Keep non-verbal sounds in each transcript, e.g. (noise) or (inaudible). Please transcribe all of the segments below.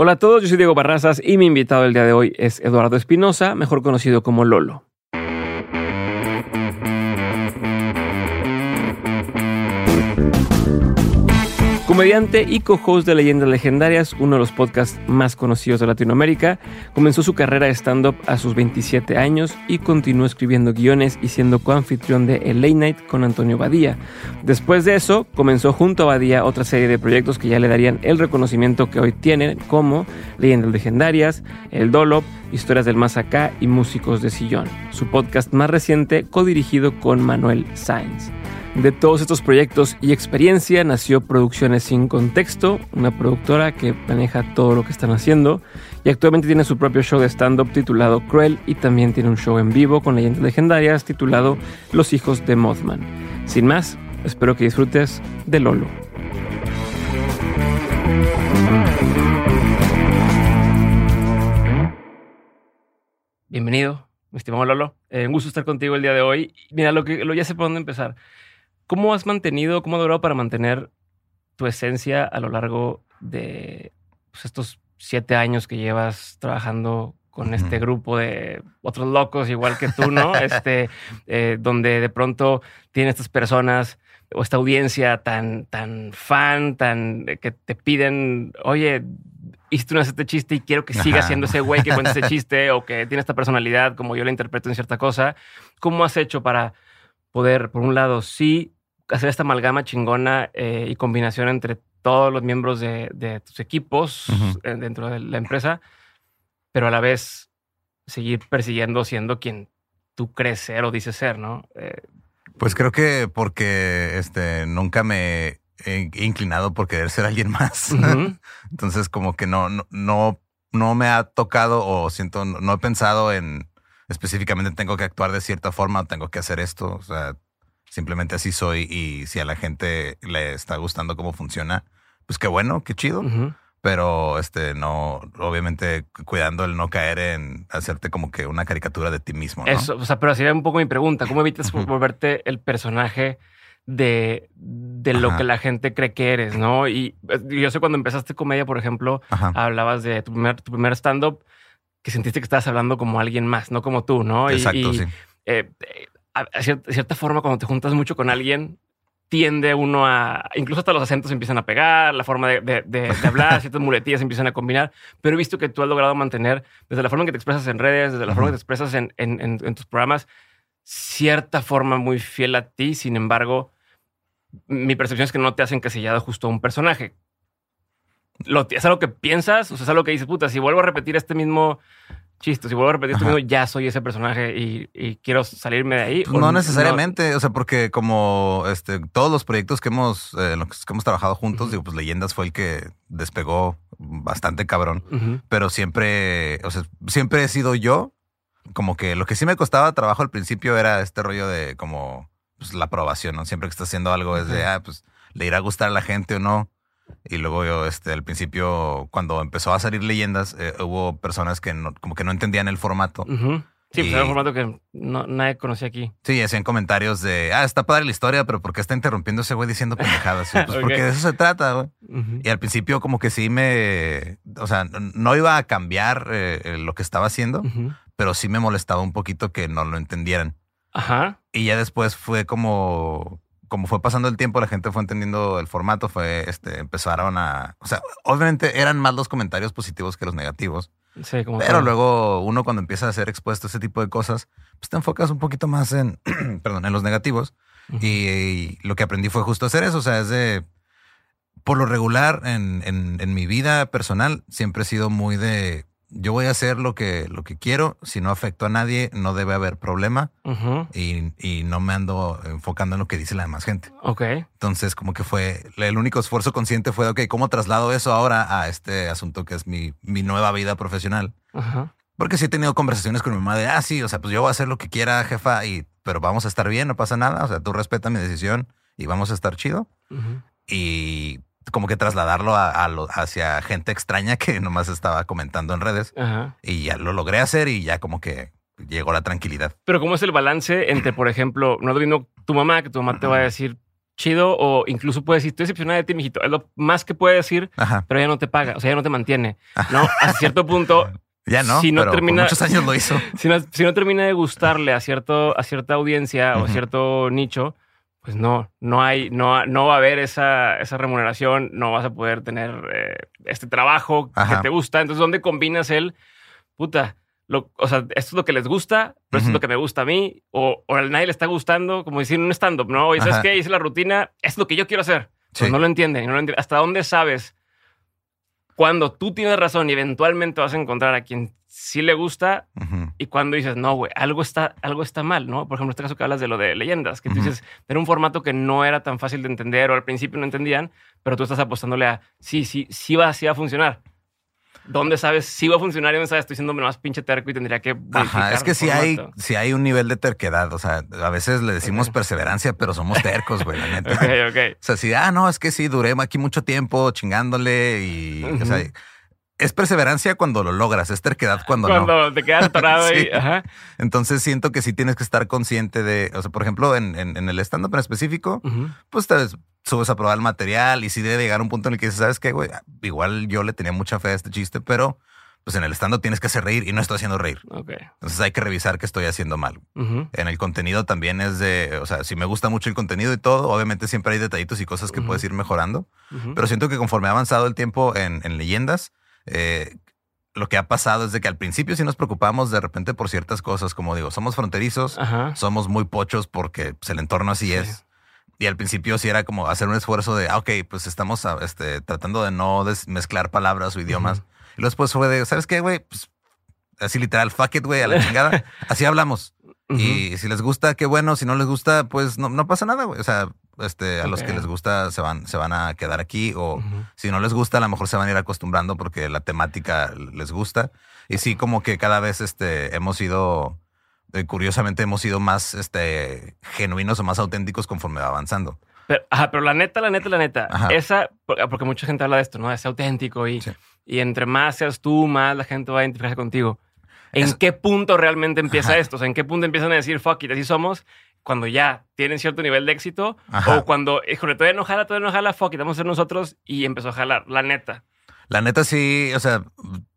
Hola a todos, yo soy Diego Barrazas y mi invitado el día de hoy es Eduardo Espinosa, mejor conocido como Lolo. Comediante y co-host de Leyendas Legendarias, uno de los podcasts más conocidos de Latinoamérica, comenzó su carrera de stand-up a sus 27 años y continuó escribiendo guiones y siendo coanfitrión de El Late Night con Antonio Badía. Después de eso, comenzó junto a Badía otra serie de proyectos que ya le darían el reconocimiento que hoy tiene, como Leyendas Legendarias, El Dolop, Historias del Más Acá y Músicos de Sillón. Su podcast más reciente, codirigido con Manuel Sainz. De todos estos proyectos y experiencia nació Producciones Sin Contexto, una productora que maneja todo lo que están haciendo y actualmente tiene su propio show de stand-up titulado Cruel y también tiene un show en vivo con leyendas legendarias titulado Los Hijos de Mothman. Sin más, espero que disfrutes de Lolo. Bienvenido, mi estimado Lolo. Eh, un gusto estar contigo el día de hoy. Mira, lo que lo ya sé por dónde empezar. ¿Cómo has mantenido, cómo ha durado para mantener tu esencia a lo largo de pues, estos siete años que llevas trabajando con este grupo de otros locos igual que tú, ¿no? (laughs) este, eh, donde de pronto tienen estas personas o esta audiencia tan, tan fan, tan eh, que te piden, oye, hiciste una este chiste y quiero que siga siendo ese güey que cuenta ese chiste o que tiene esta personalidad como yo la interpreto en cierta cosa. ¿Cómo has hecho para poder, por un lado, sí hacer esta amalgama chingona eh, y combinación entre todos los miembros de, tus equipos eh, dentro de la empresa, pero a la vez seguir persiguiendo siendo quien tú crees ser o dices ser, ¿no? Eh, pues creo que porque este, nunca me he inclinado por querer ser alguien más. (laughs) Entonces, como que no, no, no, no me ha tocado o siento, no he pensado en específicamente tengo que actuar de cierta forma, tengo que hacer esto. O sea, Simplemente así soy y si a la gente le está gustando cómo funciona, pues qué bueno, qué chido. Pero este no, obviamente cuidando el no caer en hacerte como que una caricatura de ti mismo. Eso, o sea, pero así era un poco mi pregunta. ¿Cómo evitas volverte el personaje de, de lo que la gente cree que eres, no? Y eh, yo sé cuando empezaste comedia, por ejemplo, hablabas de tu primer, tu primer stand-up que sentiste que estabas hablando como alguien más, no como tú, ¿no? Exacto, sí. Eh, a, cierta, forma, cuando te juntas mucho con alguien, tiende uno a. Incluso hasta los acentos empiezan a pegar, la forma de, hablar, (laughs) ciertas muletillas empiezan a combinar. Pero he visto que tú has logrado mantener, desde la forma en que te expresas en redes, desde la forma que te expresas en, en, tus programas, cierta forma muy fiel a ti. Sin embargo, mi percepción es que no te has encasillado justo a un personaje. Lo, ¿Es algo que piensas? O sea, es algo que dices, puta, si vuelvo a repetir este mismo chistes. Si vuelvo a repetir esto ya soy ese personaje y, quiero salirme de ahí. Pues no necesariamente, o sea, porque como este, todos los proyectos que hemos, eh, los que hemos trabajado juntos, digo, pues Leyendas fue el que despegó bastante cabrón, pero siempre, o sea, siempre he sido yo. Como que lo que sí me costaba trabajo al principio era este rollo de como pues, la aprobación, ¿no? Siempre que estás haciendo algo es de, ah, pues le irá a gustar a la gente o no. Y luego yo, este, al principio, cuando empezó a salir leyendas, eh, hubo personas que no, como que no entendían el formato. Sí, pues era un formato que no, nadie conocía aquí. Sí, hacían comentarios de, ah, está padre la historia, pero ¿por qué está interrumpiendo ese güey diciendo pendejadas? (laughs) Pues porque de eso se trata, güey. Y al principio como que sí me, o sea, no iba a cambiar eh, lo que estaba haciendo, pero sí me molestaba un poquito que no lo entendieran. Ajá. Y ya después fue como, como fue pasando el tiempo, la gente fue entendiendo el formato, fue, este, empezaron a, o sea, obviamente eran más los comentarios positivos que los negativos. Sí, como Pero luego uno cuando empieza a ser expuesto a ese tipo de cosas, pues te enfocas un poquito más en, (clears throat) perdón, en los negativos. y, lo que aprendí fue justo hacer eso, o sea, es de, por lo regular en, en, en mi vida personal, siempre he sido muy de, yo voy a hacer lo que, lo que quiero, si no afecto a nadie, no debe haber problema y, no me ando enfocando en lo que dice la demás gente. Ok. Entonces, como que fue, el único esfuerzo consciente fue, ok, ¿cómo traslado eso ahora a este asunto que es mi, mi nueva vida profesional? Porque sí he tenido conversaciones con mi mamá de, ah, sí, o sea, pues yo voy a hacer lo que quiera, jefa, y, pero vamos a estar bien, no pasa nada, o sea, tú respeta mi decisión y vamos a estar chido. Y como que trasladarlo a, hacia gente extraña que (laughs) nomás estaba comentando en redes. Y ya lo logré hacer y ya como que llegó la tranquilidad. Pero ¿cómo es el balance entre, por ejemplo, no vino tu mamá, que tu mamá te va a decir chido o incluso puede decir, estoy decepcionada de ti, mijito. Es lo más que puede decir, pero ya no te paga, o sea, ya no te mantiene. No, a cierto punto. (laughs) ya no, si no termina, muchos años lo hizo. (laughs) Si no, si no, termina de gustarle a, cierto, a cierta audiencia o a cierto nicho, pues no, no hay, no, no va a haber esa, esa remuneración, no vas a poder tener eh, este trabajo que te gusta. Entonces, ¿dónde combinas el, puta, o sea, esto es lo que les gusta, pero esto es lo que me gusta a mí, o, o a nadie le está gustando, como decir un stand-up, ¿no? Y sabes qué, hice la rutina, es lo que yo quiero hacer. Pues no lo entienden, no lo entienden. ¿Hasta dónde sabes cuando tú tienes razón y eventualmente vas a encontrar a quien sí le gusta y cuando dices, no, güey, algo está, algo está mal, ¿no? Por ejemplo, en este caso que hablas de lo de leyendas, que tú dices, era un formato que no era tan fácil de entender o al principio no entendían, pero tú estás apostándole a, sí, sí, sí va, sí va a funcionar. ¿dónde sabes si va a funcionar y dónde sabes estoy siendo más pinche terco y tendría que Ajá, es que si hay, si hay un nivel de terquedad, o sea, a veces le decimos perseverancia, pero somos tercos, güey, la (laughs) neta. ok, ok. O sea, si, ah, no, es que sí, duré aquí mucho tiempo chingándole y, o sea, es perseverancia cuando lo logras, es terquedad cuando, no. Cuando te quedas atorado (laughs) y, ajá. Entonces siento que sí tienes que estar consciente de, o sea, por ejemplo, en, en, el stand-up en específico, pues te subes a probar el material y sí debe llegar un punto en el que dices, ¿sabes qué, güey? Igual yo le tenía mucha fe a este chiste, pero pues en el stand-up tienes que hacer reír y no estoy haciendo reír. Entonces hay que revisar qué estoy haciendo mal. En el contenido también es de, o sea, si me gusta mucho el contenido y todo, obviamente siempre hay detallitos y cosas que puedes ir mejorando, pero siento que conforme ha avanzado el tiempo en, en leyendas, eh, lo que ha pasado es de que al principio sí nos preocupamos de repente por ciertas cosas, como digo, somos fronterizos, somos muy pochos porque pues, el entorno así es. Y al principio sí era como hacer un esfuerzo de, ah, ok, pues estamos ah, este, tratando de no mezclar palabras o idiomas. Y luego después fue de, ¿sabes qué, güey? Pues así literal, fuck it, güey, a la (laughs) chingada. así hablamos. Y si les gusta, qué bueno. Si no les gusta, pues no, no pasa nada, güey. O sea, este, a los que les gusta se van, se van a quedar aquí o si no les gusta a lo mejor se van a ir acostumbrando porque la temática les gusta y sí como que cada vez este, hemos sido eh, curiosamente hemos sido más este, genuinos o más auténticos conforme va avanzando. Pero, ajá, pero la neta, la neta, la neta, esa, porque mucha gente habla de esto, ¿no? Es auténtico y, y entre más seas tú, más la gente va a identificarse contigo. ¿En qué punto realmente empieza esto? O sea, ¿en qué punto empiezan a decir, fuck it, así somos? Cuando ya tienen cierto nivel de éxito o cuando, híjole, todavía no jala, todavía no jala, fuck, vamos a ser nosotros y empezó a jalar, la neta. La neta sí, o sea,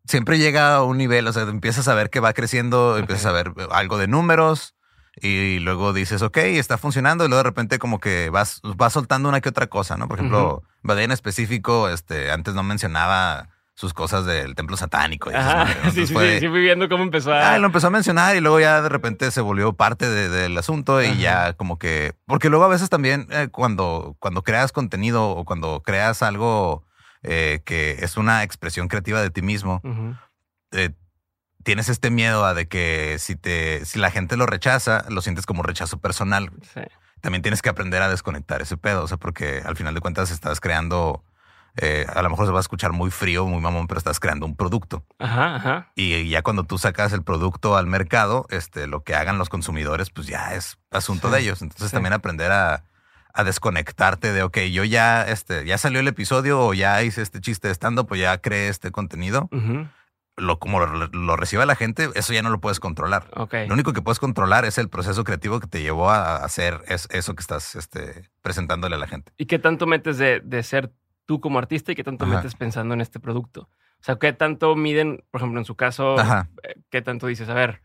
siempre llega a un nivel, o sea, empiezas a ver que va creciendo, empiezas a ver algo de números y luego dices, ok, está funcionando y luego de repente como que vas, vas soltando una que otra cosa, ¿no? Por ejemplo, uh en específico, este, antes no mencionaba sus cosas del templo satánico. Y sí, sí, sí, fui viendo cómo empezó a... Ah, lo empezó a mencionar y luego ya de repente se volvió parte del asunto y ya como que... Porque luego a veces también eh, cuando, cuando creas contenido o cuando creas algo eh, que es una expresión creativa de ti mismo, eh, tienes este miedo a de que si, te, si la gente lo rechaza, lo sientes como rechazo personal. También tienes que aprender a desconectar ese pedo, o sea, porque al final de cuentas estás creando eh, a lo mejor se va a escuchar muy frío, muy mamón, pero estás creando un producto. Ajá, ajá. Y ya cuando tú sacas el producto al mercado, este, lo que hagan los consumidores, pues ya es asunto de ellos. Entonces también aprender a, desconectarte de, ok, yo ya, este, ya salió el episodio o ya hice este chiste estando, pues ya creé este contenido. Lo, como lo, recibe la gente, eso ya no lo puedes controlar. Lo único que puedes controlar es el proceso creativo que te llevó a hacer eso que estás este, presentándole a la gente. ¿Y qué tanto metes de, de ser tú como artista y qué tanto metes pensando en este producto. O sea, qué tanto miden, por ejemplo, en su caso, eh, qué tanto dices, a ver,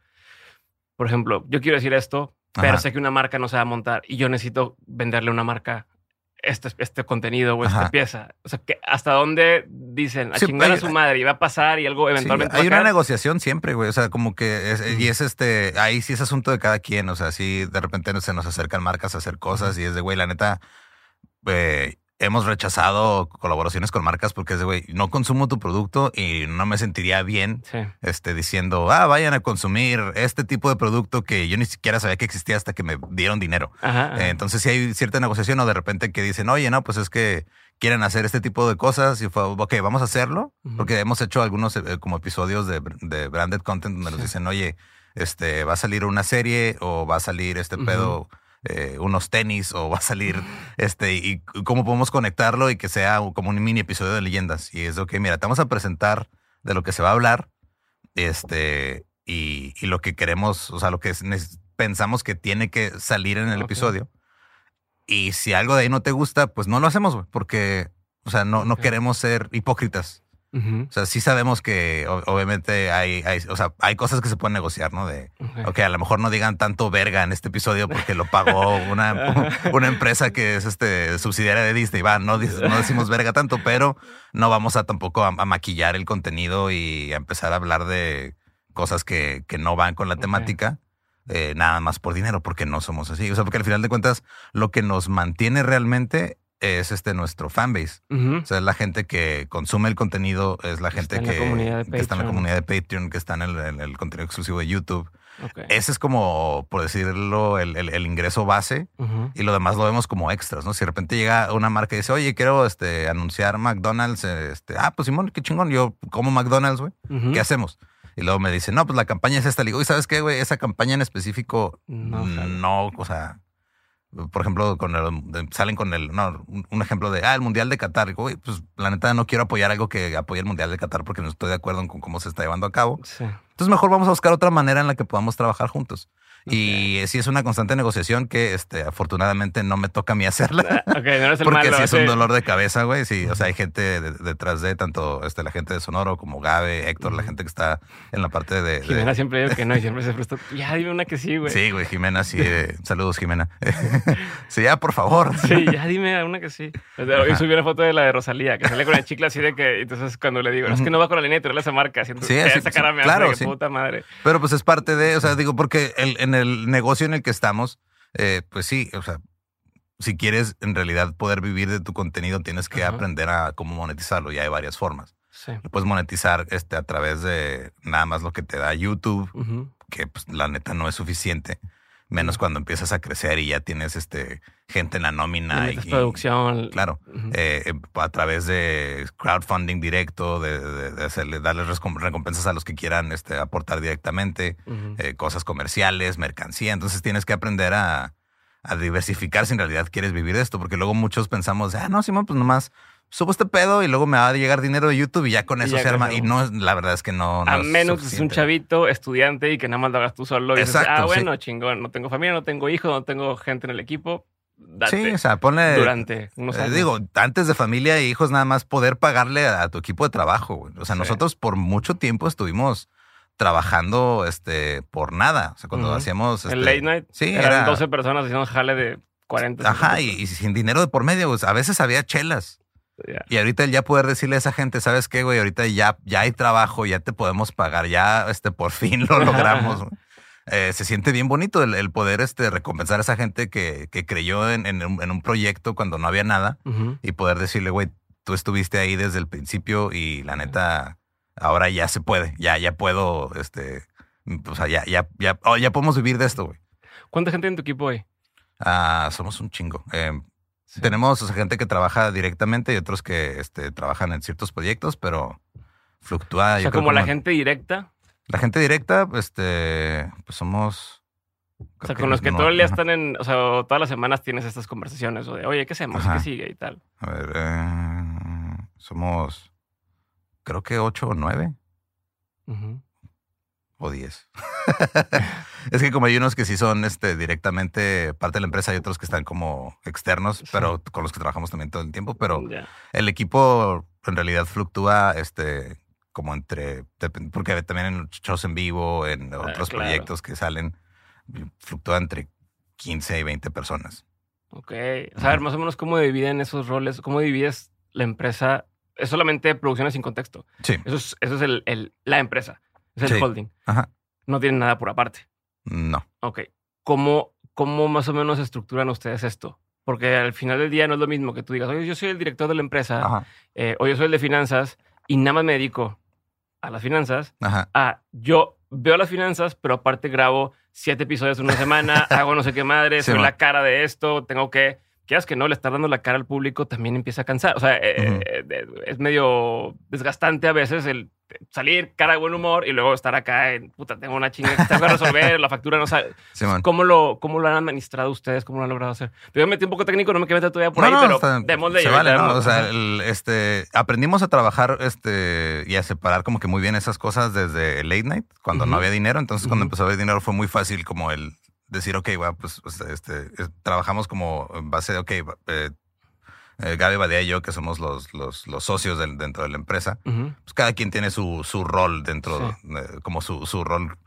por ejemplo, yo quiero decir esto, pero sé que una marca no se va a montar y yo necesito venderle una marca este, este contenido o esta pieza. O sea, que hasta dónde dicen a chingar a su madre y va a pasar y algo eventualmente. hay una negociación siempre, güey. O sea, como que y es este, ahí sí es asunto de cada quien. O sea, sí de repente se nos acercan marcas a hacer cosas y es de, güey, la neta, eh, hemos rechazado colaboraciones con marcas porque es de, güey, no consumo tu producto y no me sentiría bien este, diciendo, ah, vayan a consumir este tipo de producto que yo ni siquiera sabía que existía hasta que me dieron dinero. Entonces, si hay cierta negociación o de repente que dicen, oye, no, pues es que quieren hacer este tipo de cosas y fue, ok, vamos a hacerlo, porque hemos hecho algunos eh, como episodios de, branded content donde nos dicen, oye, este, va a salir una serie o va a salir este pedo eh, unos tenis o va a salir este y cómo podemos conectarlo y que sea como un mini episodio de leyendas. Y es ok, mira, te vamos a presentar de lo que se va a hablar este y, lo que queremos, o sea, lo que pensamos que tiene que salir en el episodio. Y si algo de ahí no te gusta, pues no lo hacemos, porque, o sea, no, no queremos ser hipócritas. O sea, sí sabemos que obviamente hay, hay, o sea, hay cosas que se pueden negociar, ¿no? De, ok, a lo mejor no digan tanto verga en este episodio porque lo pagó una, (laughs) una empresa que es este subsidiaria de Disney. Va, no, no decimos verga tanto, pero no vamos a tampoco a, maquillar el contenido y a empezar a hablar de cosas que, que no van con la temática. Eh, nada más por dinero, porque no somos así. O sea, porque al final de cuentas, lo que nos mantiene realmente es este nuestro fanbase. O sea, es la gente que consume el contenido, es la gente que, está en la comunidad de Patreon, que está en el, contenido exclusivo de YouTube. Ese es como, por decirlo, el, ingreso base y lo demás lo vemos como extras, ¿no? Si de repente llega una marca y dice, oye, quiero este, anunciar McDonald's, este, ah, pues Simón, qué chingón, yo como McDonald's, güey, ¿qué hacemos? Y luego me dice, no, pues la campaña es esta. Le digo, ¿y sabes qué, güey? Esa campaña en específico, no, no o sea, por ejemplo, con el, salen con el, no, un, ejemplo de, ah, el Mundial de Qatar. pues la neta no quiero apoyar algo que apoye el Mundial de Qatar porque no estoy de acuerdo con cómo se está llevando a cabo. Entonces mejor vamos a buscar otra manera en la que podamos trabajar juntos. Y sí es una constante negociación que este, afortunadamente no me toca a mí hacerla. (laughs) Ah, porque sí es un dolor de cabeza, güey. Sí, o sea, hay gente detrás de tanto este, la gente de Sonoro como Gabe, Héctor, la gente que está en la parte de. Jimena siempre dice que no y siempre se prestó. Ya dime una que sí, güey. Sí, güey, Jimena, sí. Eh, (laughs) saludos, Jimena. (laughs) sí, ya, por favor. Sí, ya dime una que sí. Hoy subí una foto de la de Rosalía, que sale con el chicle así de que. Entonces, cuando le digo, es que no va con la línea editorial esa marca, siento sí, esa cara me claro, hace puta madre. Pero pues es parte de, o sea, digo, porque el, en el negocio en el que estamos, eh, pues sí, o sea, si quieres en realidad poder vivir de tu contenido, tienes que aprender a cómo monetizarlo. Y hay varias formas. Lo puedes monetizar este, a través de nada más lo que te da YouTube, que pues, la neta no es suficiente. Menos cuando empiezas a crecer y ya tienes este gente en la nómina. Y, producción. Claro. Eh, eh, a través de crowdfunding directo, de, hacerle, darles recompensas a los que quieran este, aportar directamente, eh, cosas comerciales, mercancía. Entonces tienes que aprender a, a diversificar si en realidad quieres vivir de esto, porque luego muchos pensamos, ah, no, Simón, pues nomás subo este pedo y luego me va a llegar dinero de YouTube y ya con eso se arma. Y no, la verdad es que no. a menos que es un chavito, estudiante y que nada más lo hagas tú solo. Y Exacto, ah, bueno, chingón, no tengo familia, no tengo hijos, no tengo gente en el equipo. sí, o sea, pone. Durante unos eh, años. digo, antes de familia e hijos, nada más poder pagarle a, tu equipo de trabajo. O sea, nosotros por mucho tiempo estuvimos trabajando este por nada. O sea, cuando hacíamos. el este, late night. Sí, eran 12 personas haciendo jale de 40. Ajá, y, y, sin dinero de por medio. A veces había chelas. Y ahorita el ya poder decirle a esa gente, ¿sabes qué, güey? Ahorita ya, ya hay trabajo, ya te podemos pagar, ya este, por fin lo logramos. Eh, se siente bien bonito el, poder este, recompensar a esa gente que, que creyó en, en, un proyecto cuando no había nada y poder decirle, güey, tú estuviste ahí desde el principio y la neta, ahora ya se puede, ya, ya puedo, este, o sea, ya, ya, ya, oh, ya podemos vivir de esto, güey. ¿Cuánta gente en tu equipo hay? Ah, somos un chingo. Eh, tenemos gente que trabaja directamente y otros que este, trabajan en ciertos proyectos, pero fluctúa. O sea, como la gente directa. La gente directa, este, pues somos. O sea, con los que todo el día están en, o sea, todas las semanas tienes estas conversaciones o de, oye, ¿qué hacemos? ¿Qué sigue y tal? A ver, eh, somos, creo que ocho o nueve o 10. (laughs) es que como hay unos que sí son este, directamente parte de la empresa, hay otros que están como externos, pero con los que trabajamos también todo el tiempo. Pero el equipo en realidad fluctúa este, como entre, porque también en shows en vivo, en ah, otros proyectos que salen, fluctúa entre 15 y 20 personas. Ok. O ver, más o menos cómo dividen esos roles, cómo divides la empresa. Es solamente producciones sin contexto. Sí. Eso es, eso es el, el, la empresa. Es el holding. Ajá. No tienen nada por aparte. No. Ok. ¿Cómo, ¿Cómo más o menos estructuran ustedes esto? Porque al final del día no es lo mismo que tú digas, oye, yo soy el director de la empresa, eh, o yo soy el de finanzas, y nada más me dedico a las finanzas. Ajá. A yo veo las finanzas, pero aparte grabo siete episodios en una semana, (laughs) hago no sé qué madre, soy la cara de esto, tengo que quieras que no, le estar dando la cara al público también empieza a cansar. O sea, eh, eh, es medio desgastante a veces el salir cara de buen humor y luego estar acá en, puta, tengo una chinga que tengo que resolver, la factura no sale. ¿Cómo, lo, ¿Cómo lo han administrado ustedes? ¿Cómo lo han logrado hacer? Yo me metí un poco técnico, no me meter todavía por ahí, pero démosle. Se vale, ¿no? O sea, este, aprendimos a trabajar este, y a separar como que muy bien esas cosas desde late night, cuando no había dinero. Entonces, cuando empezó a haber dinero fue muy fácil como el decir, ok, bueno, pues este, trabajamos como en base de, ok, eh, eh, Gaby Badía y yo, que somos los, los, socios dentro de la empresa, pues cada quien tiene su, su rol dentro, como su, su, rol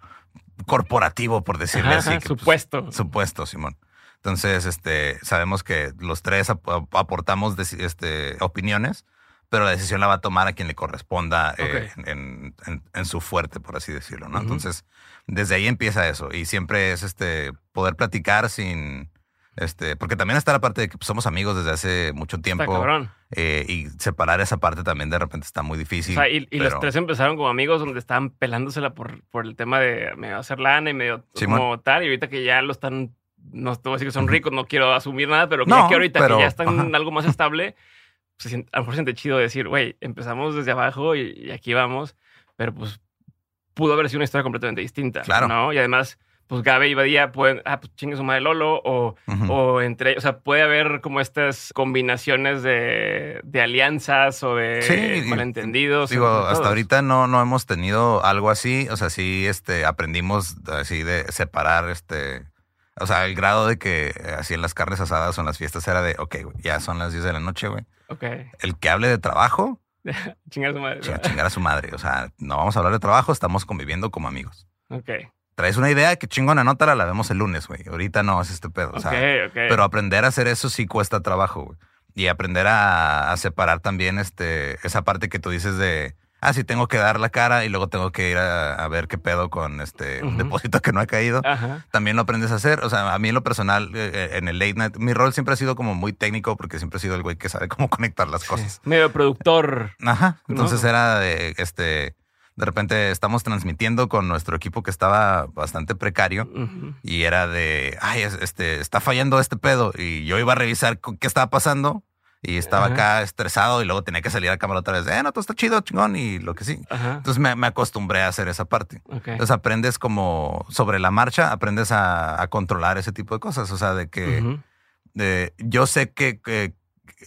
corporativo, por decirle así. (laughs) Que, supuesto. Pues, supuesto, Simón. Entonces, este, sabemos que los tres aportamos este, opiniones, pero la decisión la va a tomar a quien le corresponda eh, en, su fuerte, por así decirlo, ¿no? Entonces, desde ahí empieza eso. Y siempre es este poder platicar sin. Este, porque también está la parte de que pues, somos amigos desde hace mucho tiempo. Eh, y separar esa parte también de repente está muy difícil. y, los tres empezaron como amigos donde estaban pelándosela por, por el tema de me va a hacer lana y medio como tal. Y ahorita que ya lo están, no te voy a decir que son ricos, no quiero asumir nada, pero que, ahorita que ya están algo más estable, pues, a lo mejor siente chido decir, güey, empezamos desde abajo y, aquí vamos, pero pues pudo haber sido una historia completamente distinta. Claro. ¿no? Y además, pues Gabe y Badía pueden, ah, pues chingue su madre Lolo, o, o entre, o sea, puede haber como estas combinaciones de, de alianzas o de malentendidos. Digo, hasta ahorita no, no hemos tenido algo así, o sea, sí este, aprendimos así de separar este o sea, el grado de que eh, así en las carnes asadas o en las fiestas era de, ok, ya son las 10 de la noche, güey. Ok. El que hable de trabajo. (laughs) chingar a su madre. Chingar, a su madre. O sea, no vamos a hablar de trabajo, estamos conviviendo como amigos. Ok. Traes una idea que chingona, anótala, la vemos el lunes, güey. Ahorita no es este pedo. O sea, Pero aprender a hacer eso sí cuesta trabajo, güey. Y aprender a, a separar también este, esa parte que tú dices de ah, sí, tengo que dar la cara y luego tengo que ir a, ver qué pedo con este un depósito que no ha caído. También lo aprendes a hacer. O sea, a mí en lo personal, eh, eh, en el late night, mi rol siempre ha sido como muy técnico porque siempre he sido el güey que sabe cómo (laughs) conectar las cosas. Medio productor. Ajá. Entonces era de este. De repente estamos transmitiendo con nuestro equipo que estaba bastante precario y era de, ay, este, está fallando este pedo. Y yo iba a revisar qué estaba pasando y estaba acá estresado y luego tenía que salir a cámara otra vez. Eh, no, todo está chido, chingón y lo que sí. Entonces me, acostumbré a hacer esa parte. Entonces aprendes como sobre la marcha, aprendes a, controlar ese tipo de cosas. O sea, de que yo sé que,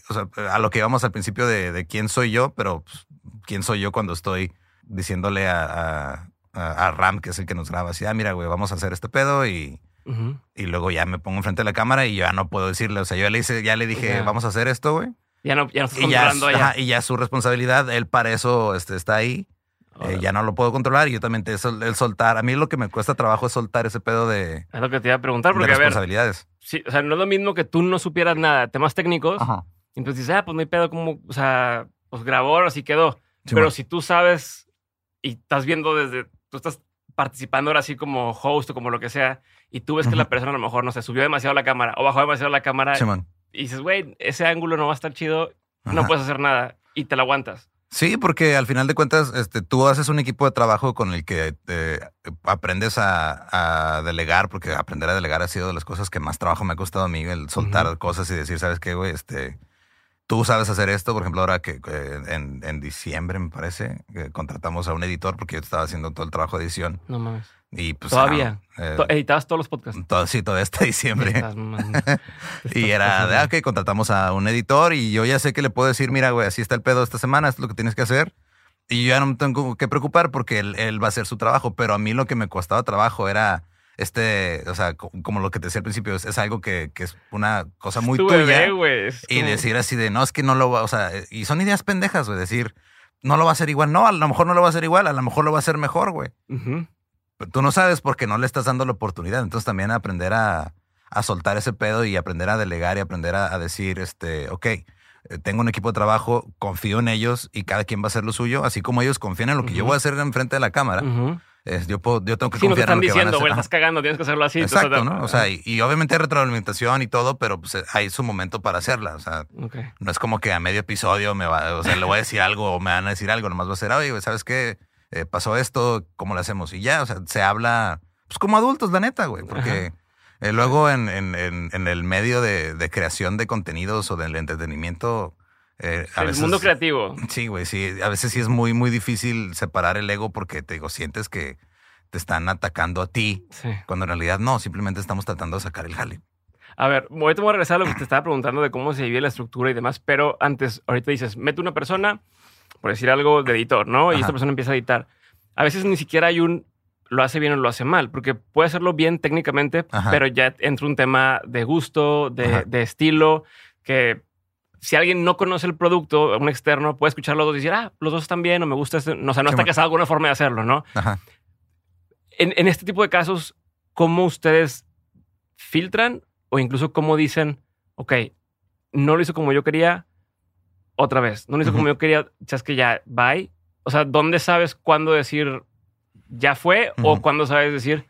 o sea, a lo que íbamos al principio de, quién soy yo, pero pues, quién soy yo cuando estoy diciéndole a, a, Ram, que es el que nos graba, así, ah, mira, güey, vamos a hacer este pedo y y luego ya me pongo enfrente de la cámara y ya no puedo decirle. O sea, yo ya le, hice, ya le dije, vamos a hacer esto, güey. Ya no, ya no estás y ya, y ya su responsabilidad, él para eso este, está ahí. Eh, ya no lo puedo controlar y yo también te el soltar. A mí lo que me cuesta trabajo es soltar ese pedo de. Es lo que te iba a preguntar, porque responsabilidades. sí, o sea, no es lo mismo que tú no supieras nada, temas técnicos. Y entonces dices, ah, pues no hay pedo como, o sea, pues grabó, así quedó. Pero si tú sabes y estás viendo desde, tú estás participando ahora así como host o como lo que sea, y tú ves que la persona a lo mejor, no sé, subió demasiado la cámara o bajó demasiado la cámara y dices, güey, ese ángulo no va a estar chido, no puedes hacer nada y te la aguantas. Sí, porque al final de cuentas, este, tú haces un equipo de trabajo con el que eh, aprendes a, delegar, porque aprender a delegar ha sido de las cosas que más trabajo me ha costado a mí, el soltar cosas y decir, ¿sabes qué, güey? Este, tú sabes hacer esto, por ejemplo, ahora que en, diciembre, me parece, contratamos a un editor porque yo estaba haciendo todo el trabajo de edición. No mames. Y pues, Todavía. Eh, ¿Editabas todos los podcasts? Todo, sí, todo este diciembre. (laughs) y era de, ah, ok, contratamos a un editor y yo ya sé que le puedo decir, mira, güey, así está el pedo esta semana, esto es lo que tienes que hacer. Y yo ya no me tengo que preocupar porque él, él va a hacer su trabajo, pero a mí lo que me costaba trabajo era este, o sea, como lo que te decía al principio, es, algo que, es una cosa muy tuya. y decir así de, no, es que no lo va, o sea, y son ideas pendejas, güey, decir, no lo va a hacer igual. No, a lo mejor no lo va a hacer igual, a lo mejor lo va a hacer mejor, güey. Pero tú no sabes porque no le estás dando la oportunidad. Entonces también aprender a, soltar ese pedo y aprender a delegar y aprender a, decir, este, ok, eh, tengo un equipo de trabajo, confío en ellos y cada quien va a hacer lo suyo, así como ellos confían en lo que yo voy a hacer enfrente de la cámara yo, puedo, yo tengo que confiar en lo diciendo, que van a güey, estás cagando, tienes que hacerlo así. Exacto, ¿no? O sea, y, obviamente hay retroalimentación y todo, pero pues, hay su momento para hacerla. O sea, no es como que a medio episodio me va, o sea, le voy a decir algo o me van a decir algo, nomás va a ser, oye, ¿sabes qué? Eh, pasó esto, ¿cómo lo hacemos? Y ya, o sea, se habla, pues como adultos, la neta, güey, porque eh, luego en, en, en, el medio de, de creación de contenidos o del entretenimiento, eh, el mundo creativo. Sí, güey, sí. A veces sí es muy, muy difícil separar el ego porque te digo, sientes que te están atacando a ti, cuando en realidad no, simplemente estamos tratando de sacar el jale. A ver, voy a regresar a lo que te estaba preguntando de cómo se vive la estructura y demás, pero antes, ahorita dices, mete una persona, por decir algo, de editor, ¿no? Y esta persona empieza a editar. A veces ni siquiera hay un lo hace bien o lo hace mal, porque puede hacerlo bien técnicamente, pero ya entra un tema de gusto, de, de, estilo, que si alguien no conoce el producto, un externo puede escuchar los dos y decir, ah, los dos están bien o me gusta este. No, o sea, no está casado alguna forma de hacerlo, ¿no? En, en, este tipo de casos, ¿cómo ustedes filtran o incluso cómo dicen, ok, no lo hizo como yo quería, otra vez, no lo hizo como yo quería, ya es que ya, bye. O sea, ¿dónde sabes cuándo decir ya fue o cuándo sabes decir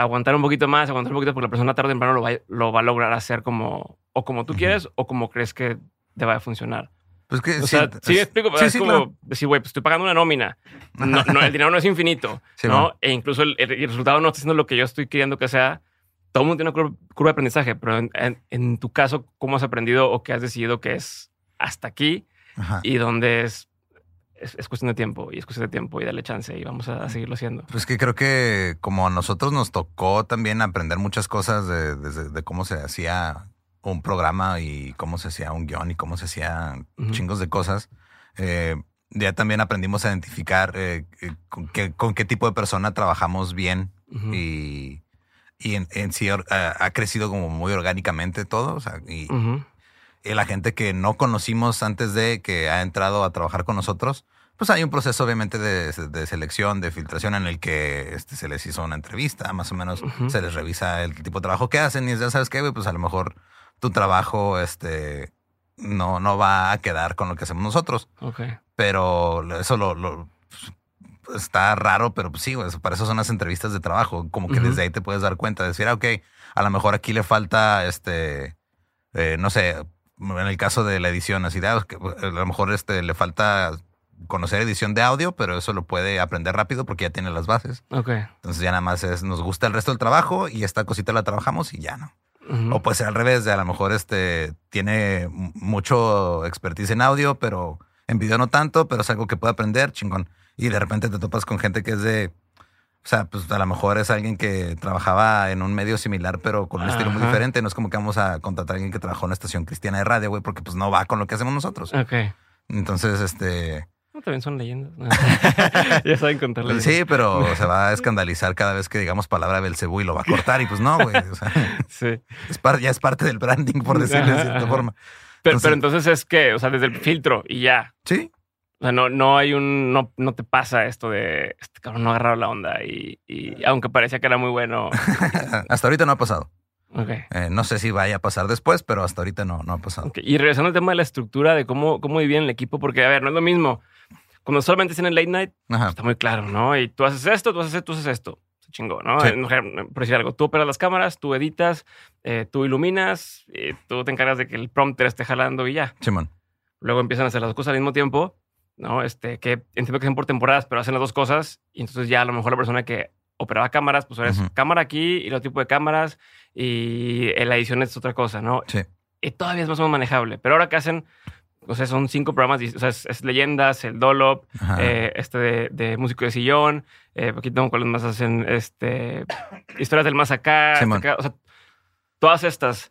aguantar un poquito más, aguantar un poquito porque la persona tarde o temprano lo va, lo va a lograr hacer como o como tú quieres o como crees que te va a funcionar. Pues que o sea, sí, explico, es como decir, güey, pues estoy pagando una nómina. No, el dinero no es infinito, ¿no? E incluso el, resultado no está siendo lo que yo estoy queriendo que sea. Todo el mundo tiene una curva, de aprendizaje, pero en, tu caso, ¿cómo has aprendido o qué has decidido que es hasta aquí y dónde es, es, cuestión de tiempo y es cuestión de tiempo y darle chance y vamos a, seguirlo haciendo? Pues que creo que como a nosotros nos tocó también aprender muchas cosas de, de cómo se hacía un programa y cómo se hacía un guion y cómo se hacían chingos de cosas. Eh, ya también aprendimos a identificar eh, eh, con, qué, con, qué, tipo de persona trabajamos bien y, y en, sí ha, crecido como muy orgánicamente todo. O sea, y, la gente que no conocimos antes de que ha entrado a trabajar con nosotros, pues hay un proceso obviamente de, de selección, de filtración en el que este, se les hizo una entrevista, más o menos se les revisa el tipo de trabajo que hacen y ya sabes qué, pues a lo mejor tu trabajo este, no, no va a quedar con lo que hacemos nosotros. Okay. Pero eso lo, está raro, pero pues sí, para eso son las entrevistas de trabajo. Como que desde ahí te puedes dar cuenta, de decir, ah, ok, a lo mejor aquí le falta, este, eh, no sé, en el caso de la edición, así de, ah, a lo mejor este, le falta conocer edición de audio, pero eso lo puede aprender rápido porque ya tiene las bases. Ok. Entonces ya nada más es, nos gusta el resto del trabajo y esta cosita la trabajamos y ya no. O puede ser al revés, de a lo mejor este tiene mucho expertise en audio, pero en video no tanto, pero es algo que puede aprender, chingón. Y de repente te topas con gente que es de, o sea, pues a lo mejor es alguien que trabajaba en un medio similar, pero con un estilo muy diferente. No es como que vamos a contratar a alguien que trabajó en una estación cristiana de radio, güey, porque pues no va con lo que hacemos nosotros. Ok. Entonces, este, también son leyendas. (laughs) ya saben contarle. Sí, pero se va a escandalizar cada vez que digamos palabra Belcebú y lo va a cortar. Y pues no, güey. sí. Es ya es parte del branding, por decirlo de cierta forma. Pero entonces, pero entonces es que, o sea, desde el filtro y ya. Sí. O sea, no, no hay un, no, no te pasa esto de este cabrón no agarrar la onda y, y aunque parecía que era muy bueno. (laughs) Hasta ahorita no ha pasado. Okay. Eh, no sé si vaya a pasar después, pero hasta ahorita no, no ha pasado. Y regresando al tema de la estructura, de cómo, cómo el equipo, porque, a ver, no es lo mismo cuando solamente es en el late night, está muy claro, ¿no? Y tú haces esto, tú haces esto, tú haces esto. Se chingó, ¿no? Por decir algo, tú operas las cámaras, tú editas, eh, tú iluminas, y tú te encargas de que el prompter esté jalando y ya. Simón. Luego empiezan a hacer las cosas al mismo tiempo, ¿no? Este, que entiendo que son por temporadas, pero hacen las dos cosas. Y entonces ya a lo mejor la persona que operaba cámaras, pues ahora es cámara aquí y otro tipo de cámaras y la edición es otra cosa, ¿no? Sí. Y todavía es más o menos manejable. Pero ahora que hacen o sea, son cinco programas, o sea, es, Leyendas, el Dolop, eh, este de, Músico de Sillón, eh, aquí tengo cuáles más hacen, este, Historias del Más Acá, o sea, todas estas,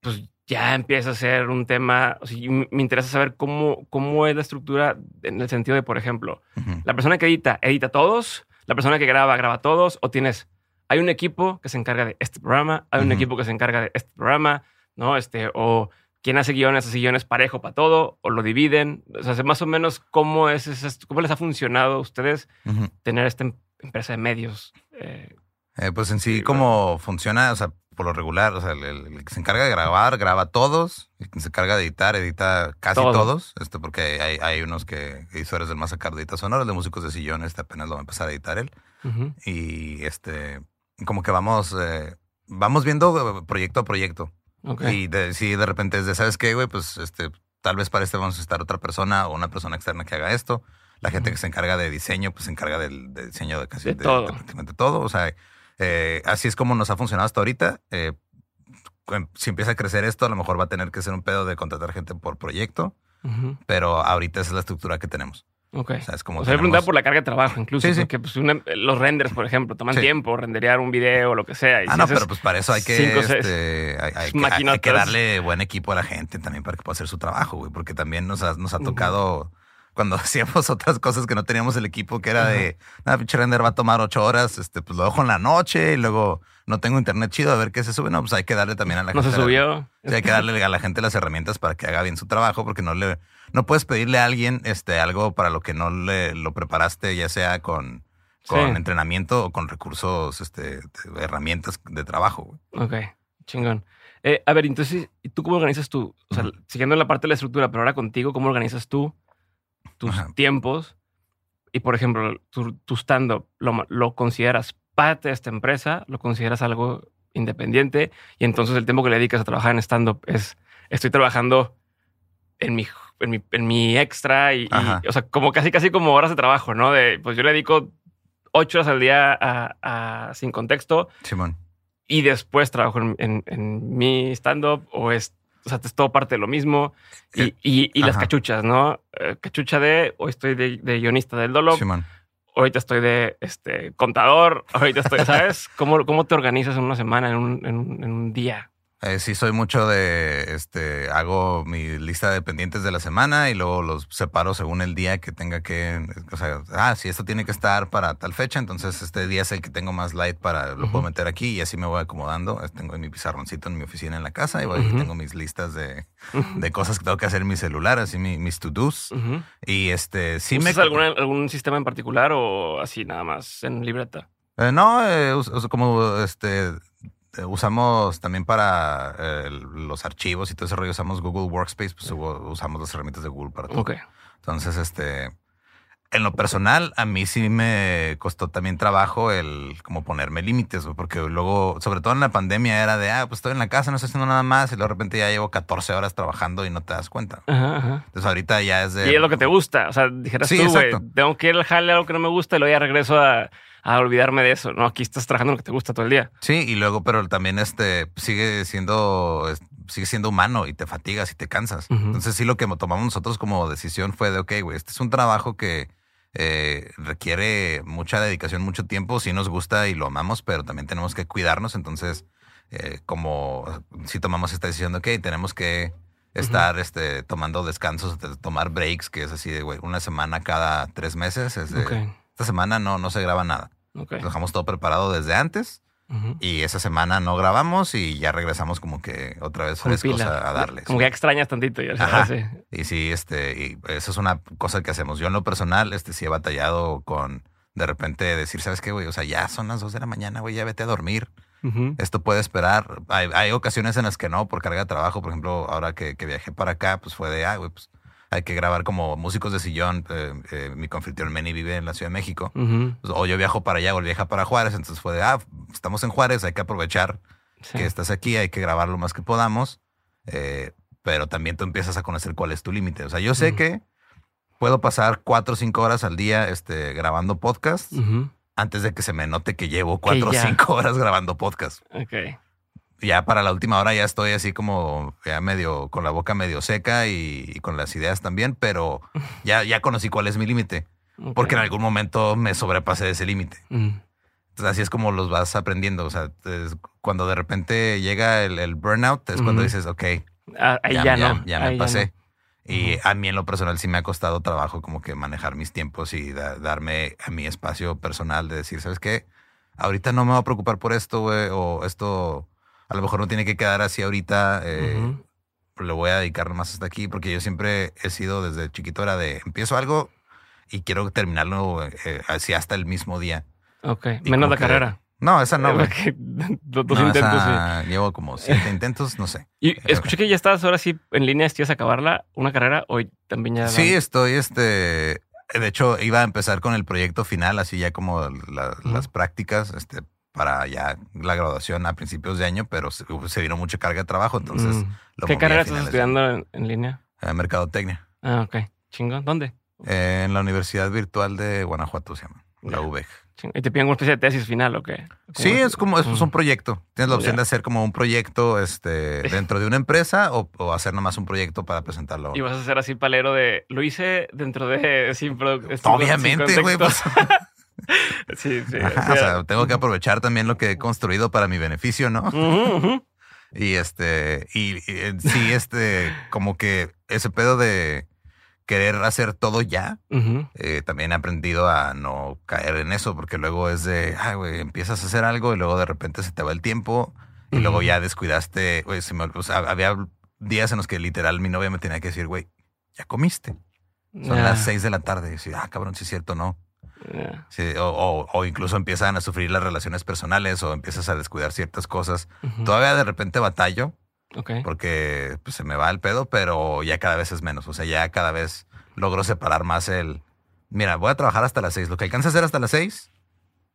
pues ya empieza a ser un tema, o sea, me interesa saber cómo, cómo es la estructura en el sentido de, por ejemplo, la persona que edita, edita todos, la persona que graba, graba todos, o tienes, hay un equipo que se encarga de este programa, hay un equipo que se encarga de este programa, ¿no? Este, o quién hace guiones, hace guiones parejo para todo o lo dividen. O sea, más o menos cómo es, cómo les ha funcionado a ustedes tener esta em, empresa de medios. Eh, eh, pues en sí, cómo funciona, o sea, por lo regular, o sea, el, que se encarga de grabar, graba todos, el que se encarga de editar, edita casi todos, este, porque hay, hay, unos que editores del más edita sonoras, de músicos de sillón, este apenas lo va a empezar a editar él. Y este, como que vamos, eh, vamos viendo proyecto a proyecto. Y de, si de repente es de, ¿sabes qué, güey? Pues este, tal vez para este vamos a estar otra persona o una persona externa que haga esto. La gente que se encarga de diseño, pues se encarga del, diseño de casi de, todo. prácticamente todo. O sea, eh, así es como nos ha funcionado hasta ahorita. Eh, si empieza a crecer esto, a lo mejor va a tener que ser un pedo de contratar gente por proyecto, pero ahorita esa es la estructura que tenemos. Ok. O sea, es como. O sea, tenemos... por la carga de trabajo, incluso. Sí, sí. Porque pues, los renders, por ejemplo, toman tiempo, renderear un video o lo que sea. ah, no, pero pues para eso hay que. este, hay, que darle buen equipo a la gente también para que pueda hacer su trabajo, güey. Porque también nos ha, nos ha tocado cuando (laughs) hacíamos otras cosas que no teníamos el equipo, que era de, nada, pinche render va a tomar ocho horas, este, pues lo dejo en la noche y luego no tengo internet chido, a ver qué se sube. No, pues hay que darle también a la gente. No se subió. Sí, hay que darle a la gente las herramientas para que haga bien su trabajo, porque no le, no puedes pedirle a alguien este, algo para lo que no le lo preparaste, ya sea con, con entrenamiento o con recursos, este, herramientas de trabajo. Ok, chingón. Eh, a ver, entonces, ¿y tú cómo organizas tú? O sea, siguiendo la parte de la estructura, pero ahora contigo, ¿cómo organizas tú tus tiempos? Y, por ejemplo, tu, stand-up, ¿lo, ¿lo, consideras parte de esta empresa? ¿Lo consideras algo independiente? Y entonces el tiempo que le dedicas a trabajar en stand-up es, estoy trabajando en mi, en mi, en mi extra y, o sea, como casi, casi como horas de trabajo, ¿no? De, pues yo le dedico ocho horas al día a, Sin Contexto. Simón. Y después trabajo en, en, mi stand-up o es, o sea, es todo parte de lo mismo. Y, eh, y, las cachuchas, ¿no? Eh, cachucha de, hoy estoy de, guionista del Dolo. Simón. Ahorita estoy de este, contador. Ahorita estoy, ¿sabes? (laughs) ¿Cómo, ¿Cómo te organizas en una semana, en un, en un, en un día? Eh, sí, soy mucho de, este, hago mi lista de pendientes de la semana y luego los separo según el día que tenga que, o sea, ah, si esto tiene que estar para tal fecha, entonces este día es el que tengo más light para, lo puedo meter aquí y así me voy acomodando. Tengo mi pizarroncito en mi oficina en la casa y voy, tengo mis listas de, de, cosas que tengo que hacer en mi celular, así mis to-dos. Y este, sí me... Algún, algún sistema en particular o así nada más en libreta? Eh, no, eh, como este usamos también para eh, los archivos y todo ese rollo, usamos Google Workspace, pues usamos las herramientas de Google para todo. Entonces, este, en lo personal, a mí sí me costó también trabajo el como ponerme límites, porque luego, sobre todo en la pandemia, era de, ah, pues estoy en la casa, no estoy haciendo nada más, y de repente ya llevo 14 horas trabajando y no te das cuenta. Entonces ahorita ya es de... Y es lo que te gusta, o sea, dijeras tú, güey, tengo que ir al jale algo que no me gusta y luego ya regreso a a olvidarme de eso. No, aquí estás trabajando lo que te gusta todo el día. Sí, y luego, pero también este sigue siendo, sigue siendo humano y te fatigas y te cansas. Entonces, sí, lo que tomamos nosotros como decisión fue de, ok, güey, este es un trabajo que eh, requiere mucha dedicación, mucho tiempo. Sí nos gusta y lo amamos, pero también tenemos que cuidarnos. Entonces, eh, como si tomamos esta decisión de, ok, tenemos que estar este, tomando descansos, tomar breaks, que es así de, güey, una semana cada tres meses. Es de, esta semana no, no se graba nada. Dejamos todo preparado desde antes. Y esa semana no grabamos y ya regresamos como que otra vez frescos a, a, darles. Como que extrañas tantito. Ya Y sí, este, y eso es una cosa que hacemos. Yo en lo personal, este, sí he batallado con de repente decir, ¿sabes qué, güey? O sea, ya son las dos de la mañana, güey, ya vete a dormir. Esto puede esperar. Hay, hay, ocasiones en las que no, por carga de trabajo. Por ejemplo, ahora que, que viajé para acá, pues fue de, ah, güey, pues hay que grabar como músicos de sillón. Eh, eh, mi conflicto Meni vive en la Ciudad de México. Pues, o yo viajo para allá o él viaja para Juárez. Entonces fue de, ah, estamos en Juárez, hay que aprovechar que estás aquí, hay que grabar lo más que podamos. Eh, pero también tú empiezas a conocer cuál es tu límite. O sea, yo sé que puedo pasar cuatro o cinco horas al día este, grabando podcast antes de que se me note que llevo cuatro o cinco horas grabando podcast. Ok ya para la última hora ya estoy así como ya medio con la boca medio seca y, con las ideas también, pero (laughs) ya, ya conocí cuál es mi límite, porque en algún momento me sobrepasé de ese límite. Mm. Entonces así es como los vas aprendiendo. O sea, cuando de repente llega el, burnout, es cuando dices, ok, ah, ya, no. ya, me pasé. Y a mí en lo personal sí me ha costado trabajo como que manejar mis tiempos y darme a mi espacio personal de decir, ¿sabes qué? Ahorita no me voy a preocupar por esto, güey, o esto a lo mejor no tiene que quedar así ahorita. Eh, Le voy a dedicar más hasta aquí porque yo siempre he sido desde chiquito era de empiezo algo y quiero terminarlo eh, así hasta el mismo día. Ok, menos la carrera. No, esa no. (laughs) (laughs) dos intentos, Llevo como siete intentos, no sé. Y escuché que ya estás ahora sí en línea, ¿estás a acabarla una carrera? Hoy también ya. Sí, estoy este. De hecho, iba a empezar con el proyecto final, así ya como las prácticas, este, para ya la graduación a principios de año, pero se, vino mucha carga de trabajo, entonces... Mm. ¿Qué carrera estás estudiando en, línea? Eh, mercadotecnia. Ah, ok. Chingón. ¿Dónde? Eh, en la Universidad Virtual de Guanajuato se llama, la UVEG. ¿Y te piden una especie de tesis final o qué? Sí, es como es, un proyecto. Tienes la opción de hacer como un proyecto este, (laughs) dentro de una empresa o, hacer nomás un proyecto para presentarlo. Y vas a hacer así palero de lo hice dentro de sin Obviamente, güey. Pues. (laughs) (laughs) sí, sí. o sea, tengo que aprovechar también lo que he construido para mi beneficio, ¿no? Y este, y, sí, este, como que ese pedo de querer hacer todo ya. Eh, también he aprendido a no caer en eso, porque luego es de, ay, güey, empiezas a hacer algo y luego de repente se te va el tiempo y luego ya descuidaste, güey, se me, o sea, había días en los que literal mi novia me tenía que decir, güey, ya comiste. Son las seis de la tarde. Y decir, ah, cabrón, si es cierto, no. O, incluso empiezan a sufrir las relaciones personales o empiezas a descuidar ciertas cosas. Todavía de repente batallo, porque pues, se me va el pedo, pero ya cada vez es menos. O sea, ya cada vez logro separar más el. Mira, voy a trabajar hasta las seis. Lo que alcance a hacer hasta las seis,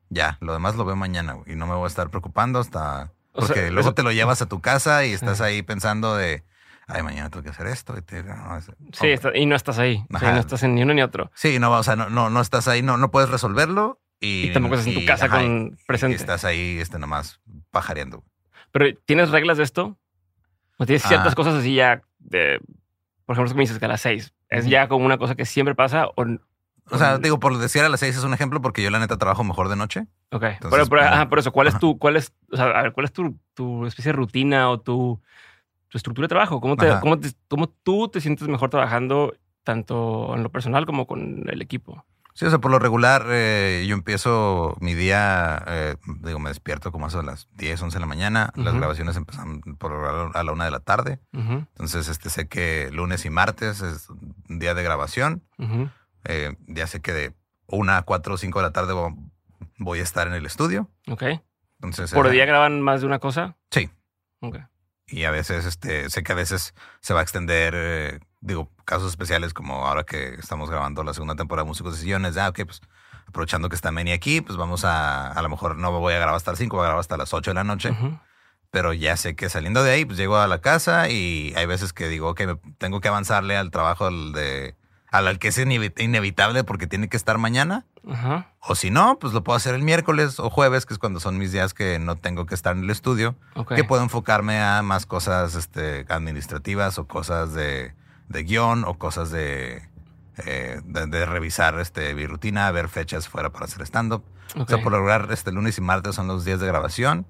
ya. Lo demás lo veo mañana y no me voy a estar preocupando hasta. Porque luego te lo llevas a tu casa y estás ahí pensando de. Ay, mañana tengo que hacer esto. Y sí, y no estás ahí. no estás en ni uno ni otro. Sí, no, o sea, no, no, no estás ahí, no, no puedes resolverlo. Y, tampoco estás en tu casa con presente. Y estás ahí este, nomás pajareando. Pero, ¿tienes reglas de esto? ¿O tienes ciertas ah. cosas así ya de, por ejemplo, que me dices que a las seis es ya como una cosa que siempre pasa o, o sea, digo, por decir a las seis es un ejemplo porque yo la neta trabajo mejor de noche. Ok. pero, por eso, ¿cuál es tu, cuál es, o sea, a ver, cuál es tu, tu especie de rutina o tu, tu estructura de trabajo? ¿Cómo, te, cómo, ¿Cómo tú te sientes mejor trabajando tanto en lo personal como con el equipo? Sí, o sea, por lo regular, eh, yo empiezo mi día, eh, digo, me despierto como a las 10, 11 de la mañana. Las grabaciones empiezan por a la una de la tarde. Entonces, este, sé que lunes y martes es un día de grabación. Eh, ya sé que de una a 4 o 5 de la tarde voy a estar en el estudio. Ok. Entonces, ¿Por día graban más de una cosa? Sí. Ok. Y a veces, este, sé que a veces se va a extender digo, casos especiales como ahora que estamos grabando la segunda temporada de Músicos de Sillones, ah, ok, pues aprovechando que está Meni aquí, pues vamos a, a lo mejor no voy a grabar hasta las 5, voy a grabar hasta las 8 de la noche. Pero ya sé que saliendo de ahí, pues llego a la casa y hay veces que digo, ok, tengo que avanzarle al trabajo de, al que es inevitable porque tiene que estar mañana. O si no, pues lo puedo hacer el miércoles o jueves, que es cuando son mis días que no tengo que estar en el estudio, que puedo enfocarme a más cosas este, administrativas o cosas de de guion o cosas de, eh, de, revisar este, mi rutina, ver fechas fuera para hacer stand-up. O sea, por lograr este lunes y martes son los días de grabación.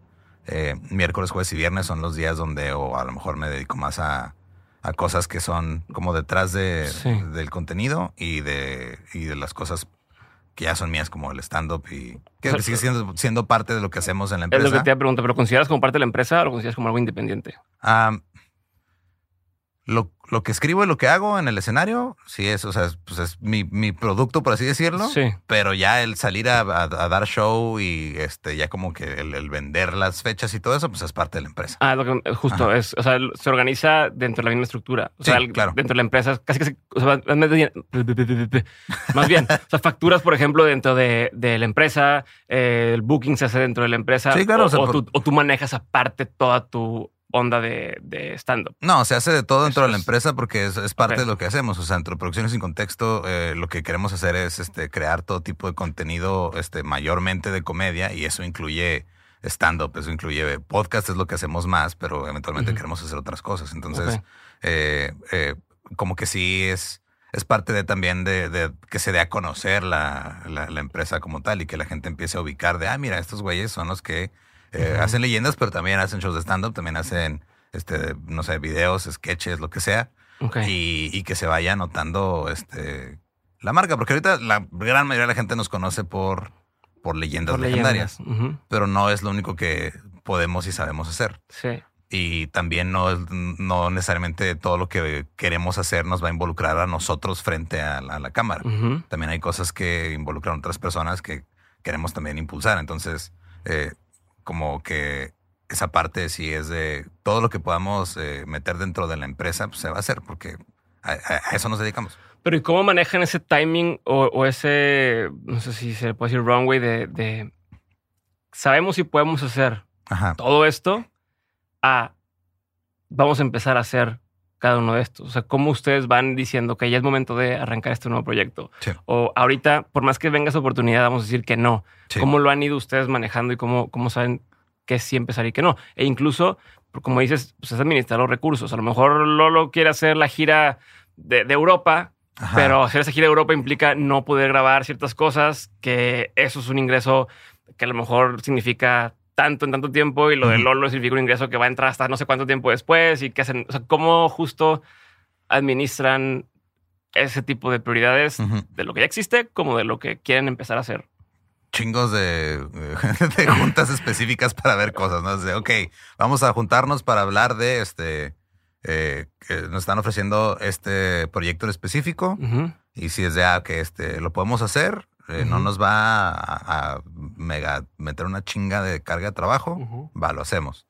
Eh, miércoles, jueves y viernes son los días donde o a lo mejor me dedico más a, a cosas que son como detrás de, del contenido y de, y de las cosas que ya son mías como el stand-up y que sigue siendo, siendo parte de lo que hacemos en la empresa. Es lo que te pregunto, ¿pero consideras como parte de la empresa o lo consideras como algo independiente? Ah lo, lo, que escribo y lo que hago en el escenario, sí es, o sea, pues es mi, mi producto, por así decirlo. Sí. Pero ya el salir a, a, dar show y este, ya como que el, vender las fechas y todo eso, pues es parte de la empresa. Ah, lo que, justo, es, o sea, se organiza dentro de la misma estructura. O sea, claro. dentro de la empresa, casi que se, o sea, (laughs) más bien, o sea, facturas, por ejemplo, dentro de, de la empresa, eh, el booking se hace dentro de la empresa. Sí, claro. O, tú, o tú manejas aparte toda tu onda de, stand-up. No, se hace de todo dentro de la empresa porque es, parte de lo que hacemos. O sea, entre producciones sin contexto, eh, lo que queremos hacer es este, crear todo tipo de contenido, este, mayormente de comedia, y eso incluye stand-up, eso incluye podcast, es lo que hacemos más, pero eventualmente queremos hacer otras cosas. Entonces, eh, eh, como que sí es, es parte de también de, que se dé a conocer la, la, empresa como tal y que la gente empiece a ubicar de, ah, mira, estos güeyes son los que eh, hacen leyendas, pero también hacen shows de stand-up, también hacen, este, no sé, videos, sketches, lo que sea. Y, que se vaya notando este, la marca, porque ahorita la gran mayoría de la gente nos conoce por, por leyendas legendarias, pero no es lo único que podemos y sabemos hacer. Sí. Y también no, no necesariamente todo lo que queremos hacer nos va a involucrar a nosotros frente a la, cámara. También hay cosas que involucran a otras personas que queremos también impulsar. Entonces, eh, como que esa parte sí es de todo lo que podamos eh, meter dentro de la empresa, pues se va a hacer porque a, eso nos dedicamos. Pero ¿y cómo manejan ese timing o, ese, no sé si se puede decir runway de, de sabemos si podemos hacer todo esto a vamos a empezar a hacer cada uno de estos? O sea, ¿cómo ustedes van diciendo que ya es momento de arrancar este nuevo proyecto? O ahorita, por más que venga esa oportunidad, vamos a decir que no. ¿Cómo lo han ido ustedes manejando y cómo, cómo saben que sí empezar y que no? E incluso, como dices, pues es administrar los recursos. A lo mejor Lolo quiere hacer la gira de, Europa, pero hacer esa gira de Europa implica no poder grabar ciertas cosas, que eso es un ingreso que a lo mejor significa tanto en tanto tiempo y lo de Lolo significa un ingreso que va a entrar hasta no sé cuánto tiempo después y que hacen, o sea, cómo justo administran ese tipo de prioridades de lo que ya existe como de lo que quieren empezar a hacer. Chingos de, (laughs) de juntas específicas para ver cosas, ¿no? De, ok, vamos a juntarnos para hablar de este, eh, que nos están ofreciendo este proyecto en específico. Y si es de, ah, que este, lo podemos hacer, eh, no nos va a, mega meter una chinga de carga de trabajo, va, lo hacemos.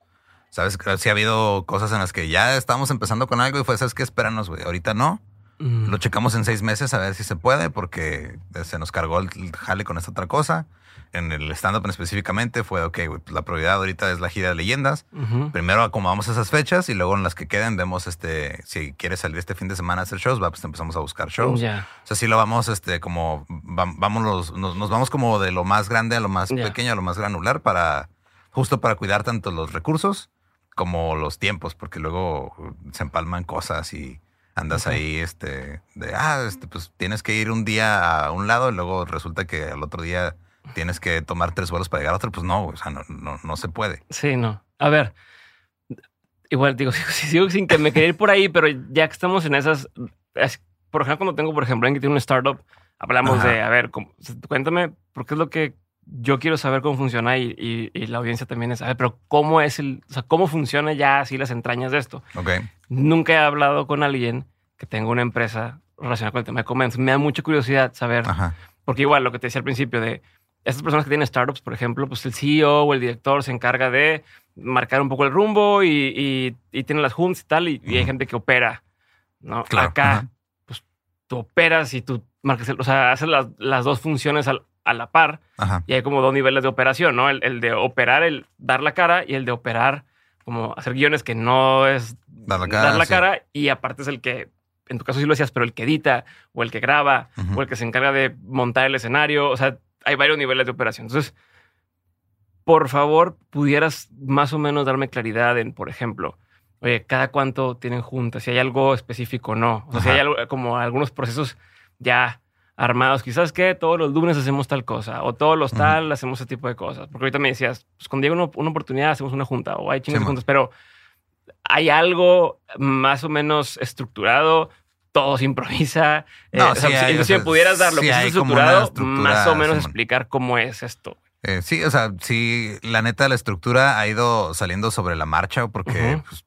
Sabes, si ha habido cosas en las que ya estamos empezando con algo y fue, ¿sabes qué? Espéranos, güey. Ahorita no. Lo checamos en seis meses a ver si se puede, porque se nos cargó el jale con esta otra cosa. En el stand-up específicamente fue, ok, pues la prioridad ahorita es la gira de leyendas. Primero acomodamos esas fechas y luego en las que queden vemos, este, si quieres salir este fin de semana a hacer shows, va, pues empezamos a buscar shows. O sea, sí lo vamos, este, como, vamos, nos, vamos como de lo más grande a lo más pequeño, a lo más granular para, justo para cuidar tanto los recursos como los tiempos, porque luego se empalman cosas y andas ahí, este, de, ah, este, pues tienes que ir un día a un lado y luego resulta que al otro día tienes que tomar tres vuelos para llegar a otro. Pues no, o sea, no, no, no se puede. Sí, no. A ver, igual digo, (laughs) sigo, sin que me quede ir por ahí, pero ya que estamos en esas, por ejemplo, cuando tengo, por ejemplo, alguien que tiene un startup, hablamos de, a ver, cuéntame, ¿por qué es lo que yo quiero saber cómo funciona y, y, la audiencia también es, a ver, pero ¿cómo es el, o sea, cómo funciona ya así las entrañas de esto? Ok. Nunca he hablado con alguien que tenga una empresa relacionada con el tema de. Me da mucha curiosidad saber, porque igual lo que te decía al principio de estas personas que tienen startups, por ejemplo, pues el CEO o el director se encarga de marcar un poco el rumbo y, y, tienen las juntas y tal, y, hay gente que opera, ¿no? Acá, pues tú operas y tú marcas, o sea, haces las, las dos funciones al, a la par y hay como dos niveles de operación, ¿no? El, de operar, el dar la cara y el de operar, como hacer guiones que no es dar la cara, dar la cara y aparte es el que, en tu caso sí lo decías, pero el que edita o el que graba o el que se encarga de montar el escenario, o sea, hay varios niveles de operación. Entonces, por favor, pudieras más o menos darme claridad en, por ejemplo, oye, cada cuánto tienen juntas, si hay algo específico o no. O sea, si hay algo, como algunos procesos ya armados. Quizás que todos los lunes hacemos tal cosa o todos los tal hacemos ese tipo de cosas. Porque ahorita me decías, pues cuando llega una, oportunidad hacemos una junta o hay chingas juntas, pero hay algo más o menos estructurado. Todo se improvisa. No, eh, si, me pudieras dar lo que es estructurado, más o menos explicar cómo es esto. Eh, sí, o sea, sí, la neta, la estructura ha ido saliendo sobre la marcha porque pues,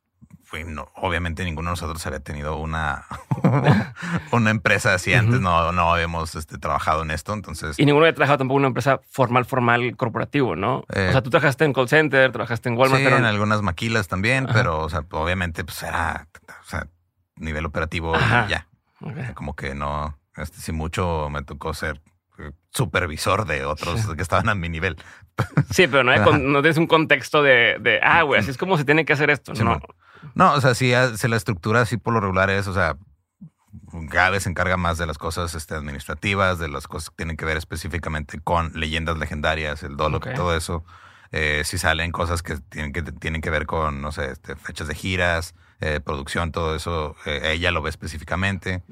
obviamente ninguno de nosotros había tenido una, (laughs) una empresa así antes, no, no habíamos este, trabajado en esto, entonces... Y ninguno había trabajado tampoco en una empresa formal, formal, corporativo, ¿no? o sea, eh, tú trabajaste en call center, trabajaste en Walmart. Sí, en algunas maquilas también, pero, o sea, obviamente, pues era, o sea, nivel operativo y ya. Como que no, este, si mucho me tocó ser eh, supervisor de otros que estaban a mi nivel. (laughs) Sí, pero no, no tienes un contexto de, de ah, güey, así es como se tiene que hacer esto. no. No, o sea, sí, se la estructura así por lo regular es, o sea, Gabe se encarga más de las cosas este, administrativas, de las cosas que tienen que ver específicamente con leyendas legendarias, el dolo, todo eso. Eh, si salen cosas que tienen que, tienen que ver con, no sé, este, fechas de giras, eh, producción, todo eso, eh, ella lo ve específicamente.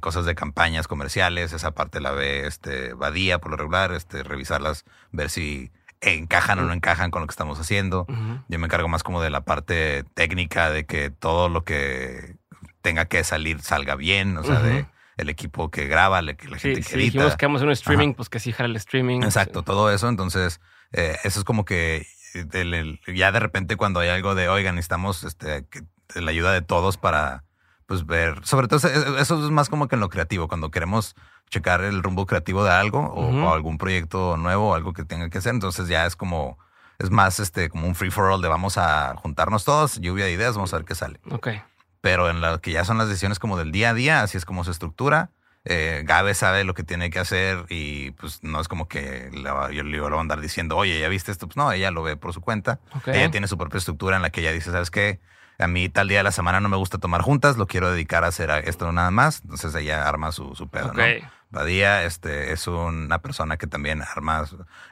cosas de campañas comerciales, esa parte la ve este, Badía por lo regular, este, revisarlas, ver si encajan o no encajan con lo que estamos haciendo. Yo me encargo más como de la parte técnica, de que todo lo que tenga que salir salga bien, o sea, de el equipo que graba, la gente que si dijimos que vamos un streaming, pues que sí jale el streaming. Exacto, todo eso. Entonces, eh, eso es como que ya de repente cuando hay algo de, oigan, necesitamos este, la ayuda de todos para pues ver, sobre todo eso es más como que en lo creativo, cuando queremos checar el rumbo creativo de algo o, algún proyecto nuevo o algo que tenga que hacer. Entonces ya es como, es más este, como un free for all de vamos a juntarnos todos, lluvia de ideas, vamos a ver qué sale. Ok. Pero en lo que ya son las decisiones como del día a día, así es como se estructura. Eh, Gabe sabe lo que tiene que hacer y pues no es como que yo le voy a andar diciendo, oye, ¿ya viste esto? Pues no, ella lo ve por su cuenta. Ella tiene su propia estructura en la que ella dice, ¿sabes qué? A mí tal día de la semana no me gusta tomar juntas, lo quiero dedicar a hacer esto nada más. Entonces ella arma su, su pedo, ¿no? Badía este, es una persona que también arma,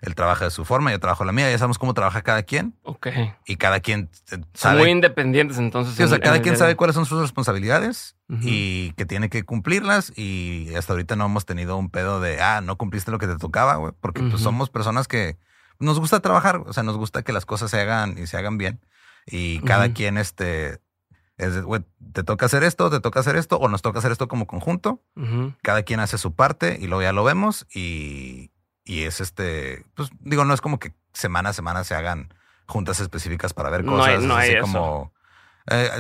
él trabaja de su forma, yo trabajo la mía, ya sabemos cómo trabaja cada quien. Ok. Y cada quien sabe. Son muy independientes entonces. Sí, o sea, cada quien sabe cuáles son sus responsabilidades y que tiene que cumplirlas. Y hasta ahorita no hemos tenido un pedo de, ah, no cumpliste lo que te tocaba, güey, porque pues, somos personas que nos gusta trabajar, o sea, nos gusta que las cosas se hagan y se hagan bien. Y cada quien, este, Es, te toca hacer esto, te toca hacer esto, o nos toca hacer esto como conjunto. Cada quien hace su parte y luego ya lo vemos y, y es este, pues digo, no es como que semana a semana se hagan juntas específicas para ver cosas. No hay, así como eh,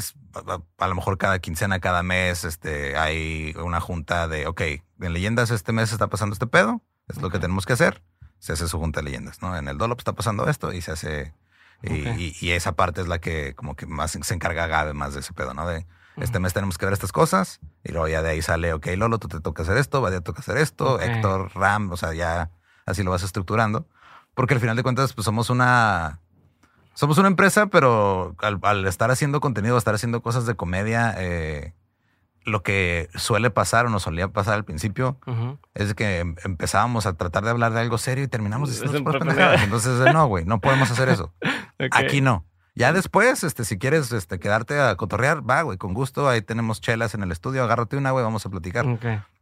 a, lo mejor cada quincena, cada mes, este, hay una junta de, ok, en leyendas este mes está pasando este pedo, es lo que tenemos que hacer. Se hace su junta de leyendas, ¿no? En el Dolop está pasando esto y se hace. Y, esa parte es la que como que más se encarga Gabe más de ese pedo, ¿no? De este mes tenemos que ver estas cosas y luego ya de ahí sale, ok, Lolo, tú te toca hacer esto, Vadia toca hacer esto, Héctor, Ram, o sea, ya así lo vas estructurando. Porque al final de cuentas, pues somos una somos una empresa, pero al, estar haciendo contenido, estar haciendo cosas de comedia, eh, lo que suele pasar o nos solía pasar al principio es que em, empezábamos a tratar de hablar de algo serio y terminamos diciendo pendejadas. Entonces, no, güey, no podemos hacer eso. (laughs) Aquí no. Ya después, este, si quieres este, quedarte a cotorrear, va, güey, con gusto. Ahí tenemos chelas en el estudio, agárrate una, güey, vamos a platicar.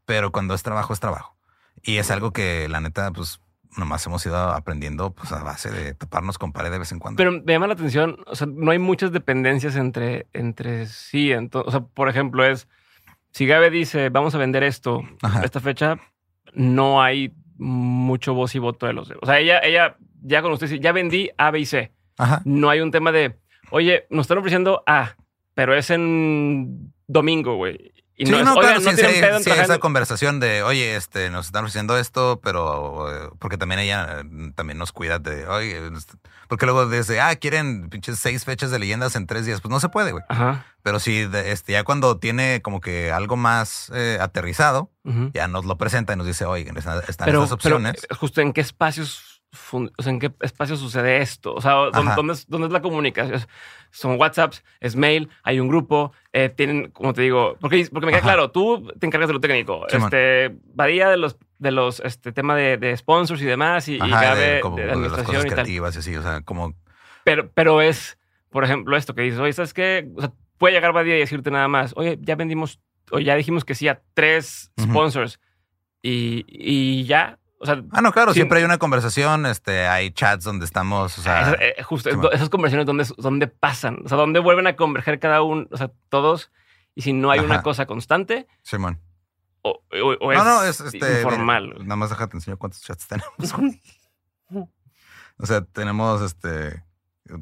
Pero cuando es trabajo, es trabajo. Y es algo que la neta, pues nomás hemos ido aprendiendo pues, a base de taparnos con pared de vez en cuando. Pero me llama la atención, o sea, no hay muchas dependencias entre, entre sí. o sea, por ejemplo, es si Gabe dice vamos a vender esto a esta fecha, no hay mucho voz y voto de los O sea, ella, ella ya con usted dice, ya vendí A, B y C. No hay un tema de, oye, nos están ofreciendo A, pero es en domingo, güey. Y sí, no, claro, sí, sí, esa conversación de, oye, este, nos están ofreciendo esto, pero eh, porque también ella mm, también nos cuida de, oye, este", porque luego desde, ah, quieren pinches seis fechas de leyendas en tres días, pues no se puede, güey. Ajá. Pero sí, este, ya cuando tiene como que algo más eh, aterrizado, ya nos lo presenta y nos dice, oye, están, están estas opciones. Pero, eh, justo en qué espacios o sea, ¿en qué espacio sucede esto? O sea, ¿dónde, es, ¿dónde, es, la comunicación? Son WhatsApps, es mail, hay un grupo, eh, tienen, como te digo, porque, porque me queda claro, tú te encargas de lo técnico. este, Badía de los, de los este, tema de, sponsors y demás, y, Ajá, y de, como, de, administración las creativas y, así, o sea, como... Pero, pero es, por ejemplo, esto que dices, oye, ¿sabes qué? O sea, puede llegar Badía y decirte nada más, oye, ya vendimos, o ya dijimos que sí a tres sponsors, y, y ya, ah, no, claro, siempre hay una conversación, este, hay chats donde estamos, o sea, eh, justo esas conversaciones donde, donde pasan, o sea, donde vuelven a converger cada uno, o sea, todos, y si no hay una cosa constante. Simón. O, o, es, no, no, es este, informal. nada más déjate enseñar cuántos chats (laughs) tenemos. o sea, tenemos este,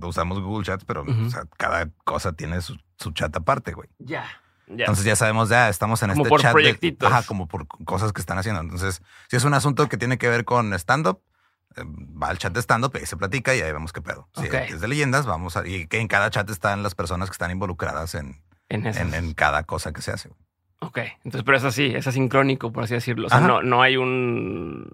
usamos Google Chats, pero o sea, cada cosa tiene su, su chat aparte, güey. Ya. Entonces ya sabemos, ya estamos en este chat. De, ajá, como por cosas que están haciendo. Entonces, si es un asunto que tiene que ver con stand-up, eh, va al chat de stand-up y ahí se platica y ahí vemos qué pedo. Si es de leyendas, vamos a. Y que en cada chat están las personas que están involucradas en, en, cada cosa que se hace. Ok. Entonces, pero es así, es asincrónico, por así decirlo. O sea, no, no hay un.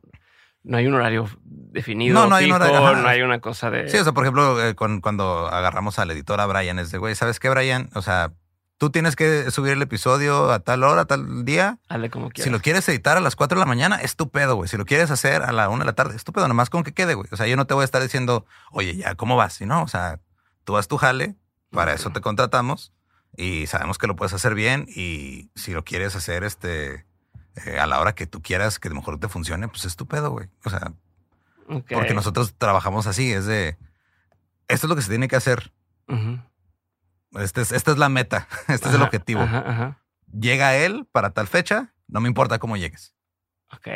No hay un horario definido. No, no hay un horario. No hay una cosa de. Sí, o sea, por ejemplo, eh, cuando agarramos al editor a Brian, es de, güey, ¿sabes qué, Brian? O sea, Tú tienes que subir el episodio a tal hora, a tal día. Hazle como quieras. Si lo quieres editar a las 4 de la mañana, estupendo, güey. Si lo quieres hacer a la 1 de la tarde, estupendo. Nomás con que quede, güey. O sea, yo no te voy a estar diciendo, oye, ya, ¿cómo vas? Si no, o sea, tú vas tu jale, para eso te contratamos y sabemos que lo puedes hacer bien. Y si lo quieres hacer este, eh, a la hora que tú quieras, que de mejor te funcione, pues estupendo, güey. O sea, porque nosotros trabajamos así, es de, esto es lo que se tiene que hacer. Este es, esta es la meta, (laughs) este es el objetivo. Llega él para tal fecha, no me importa cómo llegues. Ok.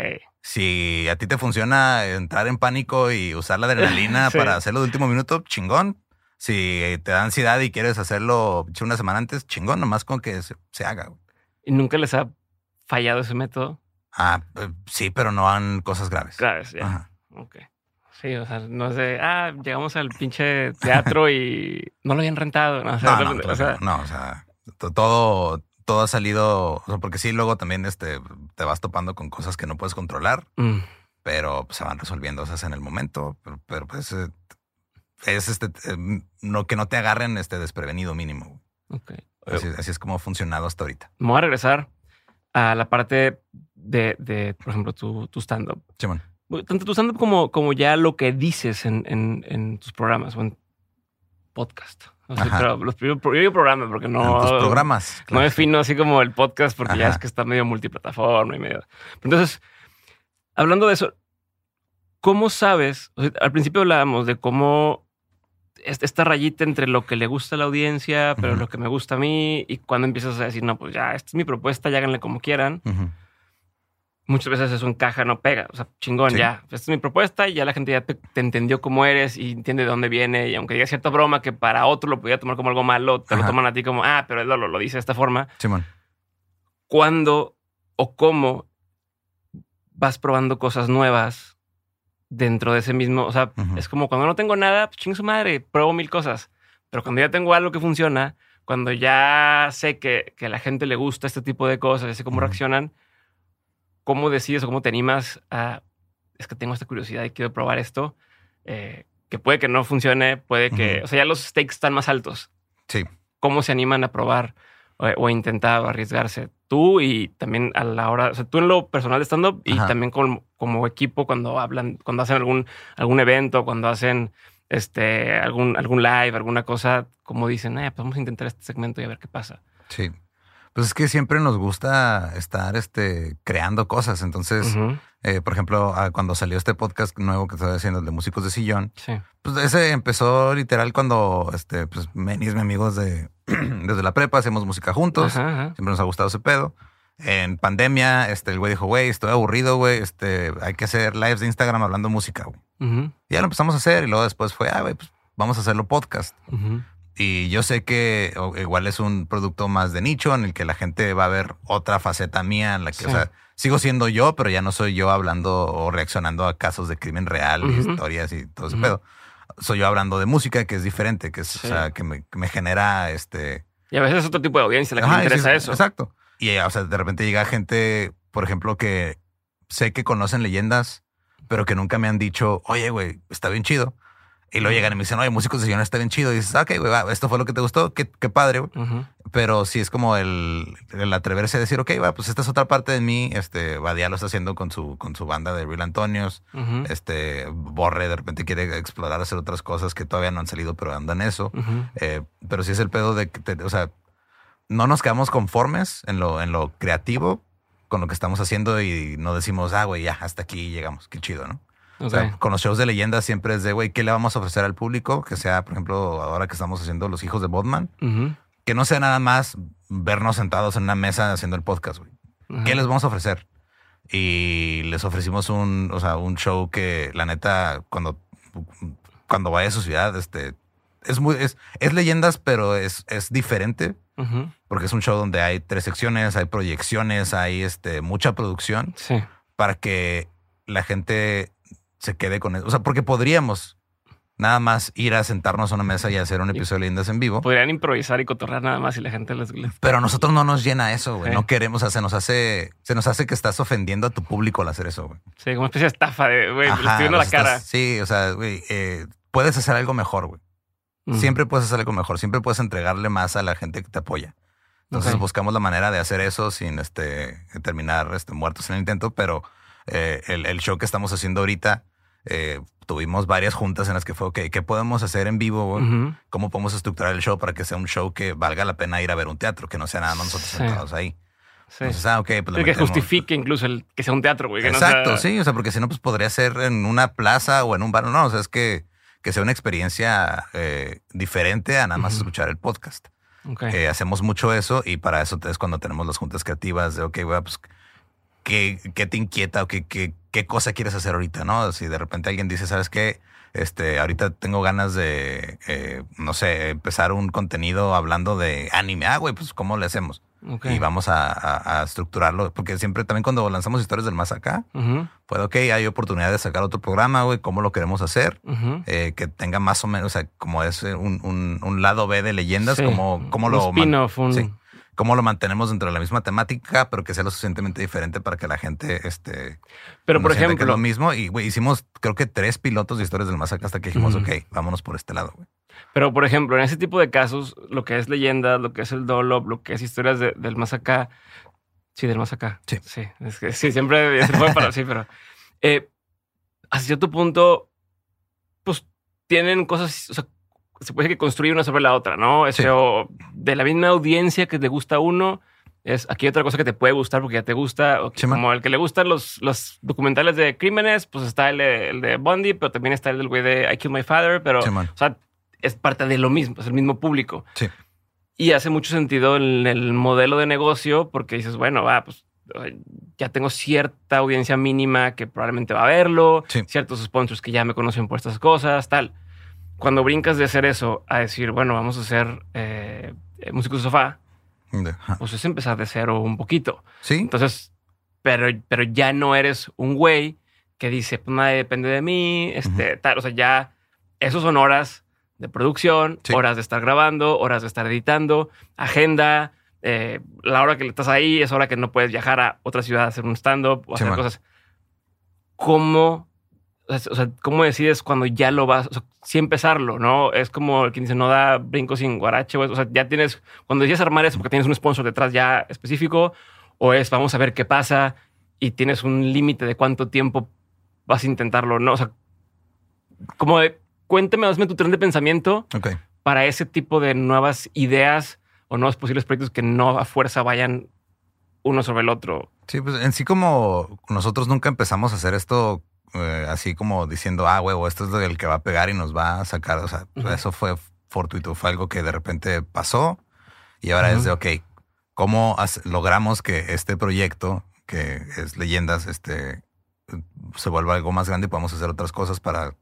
Si a ti te funciona entrar en pánico y usar la adrenalina (laughs) para hacerlo de último minuto, chingón. Si te da ansiedad y quieres hacerlo una semana antes, chingón, nomás con que se, haga. ¿Y nunca les ha fallado ese método? Ah, eh, sí, pero no han cosas graves. Graves, ya. Ok. Sí, o sea, no sé, ah, llegamos al pinche teatro y no lo habían rentado. No, o sea, no, o sea, no, o sea todo, todo ha salido, o sea, porque sí, luego también este, te vas topando con cosas que no puedes controlar, mm. pero pues, se van resolviendo esas en el momento, pero, pues eh, es este, eh, no, que no te agarren este desprevenido mínimo. Okay. Así, es como ha funcionado hasta ahorita. Me voy a regresar a la parte de, de por ejemplo, tu, tu stand-up. Simón tanto tu stand como, como ya lo que dices en, en, tus programas o en podcast. los primeros, yo digo programa porque no. tus programas. No defino así como el podcast porque ya es que está medio multiplataforma y medio. Entonces, hablando de eso, ¿cómo sabes? al principio hablábamos de cómo esta rayita entre lo que le gusta a la audiencia, pero lo que me gusta a mí, y cuando empiezas a decir, no, pues ya, esta es mi propuesta, ya háganle como quieran. Muchas veces eso encaja, no pega. O sea, chingón, ya. Esta es mi propuesta y ya la gente ya te, entendió cómo eres y entiende de dónde viene. Y aunque diga cierta broma que para otro lo podía tomar como algo malo, te lo toman a ti como, ah, pero él lo, lo, dice de esta forma. Simón. ¿Cuándo o cómo vas probando cosas nuevas dentro de ese mismo, o sea, es como cuando no tengo nada, pues chingue su madre, pruebo mil cosas. Pero cuando ya tengo algo que funciona, cuando ya sé que, que a la gente le gusta este tipo de cosas, ya sé cómo reaccionan, ¿cómo decides o cómo te animas a, es que tengo esta curiosidad y quiero probar esto? Eh, que puede que no funcione, puede que, o sea, ya los stakes están más altos. Sí. ¿Cómo se animan a probar o, o intentar arriesgarse? tú y también a la hora, o sea, tú en lo personal de stand-up y también como equipo cuando hablan, cuando hacen algún, algún evento, cuando hacen este, algún, algún live, alguna cosa, como dicen, eh, pues vamos a intentar este segmento y a ver qué pasa. Sí. Pues es que siempre nos gusta estar este, creando cosas. Entonces, eh, por ejemplo, ah, cuando salió este podcast nuevo que estoy haciendo, el de Músicos de Sillón, pues ese empezó literal cuando este, pues, Meni es mi amigo desde, (clears throat) desde la prepa, hacemos música juntos. Siempre nos ha gustado ese pedo. En pandemia, este, el güey dijo, güey, estoy aburrido, güey, este, hay que hacer lives de Instagram hablando música, güey. Y ya lo empezamos a hacer y luego después fue, ah, güey, pues vamos a hacerlo podcast. Y yo sé que igual es un producto más de nicho en el que la gente va a ver otra faceta mía en la que, o sea, sigo siendo yo, pero ya no soy yo hablando o reaccionando a casos de crimen real, historias y todo ese pedo. Soy yo hablando de música que es diferente, que es, o sea, que me, genera este. Y a veces es otro tipo de audiencia la que me interesa eso. Exacto. Y, o sea, de repente llega gente, por ejemplo, que sé que conocen leyendas, pero que nunca me han dicho, oye, güey, está bien chido. Y luego llegan y me dicen, oye, músicos de sillón está bien chido. Y dices, ok, güey, esto fue lo que te gustó, qué, qué padre. Pero sí es como el, el, atreverse a decir, ok, va, pues esta es otra parte de mí. Este, Badía lo está haciendo con su, con su banda de Real Antonios. Este, Borre de repente quiere explorar, hacer otras cosas que todavía no han salido, pero andan eso. Eh, pero sí es el pedo de que, o sea, no nos quedamos conformes en lo, en lo creativo con lo que estamos haciendo y no decimos, ah, güey, ya, hasta aquí llegamos, qué chido, ¿no? O sea, con los shows de leyendas siempre es de, güey, ¿qué le vamos a ofrecer al público? Que sea, por ejemplo, ahora que estamos haciendo Los Hijos de Bodman, que no sea nada más vernos sentados en una mesa haciendo el podcast, güey. ¿Qué les vamos a ofrecer? Y les ofrecimos un, o sea, un show que la neta, cuando, cuando vaya a su ciudad, este, es muy, es, es leyendas, pero es, es diferente. Porque es un show donde hay tres secciones, hay proyecciones, hay este, mucha producción. Sí. Para que la gente se quede con eso. O sea, porque podríamos nada más ir a sentarnos a una mesa y hacer un episodio de Leyendas en vivo. Podrían improvisar y cotorrar nada más y la gente les... Pero a nosotros no nos llena eso, güey. No queremos, o sea, se nos hace, se nos hace que estás ofendiendo a tu público al hacer eso, güey. Sí, como una especie de estafa de, güey, le estoy viendo la cara. Sí, o sea, güey, eh, puedes hacer algo mejor, güey. Siempre puedes hacer algo mejor, siempre puedes entregarle más a la gente que te apoya. Entonces buscamos la manera de hacer eso sin este terminar este, muertos en el intento, pero eh, el, el show que estamos haciendo ahorita eh, tuvimos varias juntas en las que fue, ok, ¿qué podemos hacer en vivo? ¿Cómo podemos estructurar el show para que sea un show que valga la pena ir a ver un teatro, que no sea nada más nosotros sentados ahí? Sí. ah, okay, pues que justifique incluso el que sea un teatro, güey. Exacto, sí, o sea, porque si no, pues podría ser en una plaza o en un bar. No, o sea, es que, que sea una experiencia eh, diferente a nada más escuchar el podcast. Eh, hacemos mucho eso y para eso es cuando tenemos las juntas creativas de, ok, güey, pues qué, qué te inquieta o qué, qué, qué, cosa quieres hacer ahorita, ¿no? Si de repente alguien dice, ¿sabes qué? Este, ahorita tengo ganas de, eh, no sé, empezar un contenido hablando de anime. Ah, güey, pues ¿cómo le hacemos? Y vamos a, estructurarlo, porque siempre también cuando lanzamos historias del más acá, pues ok, hay oportunidad de sacar otro programa, güey, cómo lo queremos hacer, eh, que tenga más o menos, o sea, como es un, un, lado B de leyendas, como, como lo... Spin-off, cómo lo mantenemos dentro de la misma temática, pero que sea lo suficientemente diferente para que la gente este Pero por ejemplo, lo mismo y güey, hicimos creo que tres pilotos de historias del masacre hasta que dijimos, ok, vámonos por este lado, güey. Pero por ejemplo, en ese tipo de casos, lo que es leyenda, lo que es el dolo, lo que es historias del más acá, sí, del más acá. Sí. Sí, es que sí, siempre (laughs) se fue para sí, pero eh, hasta cierto punto, pues tienen cosas, o sea, se puede que construir una sobre la otra, ¿no? Eso de la misma audiencia que te gusta uno, es aquí hay otra cosa que te puede gustar porque ya te gusta. como el que le gustan los, los documentales de crímenes, pues está el de, el de Bundy, pero también está el del güey de I Killed My Father. Pero, o sea, es parte de lo mismo, es el mismo público. Sí. Y hace mucho sentido en el modelo de negocio porque dices, bueno, va, pues ya tengo cierta audiencia mínima que probablemente va a verlo, ciertos sponsors que ya me conocen por estas cosas, tal. Cuando brincas de hacer eso a decir, bueno, vamos a hacer eh, músicos de sofá, pues es empezar de cero un poquito. Sí. Entonces, pero, pero ya no eres un güey que dice, pues nadie depende de mí, este, tal. O sea, ya esos son horas de producción, horas de estar grabando, horas de estar editando, agenda. Eh, la hora que estás ahí es hora que no puedes viajar a otra ciudad a hacer un stand-up o hacer cosas. ¿Cómo, o sea, ¿cómo decides cuando ya lo vas? O sí empezarlo, ¿no? Es como quien dice, no da brinco sin guarache. O sea, ya tienes, cuando decides armar eso porque tienes un sponsor detrás ya específico, o es vamos a ver qué pasa y tienes un límite de cuánto tiempo vas a intentarlo, ¿no? O sea, como de, cuéntame, hazme tu tren de pensamiento para ese tipo de nuevas ideas o nuevos posibles proyectos que no a fuerza vayan uno sobre el otro. Sí, pues en sí como nosotros nunca empezamos a hacer esto eh, así como diciendo, ah, huevo, esto es el que va a pegar y nos va a sacar. O sea, eso fue fortuito, fue algo que de repente pasó y ahora es de, ok, ¿cómo logramos que este proyecto, que es Leyendas, este, se vuelva algo más grande y podamos hacer otras cosas para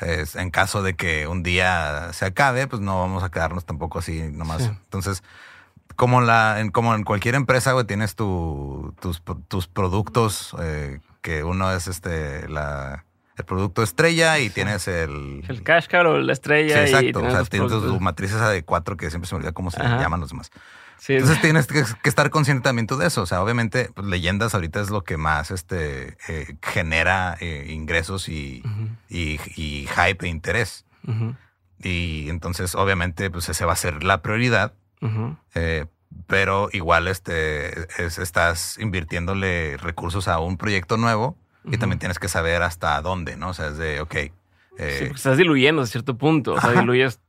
en caso de que un día se acabe, pues no vamos a quedarnos tampoco así nomás. Entonces, como, la, en, como en cualquier empresa, güey, tienes tu, tus, tus productos, eh, que uno es este, la, el producto estrella y tienes el... El cash cow o la estrella. Sí, exacto. o sea, tienes tus matrices de cuatro que siempre se me olvida cómo se llaman los demás. Entonces tienes que, estar consciente también tú de eso. O sea, obviamente, pues, leyendas ahorita es lo que más este, eh, genera eh, ingresos y, y, hype e interés. Y entonces, obviamente, pues ese va a ser la prioridad. Eh, pero igual este, estás invirtiéndole recursos a un proyecto nuevo y también tienes que saber hasta dónde, ¿no? O sea, es de, ok. sí, estás diluyendo a cierto punto. O sea, diluyes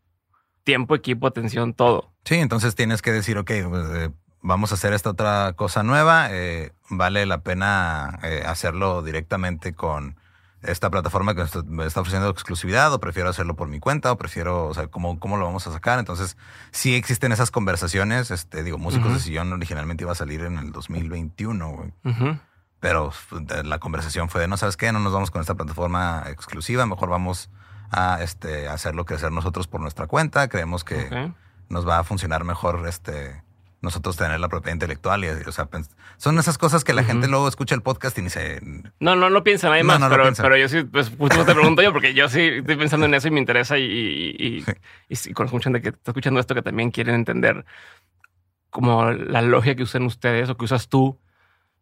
tiempo, equipo, atención, todo. Sí, entonces tienes que decir, ok, pues, eh, vamos a hacer esta otra cosa nueva, eh, vale la pena eh, hacerlo directamente con esta plataforma que me está ofreciendo exclusividad o prefiero hacerlo por mi cuenta o prefiero, o sea, ¿cómo, cómo lo vamos a sacar? Entonces, sí existen esas conversaciones. Este, digo, Músicos de Sillón originalmente iba a salir en el 2021, güey. Pero la conversación fue de, no sabes qué, no nos vamos con esta plataforma exclusiva, mejor vamos a este, hacerlo crecer nosotros por nuestra cuenta. Creemos que nos va a funcionar mejor este, nosotros tener la propiedad intelectual. Y, o sea, son esas cosas que la gente luego escucha el podcast y ni se... No, no, no piensa nadie más, pero, yo sí, pues justo te pregunto yo, porque yo sí estoy pensando en eso y me interesa y, y, y, con escuchan de que está escuchando esto que también quieren entender como la lógica que usan ustedes o que usas tú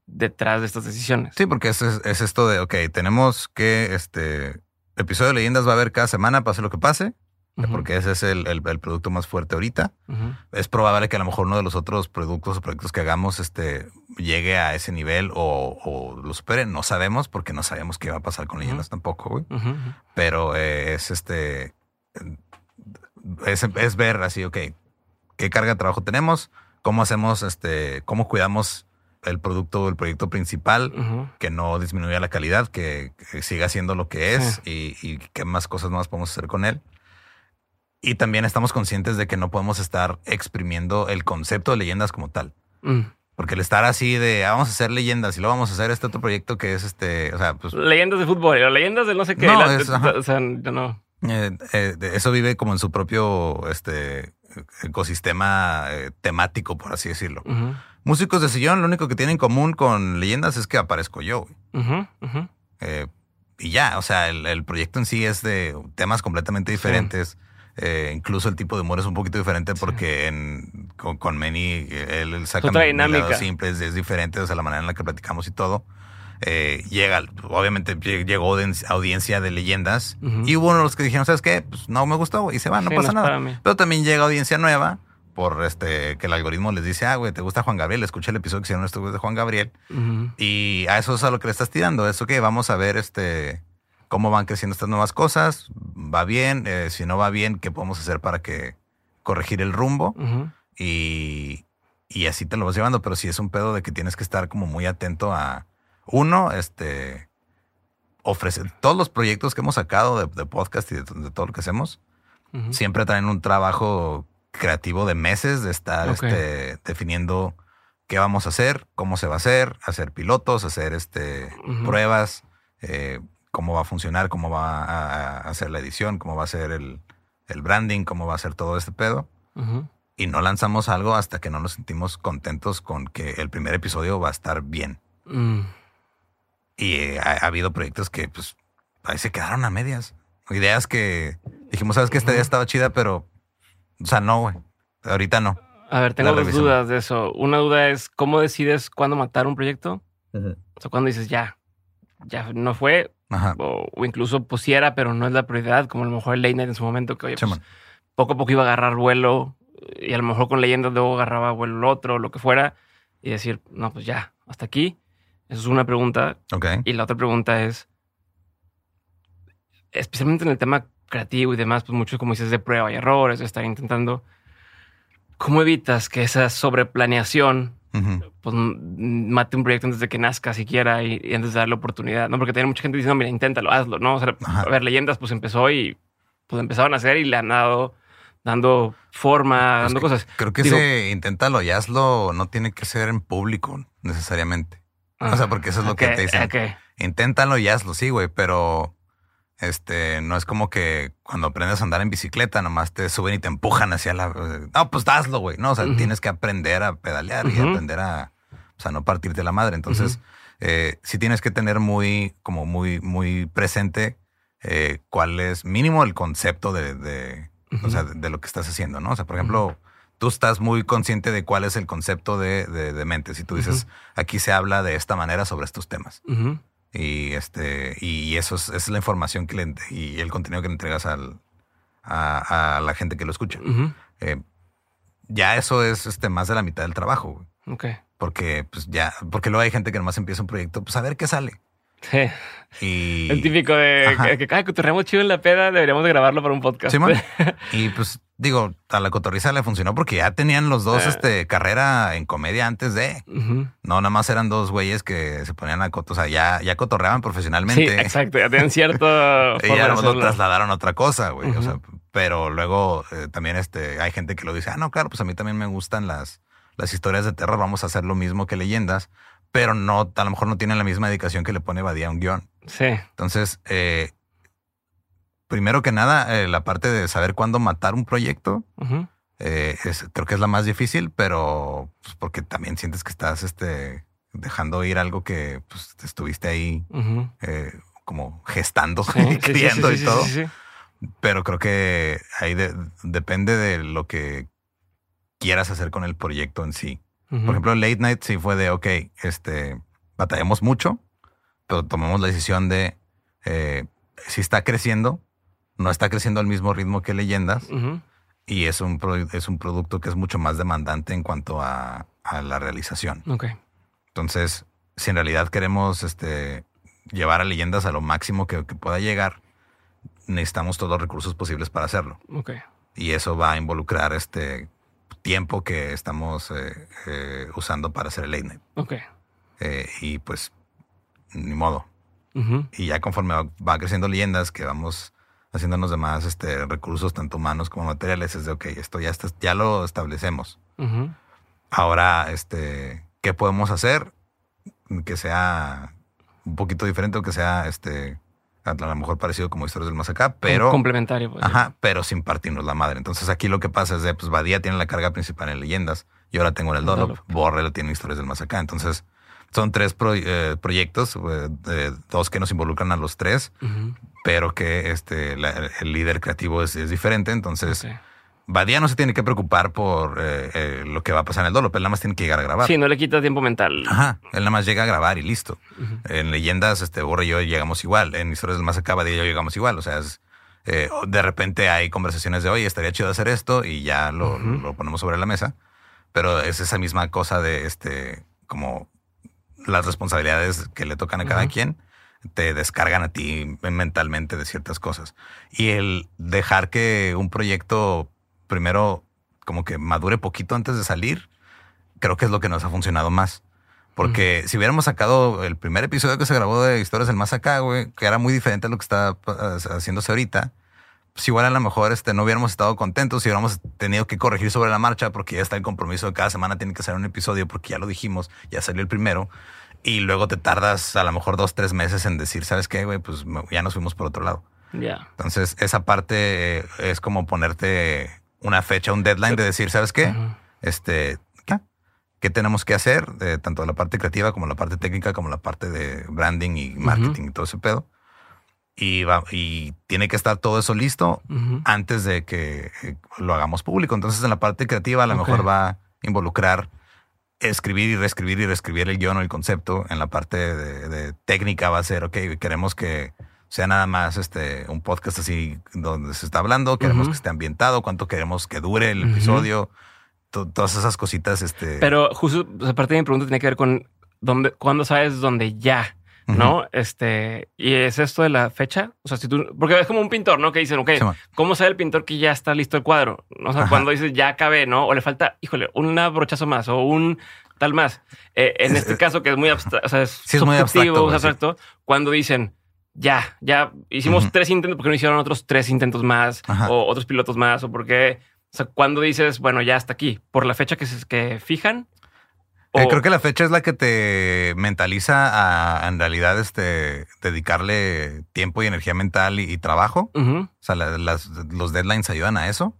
detrás de estas decisiones. Sí, porque es, es esto de, ok, tenemos que este episodio de leyendas va a haber cada semana, pase lo que pase, porque ese es el, el, producto más fuerte ahorita. Es probable que a lo mejor uno de los otros productos o proyectos que hagamos este, llegue a ese nivel o, o lo supere. No sabemos, porque no sabemos qué va a pasar con leyendas tampoco, güey. Pero eh, es este. Es, es, ver así, ok, qué carga de trabajo tenemos, cómo hacemos, este, cómo cuidamos el producto, el proyecto principal, que no disminuya la calidad, que, siga siendo lo que es y, qué más cosas más podemos hacer con él. Y también estamos conscientes de que no podemos estar exprimiendo el concepto de leyendas como tal. Mm. Porque el estar así de ah, vamos a hacer leyendas y luego vamos a hacer este otro proyecto que es este, o sea, pues. Leyendas de fútbol, leyendas de no sé qué. No, o sea, yo no. Eh, eh, eso vive como en su propio este, ecosistema eh, temático, por así decirlo. Músicos de sillón, lo único que tienen en común con leyendas es que aparezco yo. Y ya, o sea, el, proyecto en sí es de temas completamente diferentes. Eh, incluso el tipo de humor es un poquito diferente porque en, con, con Manny él, saca otra dinámica simple, es, diferente, o sea, la manera en la que platicamos y todo. Eh, llega, obviamente llegó audiencia de leyendas y hubo uno de los que dijeron, ¿sabes qué? Pues no me gustó y se va, no pasa nada. Pero también llega audiencia nueva por este que el algoritmo les dice, ah, güey, ¿te gusta Juan Gabriel? Escucha el episodio que hicieron esto de Juan Gabriel. Y a eso es a lo que le estás tirando. Eso que vamos a ver este cómo van creciendo estas nuevas cosas. Va bien, eh, si no va bien, ¿qué podemos hacer para que corregir el rumbo? y, y así te lo vas llevando. Pero sí es un pedo de que tienes que estar como muy atento a uno, este, ofrecer todos los proyectos que hemos sacado de, podcast y de, todo lo que hacemos, siempre traen un trabajo creativo de meses de estar este, definiendo qué vamos a hacer, cómo se va a hacer, hacer pilotos, hacer este, pruebas, eh, cómo va a funcionar, cómo va a, hacer la edición, cómo va a ser el, branding, cómo va a ser todo este pedo. Y no lanzamos algo hasta que no nos sentimos contentos con que el primer episodio va a estar bien. Mm. Y eh, ha, habido proyectos que pues ahí se quedaron a medias. Ideas que dijimos, sabes que esta idea estaba chida, pero, o sea, no, güey. Ahorita no. A ver, tengo dos dudas de eso. Una duda es, ¿cómo decides cuándo matar un proyecto? O sea, cuando dices, ya, ya no fue, O, incluso pusiera, pero no es la prioridad, como a lo mejor el Late en su momento, que oye, pues, poco a poco iba a agarrar vuelo y a lo mejor con leyendas luego agarraba vuelo el otro, lo que fuera, y decir, no, pues ya, hasta aquí. Eso es una pregunta. Y la otra pregunta es, especialmente en el tema creativo y demás, pues mucho, como dices, de prueba y errores, de estar intentando. ¿Cómo evitas que esa sobreplaneación pues mate un proyecto antes de que nazca siquiera y, antes de darle oportunidad? No, porque tiene mucha gente diciendo, mira, inténtalo, hazlo, ¿no? O sea, a ver, leyendas, pues empezó y pues empezaron a hacer y le han dado dando forma, pues dando cosas. Creo que ese inténtalo y hazlo no tiene que ser en público necesariamente. o sea, porque eso es lo que te dicen. Inténtalo y hazlo, sí, güey, pero este, no es como que cuando aprendes a andar en bicicleta, nomás te suben y te empujan hacia la. No, pues hazlo, güey. No, o sea, tienes que aprender a pedalear y aprender a, o sea, no partirte la madre. Entonces, eh, sí tienes que tener muy, como muy, muy presente eh, cuál es mínimo el concepto de, de o sea, de, lo que estás haciendo, ¿no? O sea, por ejemplo, tú estás muy consciente de cuál es el concepto de, de, mente. Si tú dices, aquí se habla de esta manera sobre estos temas. Y este, y eso es, la información que le, y el contenido que le entregas al, a, la gente que lo escucha. Eh, ya eso es este, más de la mitad del trabajo. Porque, pues ya, porque luego hay gente que nomás empieza un proyecto, pues a ver qué sale. Sí. Y... El típico de que, que, que chido en la peda, deberíamos de grabarlo para un podcast. (laughs) y pues digo, a la cotorriza le funcionó porque ya tenían los dos eh. este, carrera en comedia antes de. No, nada más eran dos güeyes que se ponían a coto, o sea, ya, ya cotorreaban profesionalmente. Sí, exacto, ya tenían cierto. (laughs) y ya lo trasladaron a otra cosa, güey. O sea, pero luego eh, también este, hay gente que lo dice, ah, no, claro, pues a mí también me gustan las, las historias de terror, vamos a hacer lo mismo que leyendas pero no, a lo mejor no tienen la misma dedicación que le pone Badía a un guion. Sí. Entonces, eh, primero que nada, eh, la parte de saber cuándo matar un proyecto, eh, creo que es la más difícil, pero pues, porque también sientes que estás este, dejando ir algo que pues, estuviste ahí como gestando, criando y todo. Pero creo que ahí depende de lo que quieras hacer con el proyecto en sí. Por ejemplo, Late Night sí fue de, ok, este, batallamos mucho, pero tomamos la decisión de, eh, si está creciendo, no está creciendo al mismo ritmo que Leyendas, y es un, es un producto que es mucho más demandante en cuanto a, la realización. Entonces, si en realidad queremos este, llevar a Leyendas a lo máximo que, que pueda llegar, necesitamos todos los recursos posibles para hacerlo. Ok. Y eso va a involucrar este tiempo que estamos eh, eh, usando para hacer el late night. Ok. Eh, y pues, ni modo. Y ya conforme va, creciendo leyendas, que vamos haciéndonos de más este, recursos, tanto humanos como materiales, es de, ok, esto ya, está, ya lo establecemos. Ahora, este, ¿qué podemos hacer? Que sea un poquito diferente o que sea este, a lo mejor parecido como historias del más acá, pero. Complementario. Pues, ajá, pero sin partirnos la madre. Entonces aquí lo que pasa es de, pues Badía tiene la carga principal en leyendas y ahora tengo en el Dolop. Borre lo tiene historias del más acá. Entonces son tres eh, proyectos, eh, dos que nos involucran a los tres, pero que este, el líder creativo es, diferente. Entonces. Badía no se tiene que preocupar por eh, eh, lo que va a pasar en el Dolop. Él nada más tiene que llegar a grabar. Sí, no le quita tiempo mental. Ajá. Él nada más llega a grabar y listo. En leyendas, este Borre y yo llegamos igual. En historias del más acá, Badía y yo llegamos igual. O sea, eh, de repente hay conversaciones de, oye, estaría chido hacer esto y ya lo, ponemos sobre la mesa. Pero es esa misma cosa de, este, como las responsabilidades que le tocan a cada quien te descargan a ti mentalmente de ciertas cosas. Y el dejar que un proyecto primero como que madure poquito antes de salir, creo que es lo que nos ha funcionado más. Porque si hubiéramos sacado el primer episodio que se grabó de Historias del Más Acá, güey, que era muy diferente a lo que está haciéndose ahorita, pues igual a lo mejor este, no hubiéramos estado contentos si hubiéramos tenido que corregir sobre la marcha porque ya está el compromiso de cada semana tiene que ser un episodio porque ya lo dijimos, ya salió el primero. Y luego te tardas a lo mejor dos, tres meses en decir, ¿sabes qué, güey? Pues ya nos fuimos por otro lado. Ya. Entonces, esa parte es como ponerte una fecha, un deadline de decir, ¿sabes qué? Este, ¿qué? ¿qué tenemos que hacer? De, tanto la parte creativa como la parte técnica, como la parte de branding y marketing y todo ese pedo. Y, va, y tiene que estar todo eso listo antes de que lo hagamos público. Entonces, en la parte creativa, a lo mejor va a involucrar escribir y reescribir y reescribir el guion o el concepto. En la parte de, técnica va a ser, ok, queremos que sea nada más este un podcast así donde se está hablando, queremos que esté ambientado, cuánto queremos que dure el episodio, todas esas cositas. Este... Pero justo, aparte de mi pregunta tiene que ver con dónde, cuándo sabes dónde ya. ¿no? Este, y es esto de la fecha. O sea, si tú, porque es como un pintor, ¿no? Que dicen, ok, ¿cómo sabe el pintor que ya está listo el cuadro? O sea, cuando dices ya acabé, ¿no? O le falta, híjole, un brochazo más o un tal más. Eh, en este caso, que es muy abstracto, o sea, es, sí, es muy abstracto, cuando dicen ya, ya hicimos tres intentos, porque no hicieron otros tres intentos más o otros pilotos más? O porque, o sea, cuando dices, bueno, ya hasta aquí, por la fecha que, se, que fijan eh, creo que la fecha es la que te mentaliza a en realidad este dedicarle tiempo y energía mental y, trabajo. O sea, los deadlines ayudan a eso,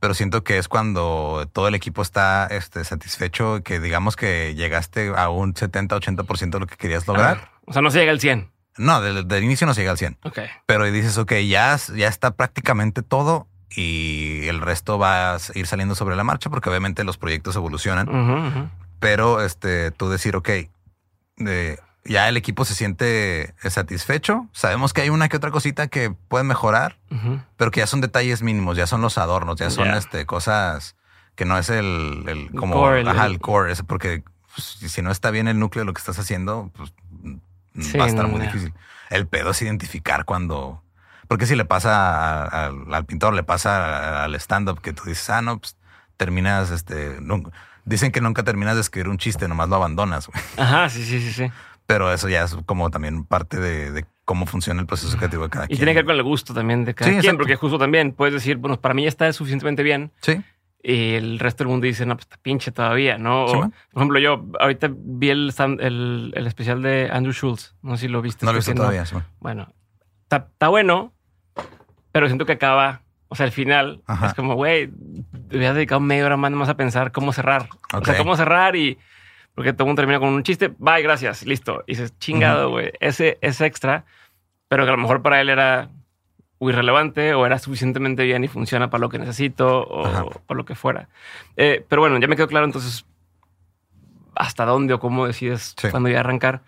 pero siento que es cuando todo el equipo está este, satisfecho que digamos que llegaste a un 70, 80% de lo que querías lograr. o sea, no se llega al 100. No, del, inicio no se llega al 100. Ok. Pero dices, ok, ya, ya está prácticamente todo y el resto va a ir saliendo sobre la marcha porque obviamente los proyectos evolucionan. Pero este, tú decir, ok, ya el equipo se siente satisfecho. Sabemos que hay una que otra cosita que puede mejorar, pero que ya son detalles mínimos, ya son los adornos, ya son este, cosas que no es el, el como core, el, core, porque pues, si no está bien el núcleo de lo que estás haciendo, pues va a estar muy difícil. El pedo es identificar cuando, porque si le pasa al pintor, le pasa al stand-up que tú dices, ah, no, pues terminas, este, Dicen que nunca terminas de escribir un chiste, nomás lo abandonas. Ajá, sí, sí, sí, sí. Pero eso ya es como también parte de, cómo funciona el proceso creativo de cada quien. Y tiene que ver con el gusto también de cada quien, porque justo también puedes decir, bueno, para mí ya está suficientemente bien. Sí. Y el resto del mundo dice, no, pues está pinche todavía, ¿no? por ejemplo, yo ahorita vi el, el, especial de Andrew Schultz. No sé si lo viste. No lo he visto todavía. Sí. Bueno, está, está bueno, pero siento que acaba o sea, al final es como, güey, hubieras dedicado media hora más, a pensar cómo cerrar. O sea, cómo cerrar y porque todo el mundo termina con un chiste. Bye, gracias, listo. Y dices, chingado, güey, ese es extra, pero que a lo mejor para él era irrelevante o era suficientemente bien y funciona para lo que necesito o, por lo que fuera. Eh, pero bueno, ya me quedó claro entonces hasta dónde o cómo decides cuando ya arrancar.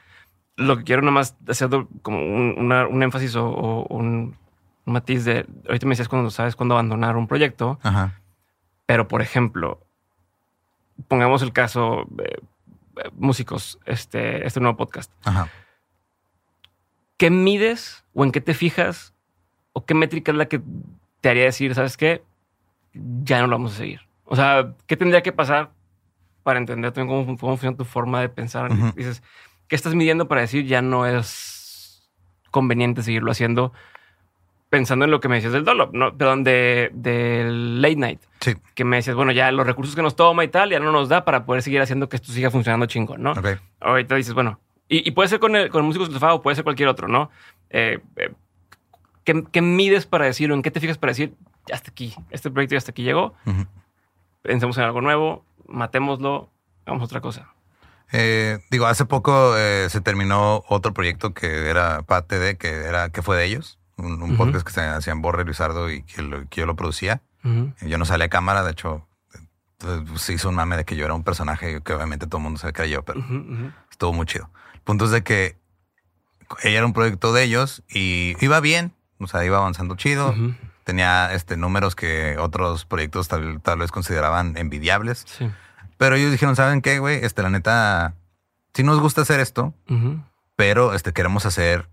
Lo que quiero nomás hacer como un, énfasis o un matiz de, ahorita me decías cuando sabes cuándo abandonar un proyecto, pero por ejemplo, pongamos el caso, de músicos, este, este nuevo podcast. ¿Qué mides o en qué te fijas o qué métrica es la que te haría decir, sabes qué, ya no lo vamos a seguir? O sea, ¿qué tendría que pasar para entender también cómo, funciona tu forma de pensar? Dices, ¿qué estás midiendo para decir ya no es conveniente seguirlo haciendo? pensando en lo que me decías del dolop, no, perdón, de, del late night. Sí. Que me decías, bueno, ya los recursos que nos toma y tal, ya no nos da para poder seguir haciendo que esto siga funcionando chingón, ¿no? Okay. Ahorita dices, bueno, y, puede ser con, el, con músicos de o puede ser cualquier otro, ¿no? Eh, eh, ¿qué, mides para decirlo? ¿En qué te fijas para decir, ya hasta aquí, este proyecto ya hasta aquí llegó? Pensemos en algo nuevo, matémoslo, hagamos otra cosa. Eh, digo, hace poco se terminó otro proyecto que era PATD, que era que fue de ellos un, podcast que se hacían Borre Luisardo y que, yo lo producía. Yo no salía a cámara, de hecho, eh, se hizo un mame de que yo era un personaje que obviamente todo el mundo se creyó, pero estuvo muy chido. El punto es de que ella era un proyecto de ellos y iba bien, o sea, iba avanzando chido. Tenía este, números que otros proyectos tal, vez consideraban envidiables. Pero ellos dijeron, ¿saben qué, güey? Este, la neta, sí nos gusta hacer esto, pero este, queremos hacer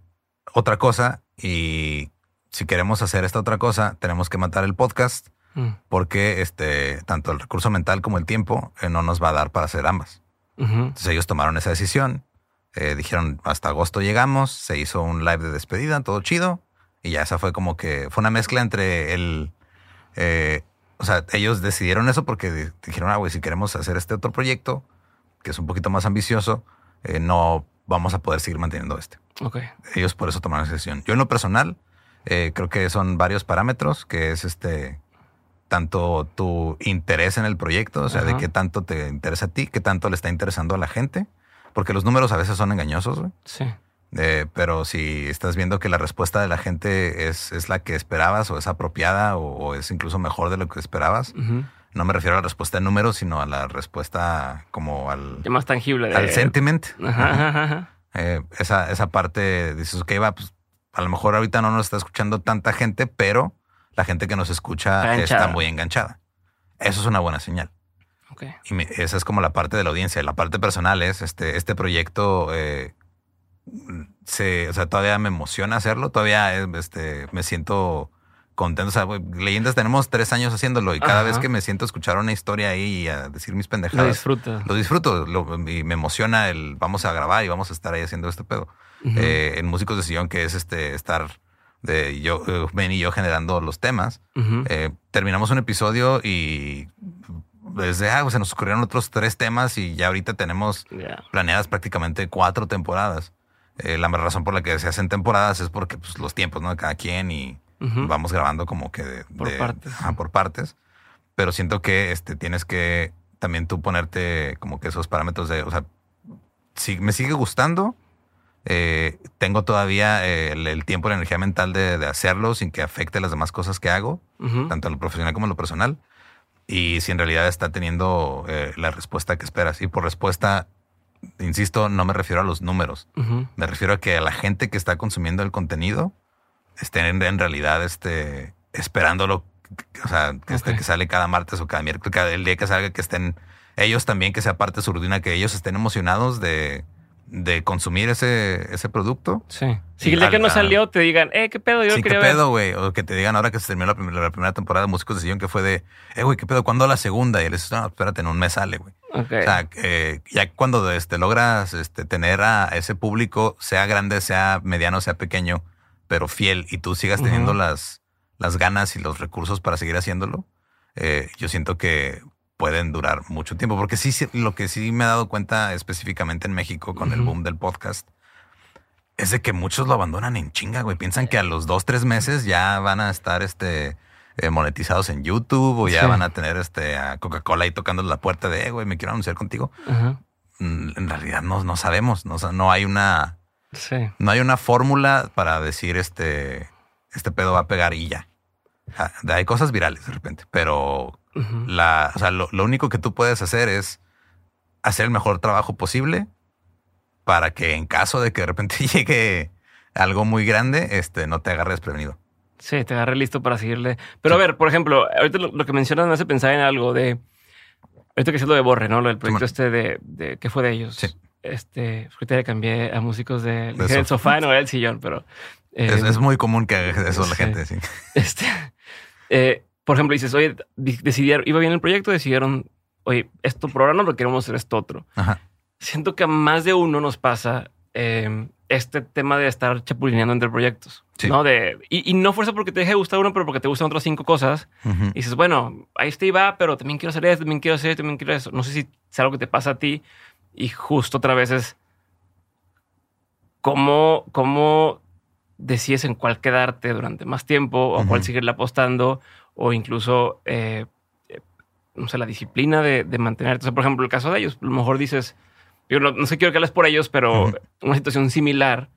otra cosa y si queremos hacer esta otra cosa, tenemos que matar el podcast mm. porque este, tanto el recurso mental como el tiempo eh, no nos va a dar para hacer ambas. Entonces ellos tomaron esa decisión. Eh, dijeron hasta agosto llegamos, se hizo un live de despedida, todo chido. Y ya esa fue como que fue una mezcla entre el. Eh, o sea, ellos decidieron eso porque dijeron, ah, güey, si queremos hacer este otro proyecto, que es un poquito más ambicioso, eh, no vamos a poder seguir manteniendo este. Ok. Ellos por eso tomaron esa decisión. Yo en lo personal, eh, creo que son varios parámetros, que es este tanto tu interés en el proyecto, o sea, de qué tanto te interesa a ti, qué tanto le está interesando a la gente, porque los números a veces son engañosos, güey. Sí. Eh, pero si estás viendo que la respuesta de la gente es, es la que esperabas o es apropiada o, es incluso mejor de lo que esperabas, no me refiero a la respuesta en números, sino a la respuesta como al... más tangible. Al sentiment. Eh, esa, esa parte, dices, ok, va, pues a lo mejor ahorita no nos está escuchando tanta gente, pero la gente que nos escucha está muy enganchada. Eso es una buena señal. Y esa es como la parte de la audiencia. La parte personal es este, este proyecto. Eh, se, o sea, todavía me emociona hacerlo. Todavía este, me siento contento. O sea, leyendas tenemos tres años haciéndolo y cada vez que me siento a escuchar una historia ahí y a decir mis pendejadas. Lo disfruto. Lo disfruto y me emociona el vamos a grabar y vamos a estar ahí haciendo este pedo. Eh, en Músicos de Sillón, que es este estar de yo, eh, Ben y yo generando los temas. Eh, terminamos un episodio y desde ah, se nos ocurrieron otros tres temas y ya ahorita tenemos planeadas prácticamente cuatro temporadas. La razón por la que se hacen temporadas es porque pues, los tiempos ¿no? de cada quien y vamos grabando como que de, por, partes. por partes. Pero siento que este, tienes que también tú ponerte como que esos parámetros de, o sea, si me sigue gustando, eh, tengo todavía eh, el, tiempo y la energía mental de, hacerlo sin que afecte las demás cosas que hago, tanto en lo profesional como en lo personal. Y si en realidad está teniendo eh, la respuesta que esperas. Y por respuesta, insisto, no me refiero a los números. Me refiero a que la gente que está consumiendo el contenido esté en, realidad este, esperándolo. O sea, que, este, que sale cada martes o cada miércoles, cada, el día que salga, que estén ellos también, que sea parte de su rutina, que ellos estén emocionados de, de consumir ese, ese producto. Sí. Si el día que no salió te digan, eh, qué pedo, yo sí, qué pedo, güey. O que te digan ahora que se terminó la, primera, temporada de Músicos de Sillón, que fue de, eh, güey, qué pedo, ¿cuándo la segunda? Y les dices, no, espérate, en un mes sale, güey. O sea, eh, ya cuando este, logras este, tener a ese público, sea grande, sea mediano, sea pequeño, pero fiel, y tú sigas teniendo las, las ganas y los recursos para seguir haciéndolo, eh, yo siento que pueden durar mucho tiempo. Porque sí, lo que sí me he dado cuenta específicamente en México con el boom del podcast es de que muchos lo abandonan en chinga, güey. Piensan que a los dos, tres meses ya van a estar este, eh, monetizados en YouTube o ya van a tener este, a Coca-Cola ahí tocando la puerta de, eh, güey, me quiero anunciar contigo. Mm, en realidad no, no sabemos. No, no hay una. No hay una fórmula para decir este, este pedo va a pegar y ya. Ah, hay cosas virales de repente, pero la, o sea, lo, único que tú puedes hacer es hacer el mejor trabajo posible para que en caso de que de repente (laughs) llegue algo muy grande, este, no te agarres prevenido. Sí, te agarre listo para seguirle. Pero a ver, por ejemplo, ahorita lo, que mencionas me hace pensar en algo de. Ahorita que es lo de Borre, ¿no? Lo del proyecto este de, de. ¿Qué fue de ellos? Sí. Este. Ahorita le cambié a músicos de, del sofá, no era el sillón, pero. es, es, muy común que haga eso la gente, sí. (laughs) Este. Eh, por ejemplo, dices, oye, decidieron, iba bien el proyecto, decidieron, oye, esto por ahora no lo queremos hacer esto otro. Siento que a más de uno nos pasa em, este tema de estar chapulineando entre proyectos. ¿no? De, y, no fuerza porque te deje gustar uno, pero porque te gustan otras cinco cosas. Y dices, bueno, ahí está y va, pero también quiero hacer esto, también quiero hacer esto, también quiero eso. No sé si es algo que te pasa a ti. Y justo otra vez es cómo, cómo decides en cuál quedarte durante más tiempo o cuál seguirle apostando o incluso, eh, eh, no sé, la disciplina de, de mantenerte. por ejemplo, el caso de ellos, a lo mejor dices, yo no, sé, quiero que hables por ellos, pero una situación similar,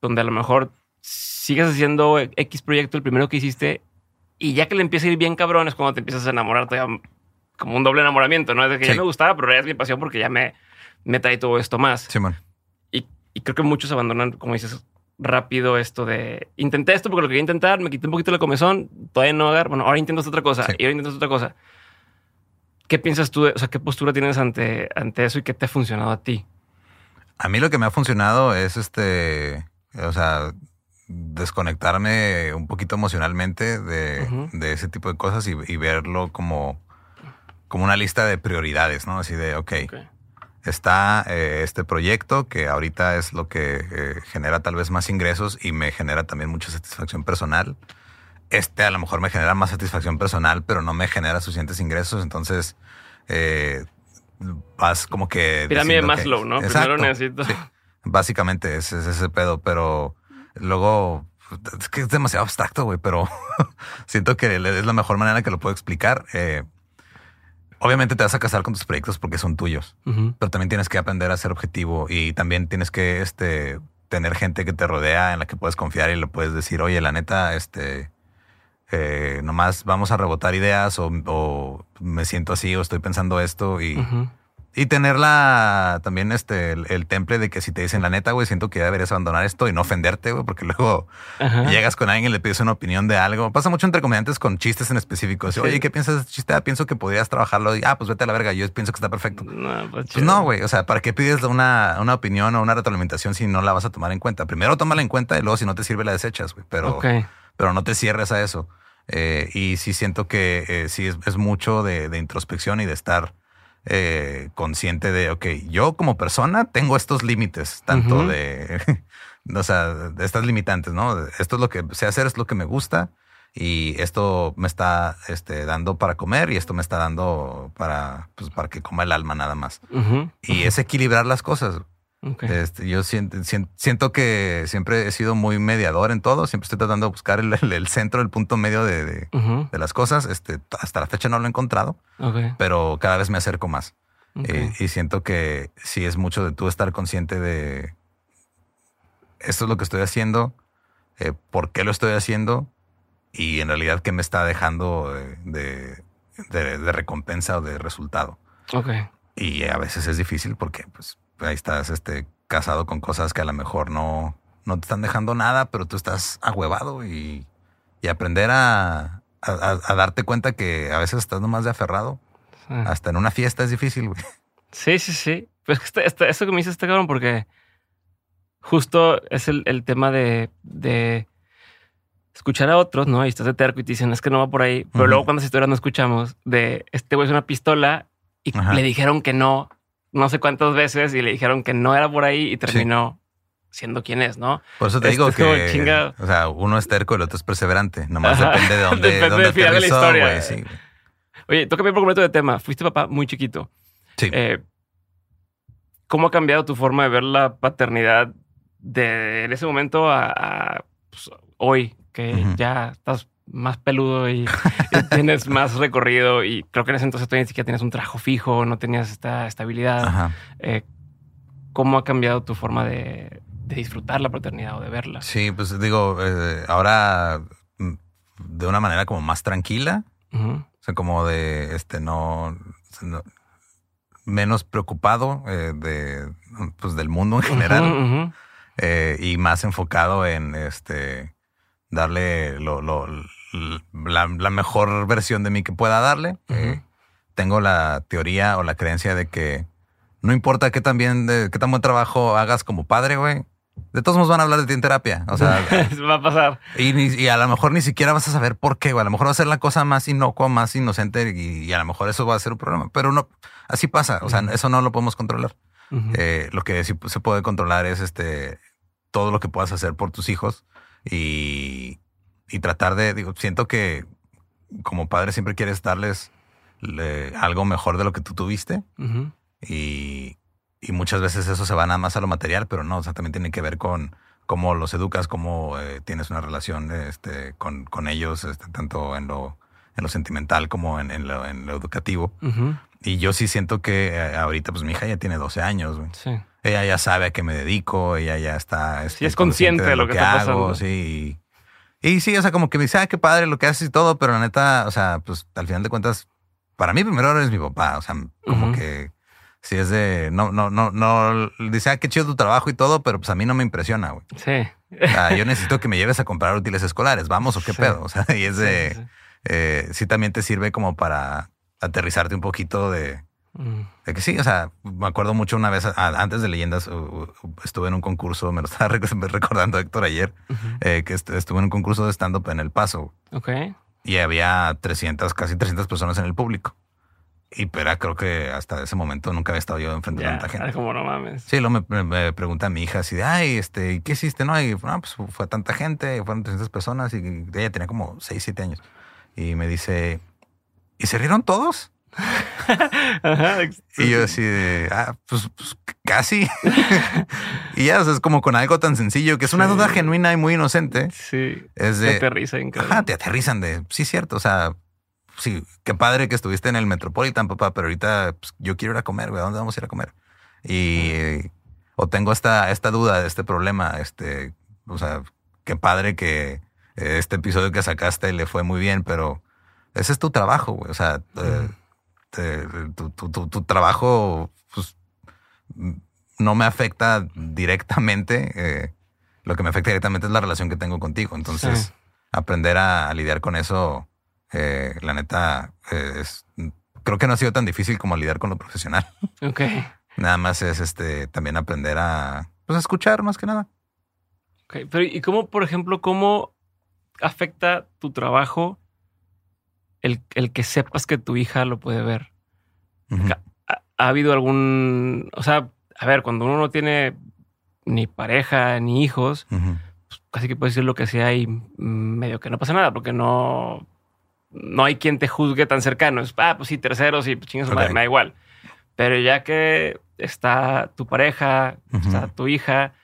donde a lo mejor sigues haciendo X proyecto, el primero que hiciste, y ya que le empieza a ir bien cabrón, es cuando te empiezas a enamorar como un doble enamoramiento, ¿no? Es de que ya me gustaba, pero ya es mi pasión porque ya me, me trae todo esto más. Sí, man. Y, y creo que muchos abandonan, como dices, rápido esto de intenté esto porque lo quería intentar, me quité un poquito la comezón, todavía no agarro, bueno, ahora intento otra cosa y ahora intento otra cosa. ¿Qué piensas tú? o sea, ¿qué postura tienes ante, ante eso y qué te ha funcionado a ti? A mí lo que me ha funcionado es este, o sea, desconectarme un poquito emocionalmente de, de ese tipo de cosas y, verlo como, como una lista de prioridades, ¿no? Así de, ok, está eh, este proyecto que ahorita es lo que eh, genera tal vez más ingresos y me genera también mucha satisfacción personal. Este a lo mejor me genera más satisfacción personal, pero no me genera suficientes ingresos. Entonces, eh, vas como que... Pirámide más low, ¿no? Primero necesito... Básicamente es, es, ese pedo, pero luego... Es que es demasiado abstracto, güey, pero (laughs) siento que es la mejor manera que lo puedo explicar. Eh, obviamente te vas a casar con tus proyectos porque son tuyos, pero también tienes que aprender a ser objetivo y también tienes que este, tener gente que te rodea en la que puedes confiar y le puedes decir, oye, la neta, este, eh, nomás vamos a rebotar ideas o, me siento así o estoy pensando esto y y tenerla también este, el, temple de que si te dicen la neta, güey, siento que deberías abandonar esto y no ofenderte, güey, porque (laughs) luego llegas con alguien y le pides una opinión de algo. Pasa mucho entre comediantes con chistes en específico. Oye, ¿qué piensas de este chiste? Ah, pienso que podrías trabajarlo. Y, ah, pues vete a la verga. Yo pienso que está perfecto. No, pues, pues no, güey. O sea, ¿para qué pides una, una, opinión o una retroalimentación si no la vas a tomar en cuenta? Primero tómala en cuenta y luego si no te sirve la desechas, güey. Pero, pero no te cierres a eso. Eh, y sí siento que eh, sí es, mucho de, de introspección y de estar eh, consciente de, ok, yo como persona tengo estos límites, tanto de, (laughs) o sea, de estas limitantes, ¿no? Esto es lo que sé hacer, es lo que me gusta y esto me está este, dando para comer y esto me está dando para, pues, para que coma el alma nada más. Y es equilibrar las cosas. Este, yo siento, siento, que siempre he sido muy mediador en todo, siempre estoy tratando de buscar el, centro, el punto medio de, las cosas. Este, hasta la fecha no lo he encontrado, pero cada vez me acerco más. Eh, y siento que sí es mucho de tú estar consciente de esto es lo que estoy haciendo, eh, por qué lo estoy haciendo y en realidad qué me está dejando de, recompensa o de resultado. Y a veces es difícil porque pues ahí estás este, casado con cosas que a lo mejor no, no te están dejando nada, pero tú estás ahuevado y, y aprender a, a, darte cuenta que a veces estás nomás de aferrado. Hasta en una fiesta es difícil, güey. Sí, sí, sí. Pues este, este, eso que me dices este cabrón, porque justo es el, el tema de, de, escuchar a otros, ¿no? Y estás de terco y te dicen, es que no va por ahí. Pero luego cuando historias no escuchamos de este güey es una pistola y le dijeron que no no sé cuántas veces y le dijeron que no era por ahí y terminó siendo quien es, ¿no? Por eso te digo que, o sea, uno es terco y el otro es perseverante. Nomás depende de dónde, (laughs) depende de la historia. sí. Oye, toca por completo de tema. Fuiste papá muy chiquito. Sí. Eh, ¿Cómo ha cambiado tu forma de ver la paternidad de en ese momento a, pues, hoy que ya estás más peludo y, (laughs) tienes más recorrido. Y creo que en ese entonces todavía ni siquiera tienes un trabajo fijo, no tenías esta estabilidad. Eh, ¿Cómo ha cambiado tu forma de, disfrutar la paternidad o de verla? Sí, pues digo, eh, ahora mm, de una manera como más tranquila, o sea, como de este no, menos preocupado eh, de pues del mundo en general. Y más enfocado en este darle lo, la, mejor versión de mí que pueda darle. Eh, tengo la teoría o la creencia de que no importa qué tan bien, qué tan buen trabajo hagas como padre, güey. De todos modos van a hablar de ti en terapia. O sea, (laughs) va a pasar. Y, a lo mejor ni siquiera vas a saber por qué, güey. A lo mejor va a ser la cosa más inocua, más inocente y, a lo mejor eso va a ser un problema. Pero no, así pasa. O sea, eso no lo podemos controlar. Eh, lo que sí se puede controlar es este todo lo que puedas hacer por tus hijos y, y tratar de, digo, siento que como padre siempre quieres darles algo mejor de lo que tú tuviste. y, y, muchas veces eso se va nada más a lo material, pero no, o sea, también tiene que ver con cómo los educas, cómo eh, tienes una relación este, con, con ellos, este, tanto en lo, en lo sentimental como en, en, lo, en lo, educativo. Y yo sí siento que eh, ahorita, pues mi hija ya tiene 12 años. Sí. Ella ya sabe a qué me dedico, ella ya está... sí, este, es consciente de lo que, está hago, Sí, y sí, o sea, como que me dice, ah, qué padre lo que haces y todo, pero la neta, o sea, pues al final de cuentas, para mí primero eres mi papá, o sea, como que si es de, no, no, no, no, dice, ah, qué chido tu trabajo y todo, pero pues a mí no me impresiona, güey. Sí. O sea, yo necesito que me lleves a comprar útiles escolares, vamos o qué pedo, (laughs) o sea, y es de, sí, eh, sí también te sirve como para aterrizarte un poquito. De que sí, o sea, me acuerdo mucho una vez, antes de Leyendas, estuve en un concurso, me lo (laughs) estaba recordando Héctor ayer, eh, que estuve en un concurso de stand-up en El Paso. Ok. Y había 300, casi 300 personas en el público. Y pero creo que hasta ese momento nunca había estado yo enfrente de tanta gente. (laughs) Como no mames. Sí, luego me, me, pregunta mi hija así de, ay, este, ¿qué hiciste? No, y no, pues fue tanta gente, fueron 300 personas y ella tenía como 6, 7 años. Y me dice, ¿y se rieron todos? (laughs) y yo así de, ah, pues, pues casi. (laughs) y ya, es como con algo tan sencillo que es una duda genuina y muy inocente. Sí. Es de, te aterrizan. Ajá, te aterrizan de, sí, cierto. O sea, sí, qué padre que estuviste en el Metropolitan, papá, pero ahorita pues, yo quiero ir a comer, güey. ¿A dónde vamos a ir a comer? Y, o tengo esta, esta duda de este problema, este, o sea, qué padre que este episodio que sacaste le fue muy bien, pero ese es tu trabajo, güey. O sea, eh, tu, tu, trabajo pues, no me afecta directamente. Eh, lo que me afecta directamente es la relación que tengo contigo. Entonces, aprender a, lidiar con eso, eh, la neta, es, creo que no ha sido tan difícil como lidiar con lo profesional. (laughs) Ok. Nada más es este también aprender a, pues, a escuchar más que nada. Ok, pero ¿y cómo, por ejemplo, cómo afecta tu trabajo el, que sepas que tu hija lo puede ver? ¿Ha, habido algún, o sea, a ver, cuando uno no tiene ni pareja ni hijos, pues casi que puedes decir lo que sea y medio que no pasa nada, porque no, no hay quien te juzgue tan cercano. Es, ah, pues sí, terceros y pues chingas me da igual. Pero ya que está tu pareja, está tu hija,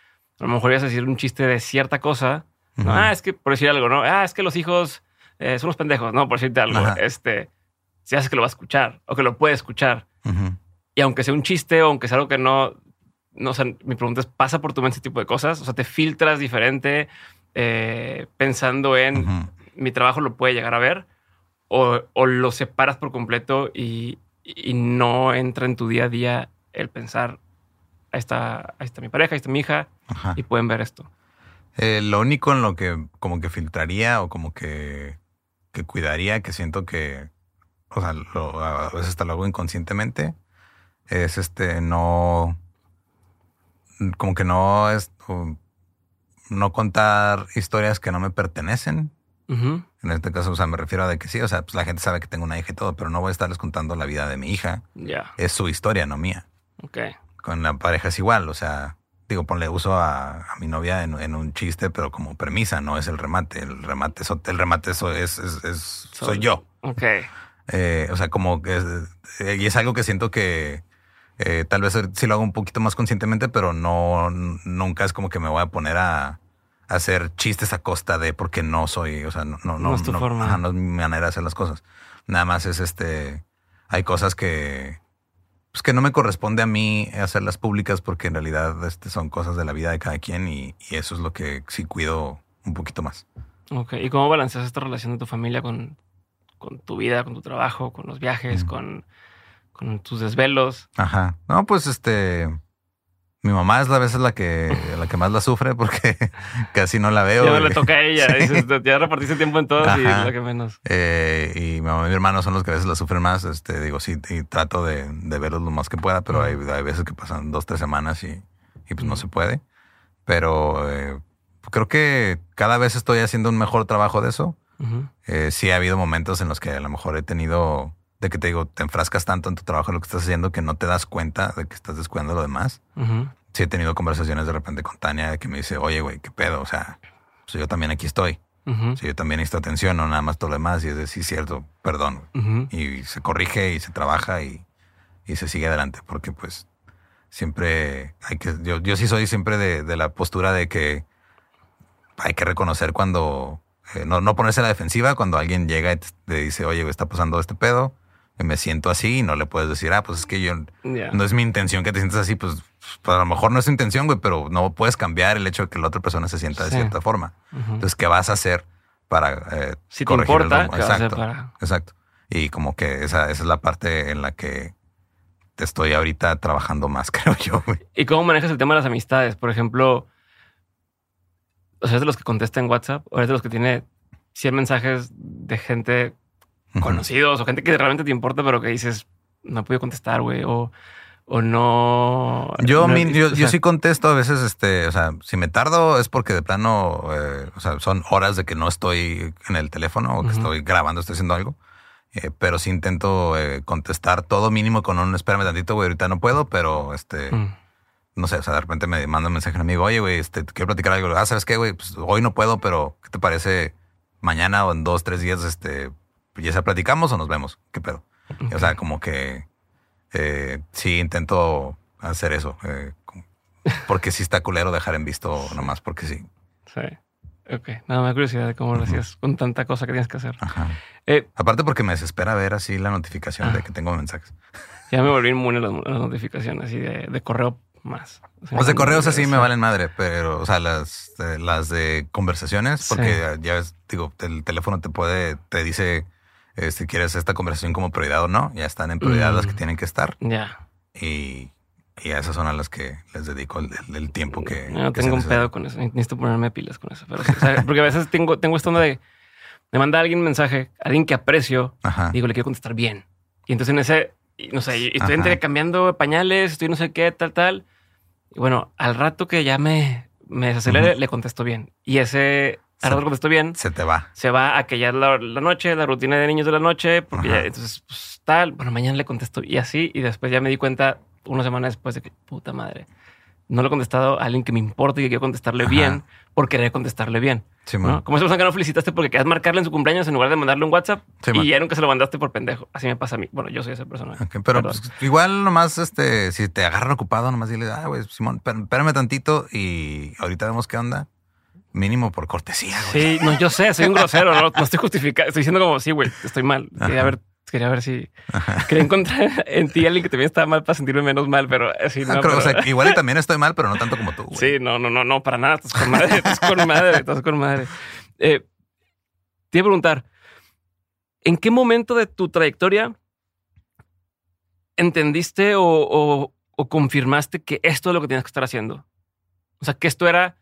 a lo mejor ibas a decir un chiste de cierta cosa. Ah, es que por decir algo, ¿no? Ah, es que los hijos eh, son los pendejos, ¿no? Por decirte algo. Este, si haces que lo va a escuchar o que lo puede escuchar. Y aunque sea un chiste o aunque sea algo que no, no sé, mi pregunta es, ¿pasa por tu mente ese tipo de cosas? O sea, te filtras diferente eh, pensando en mi trabajo lo puede llegar a ver o, o lo separas por completo y, y, no entra en tu día a día el pensar, ahí está, ahí está mi pareja, ahí está mi hija y pueden ver esto. Eh, lo único en lo que como que filtraría o como que, que cuidaría, que siento que, o sea, a veces hasta lo hago inconscientemente, es este, no, como que no es, no contar historias que no me pertenecen. En este caso, o sea, me refiero a de que sí, o sea, pues la gente sabe que tengo una hija y todo, pero no voy a estarles contando la vida de mi hija. Ya. Es su historia, no mía. Ok. Con la pareja es igual, o sea, digo, ponle uso a, mi novia en, un chiste, pero como premisa, no es el remate. El remate, el remate es, es, es, soy yo. Ok. Eh, o sea, como que eh, y es algo que siento que eh, tal vez sí lo hago un poquito más conscientemente, pero no, nunca es como que me voy a poner a, hacer chistes a costa de porque no soy, o sea, no, no, no, es tu forma. no es mi manera de hacer las cosas. Nada más es este, hay cosas que, pues que no me corresponde a mí hacerlas públicas porque en realidad este, son cosas de la vida de cada quien y, eso es lo que sí cuido un poquito más. Ok, ¿y cómo balanceas esta relación de tu familia con, con tu vida, con tu trabajo, con los viajes, con, con tus desvelos? Ajá, no, pues este mi mamá es la vez la que, la que más la sufre porque (laughs) casi no la veo. Ya le toca a ella. ya repartiste tiempo en todas y la que menos. Eh, y mi mamá y mi hermano son los que a veces la sufren más. Este, digo, sí, y trato de, de verlos lo más que pueda, pero hay, hay, veces que pasan dos, tres semanas y, y pues no se puede. Pero eh, creo que cada vez estoy haciendo un mejor trabajo de eso. Eh, sí ha habido momentos en los que a lo mejor he tenido de que te digo, te enfrascas tanto en tu trabajo, en lo que estás haciendo, que no te das cuenta de que estás descuidando lo demás. Sí he tenido conversaciones de repente con Tania que me dice, oye, güey, qué pedo, o sea, pues yo también aquí estoy. yo también necesito atención, no nada más todo lo demás. Y es decir, cierto, perdón. Y se corrige y se trabaja y, se sigue adelante, porque pues siempre hay que, yo, yo sí soy siempre de, la postura de que hay que reconocer cuando, eh, no, no ponerse a la defensiva cuando alguien llega y te, dice, oye, está pasando este pedo me siento así y no le puedes decir, ah, pues es que yo no es mi intención que te sientas así, pues, pues, a lo mejor no es intención, güey, pero no puedes cambiar el hecho de que la otra persona se sienta de cierta forma. Entonces, ¿qué vas a hacer para eh, si te importa, exacto, exacto. Y como que esa, esa es la parte en la que te estoy ahorita trabajando más, (laughs) creo yo. Güey. ¿Y cómo manejas el tema de las amistades? Por ejemplo, o sea, es de los que contesta en WhatsApp o es de los que tiene 100 mensajes de gente conocidos o gente que realmente te importa, pero que dices, no puedo contestar, güey, o, o no. Yo, yo, sí contesto a veces, este, o sea, si me tardo es porque de plano, eh, o sea, son horas de que no estoy en el teléfono o que estoy grabando, estoy haciendo algo. Eh, pero sí intento eh, contestar todo mínimo con un espérame tantito, güey, ahorita no puedo, pero este, mm. no sé, o sea, de repente me manda un mensaje a un amigo, oye, güey, este, quiero platicar algo. Ah, ¿sabes qué, güey? Pues hoy no puedo, pero ¿qué te parece mañana o en dos, tres días, este, ya sea platicamos o nos vemos? ¿Qué pedo? O sea, como que eh, sí intento hacer eso. Eh, porque sí está culero dejar en visto nomás porque sí. Sí. Ok. Nada más curiosidad de cómo lo hacías con tanta cosa que tienes que hacer. Eh, Aparte porque me desespera ver así la notificación de ah. que tengo mensajes. Ya me volví inmune a las, notificaciones así de, correo más. O los de correos así me valen madre, pero, o sea, las, las de conversaciones, porque ya ves, digo, el teléfono te puede, te dice eh, si quieres esta conversación como prioridad o no. Ya están en prioridad las que mm. tienen que estar. Ya. Y, y, a esas son a las que les dedico el, tiempo que. No, tengo un pedo con eso. Necesito ponerme pilas con eso. porque a veces tengo, tengo esta onda de, de mandar a alguien un mensaje, a alguien que aprecio. Digo, le quiero contestar bien. Y entonces en ese, no sé, estoy entre cambiando pañales, estoy no sé qué, tal, tal. Y bueno, al rato que ya me, me desacelere, le contesto bien. Y ese Ahora contesto bien. Se te va. Se va a que ya la, la noche, la rutina de niños de la noche, porque ya, entonces, pues tal, bueno, mañana le contesto y así. Y después ya me di cuenta, una semana después, de que puta madre, no le he contestado a alguien que me importa y que quiero contestarle bien por querer contestarle bien. Sí, ¿no? Como esa persona que no felicitaste porque querías marcarle en su cumpleaños en lugar de mandarle un WhatsApp y ya nunca se lo mandaste por pendejo. Así me pasa a mí. Bueno, yo soy esa persona. pero pues, igual nomás, este, si te agarran ocupado, nomás dile, ah, güey, Simón, espérame tantito y ahorita vemos qué onda. Mínimo por cortesía, güey. Sí, no, yo sé, soy un grosero, no, (laughs) no estoy justificando. Estoy diciendo como, sí, güey, estoy mal. Quería ver, quería ver si quería encontrar en ti alguien que también estaba mal para sentirme menos mal, pero así no. o sea, igual (laughs) también estoy mal, pero no tanto como tú. Güey. Sí, no, no, no, no, para nada. Estás con madre, estás con madre, estás con madre. Eh, te iba a preguntar, ¿en qué momento de tu trayectoria entendiste o, o, o confirmaste que esto es lo que tienes que estar haciendo? O sea, que esto era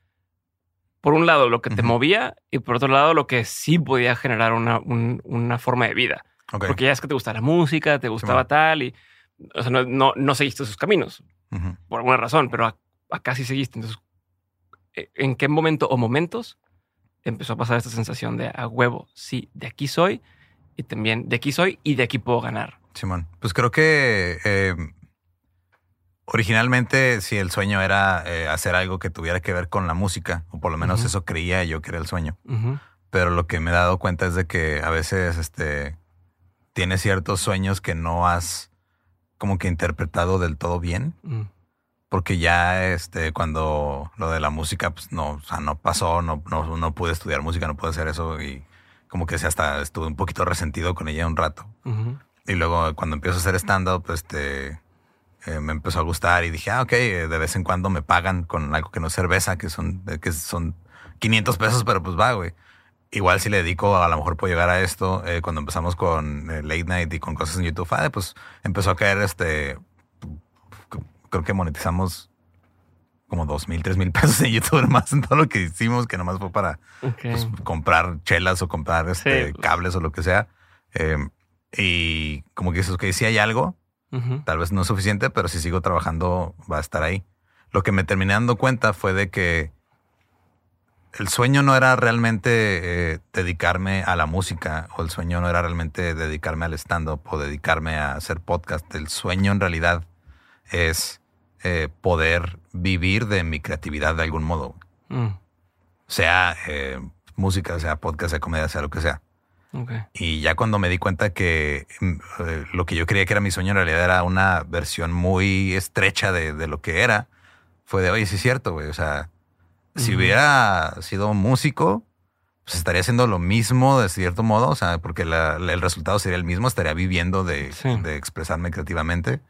por un lado lo que te movía y por otro lado lo que sí podía generar una, una forma de vida. Porque ya es que te gustaba la música, te gustaba tal y o sea, no, no, seguiste esos caminos por alguna razón, pero acá sí seguiste. Entonces, e, ¿en qué momento o momentos empezó a pasar esta sensación de a huevo? Sí, de aquí soy y también de aquí soy y de aquí puedo ganar. Simón, pues creo que eh, Originalmente, si el sueño era eh, hacer algo que tuviera que ver con la música, o por lo menos eso creía yo que era el sueño. Pero lo que me he dado cuenta es de que a veces este, tienes ciertos sueños que no has como que interpretado del todo bien. Mm. Porque ya este, cuando lo de la música, pues no, o sea, no pasó, no, no, no pude estudiar música, no pude hacer eso y como que hasta estuve un poquito resentido con ella un rato. Y luego cuando empiezo a hacer stand-up, este eh, me empezó a gustar y dije, ah, ok, eh, de vez en cuando me pagan con algo que no es cerveza, que son, eh, que son 500 pesos, pero pues va, güey. Igual si le dedico, a lo mejor puedo llegar a esto. cuando empezamos con Late Night y con cosas en YouTube, ah, pues empezó a caer este, creo que monetizamos como dos mil, tres mil pesos en YouTube (laughs) más en todo lo que hicimos, que nomás fue para pues, comprar chelas o comprar este, cables o lo que sea. y como que eso, que si hay algo, Tal vez no es suficiente, pero si sigo trabajando va a estar ahí. Lo que me terminé dando cuenta fue de que el sueño no era realmente eh, dedicarme a la música o el sueño no era realmente dedicarme al stand-up o dedicarme a hacer podcast. El sueño en realidad es eh, poder vivir de mi creatividad de algún modo. Mm. Sea eh, música, sea podcast, sea comedia, sea lo que sea. Y ya cuando me di cuenta que mm, eh, lo que yo creía que era mi sueño en realidad era una versión muy estrecha de, lo que era, fue de, oye, sí es cierto, güey. O sea, si hubiera sido músico, pues estaría haciendo lo mismo de cierto modo, o sea, porque el resultado sería el mismo, estaría viviendo de, expresarme creativamente.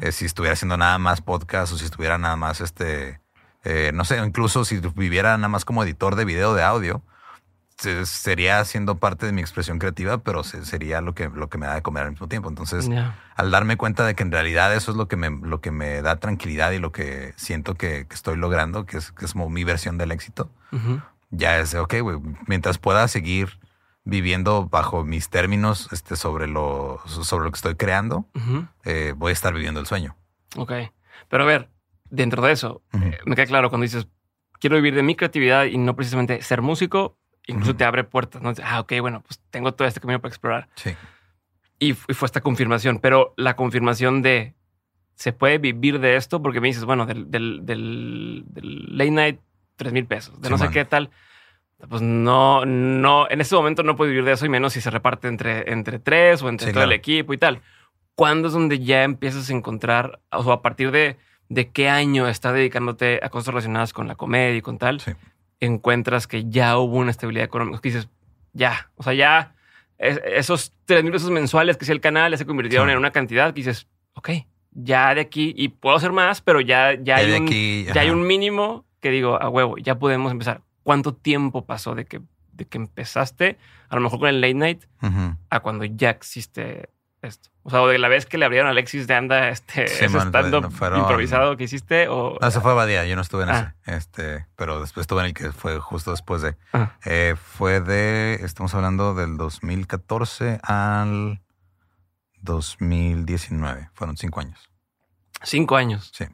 Eh, si estuviera haciendo nada más podcast o si estuviera nada más, este, eh, no sé, incluso si viviera nada más como editor de video, de audio, sería siendo parte de mi expresión creativa, pero sería lo que, lo que me da de comer al mismo tiempo. Entonces, al darme cuenta de que en realidad eso es lo que me, lo que me da tranquilidad y lo que siento que, estoy logrando, que es, que es como mi versión del éxito, ya es, ok, güey, mientras pueda seguir viviendo bajo mis términos este, sobre, lo, sobre lo que estoy creando, eh, voy a estar viviendo el sueño. Ok. Pero a ver, dentro de eso, eh, me queda claro cuando dices, quiero vivir de mi creatividad y no precisamente ser músico, incluso te abre puertas, ¿no? Ah, ok, bueno, pues tengo todo este camino para explorar. Sí. y, fue esta confirmación, pero la confirmación de se puede vivir de esto porque me dices, bueno, del, del, del, late night, tres mil pesos, de no sé qué tal. Pues no, no, en este momento no puedo vivir de eso y menos si se reparte entre, entre tres o entre todo el equipo y tal. ¿Cuándo es donde ya empiezas a encontrar, o sea, a partir de, de qué año estás dedicándote a cosas relacionadas con la comedia y con tal, encuentras que ya hubo una estabilidad económica? Que dices, ya, o sea, ya esos tres mil pesos mensuales que hacía el canal ya se convirtieron en una cantidad que dices, ok, ya de aquí, y puedo hacer más, pero ya, ya, hay, un, ya hay un mínimo que digo, a huevo, ya podemos empezar. ¿Cuánto tiempo pasó de que, de que empezaste, a lo mejor con el late night, a cuando ya existe esto? O sea, o de la vez que le abrieron a Alexis de Anda este improvisado que hiciste o... No, se fue Badía, yo no estuve en ah. ese. Este, pero después estuve en el que fue justo después de... Ah. Eh, fue de, estamos hablando del 2014 al 2019. Fueron cinco años. Cinco años. Sí.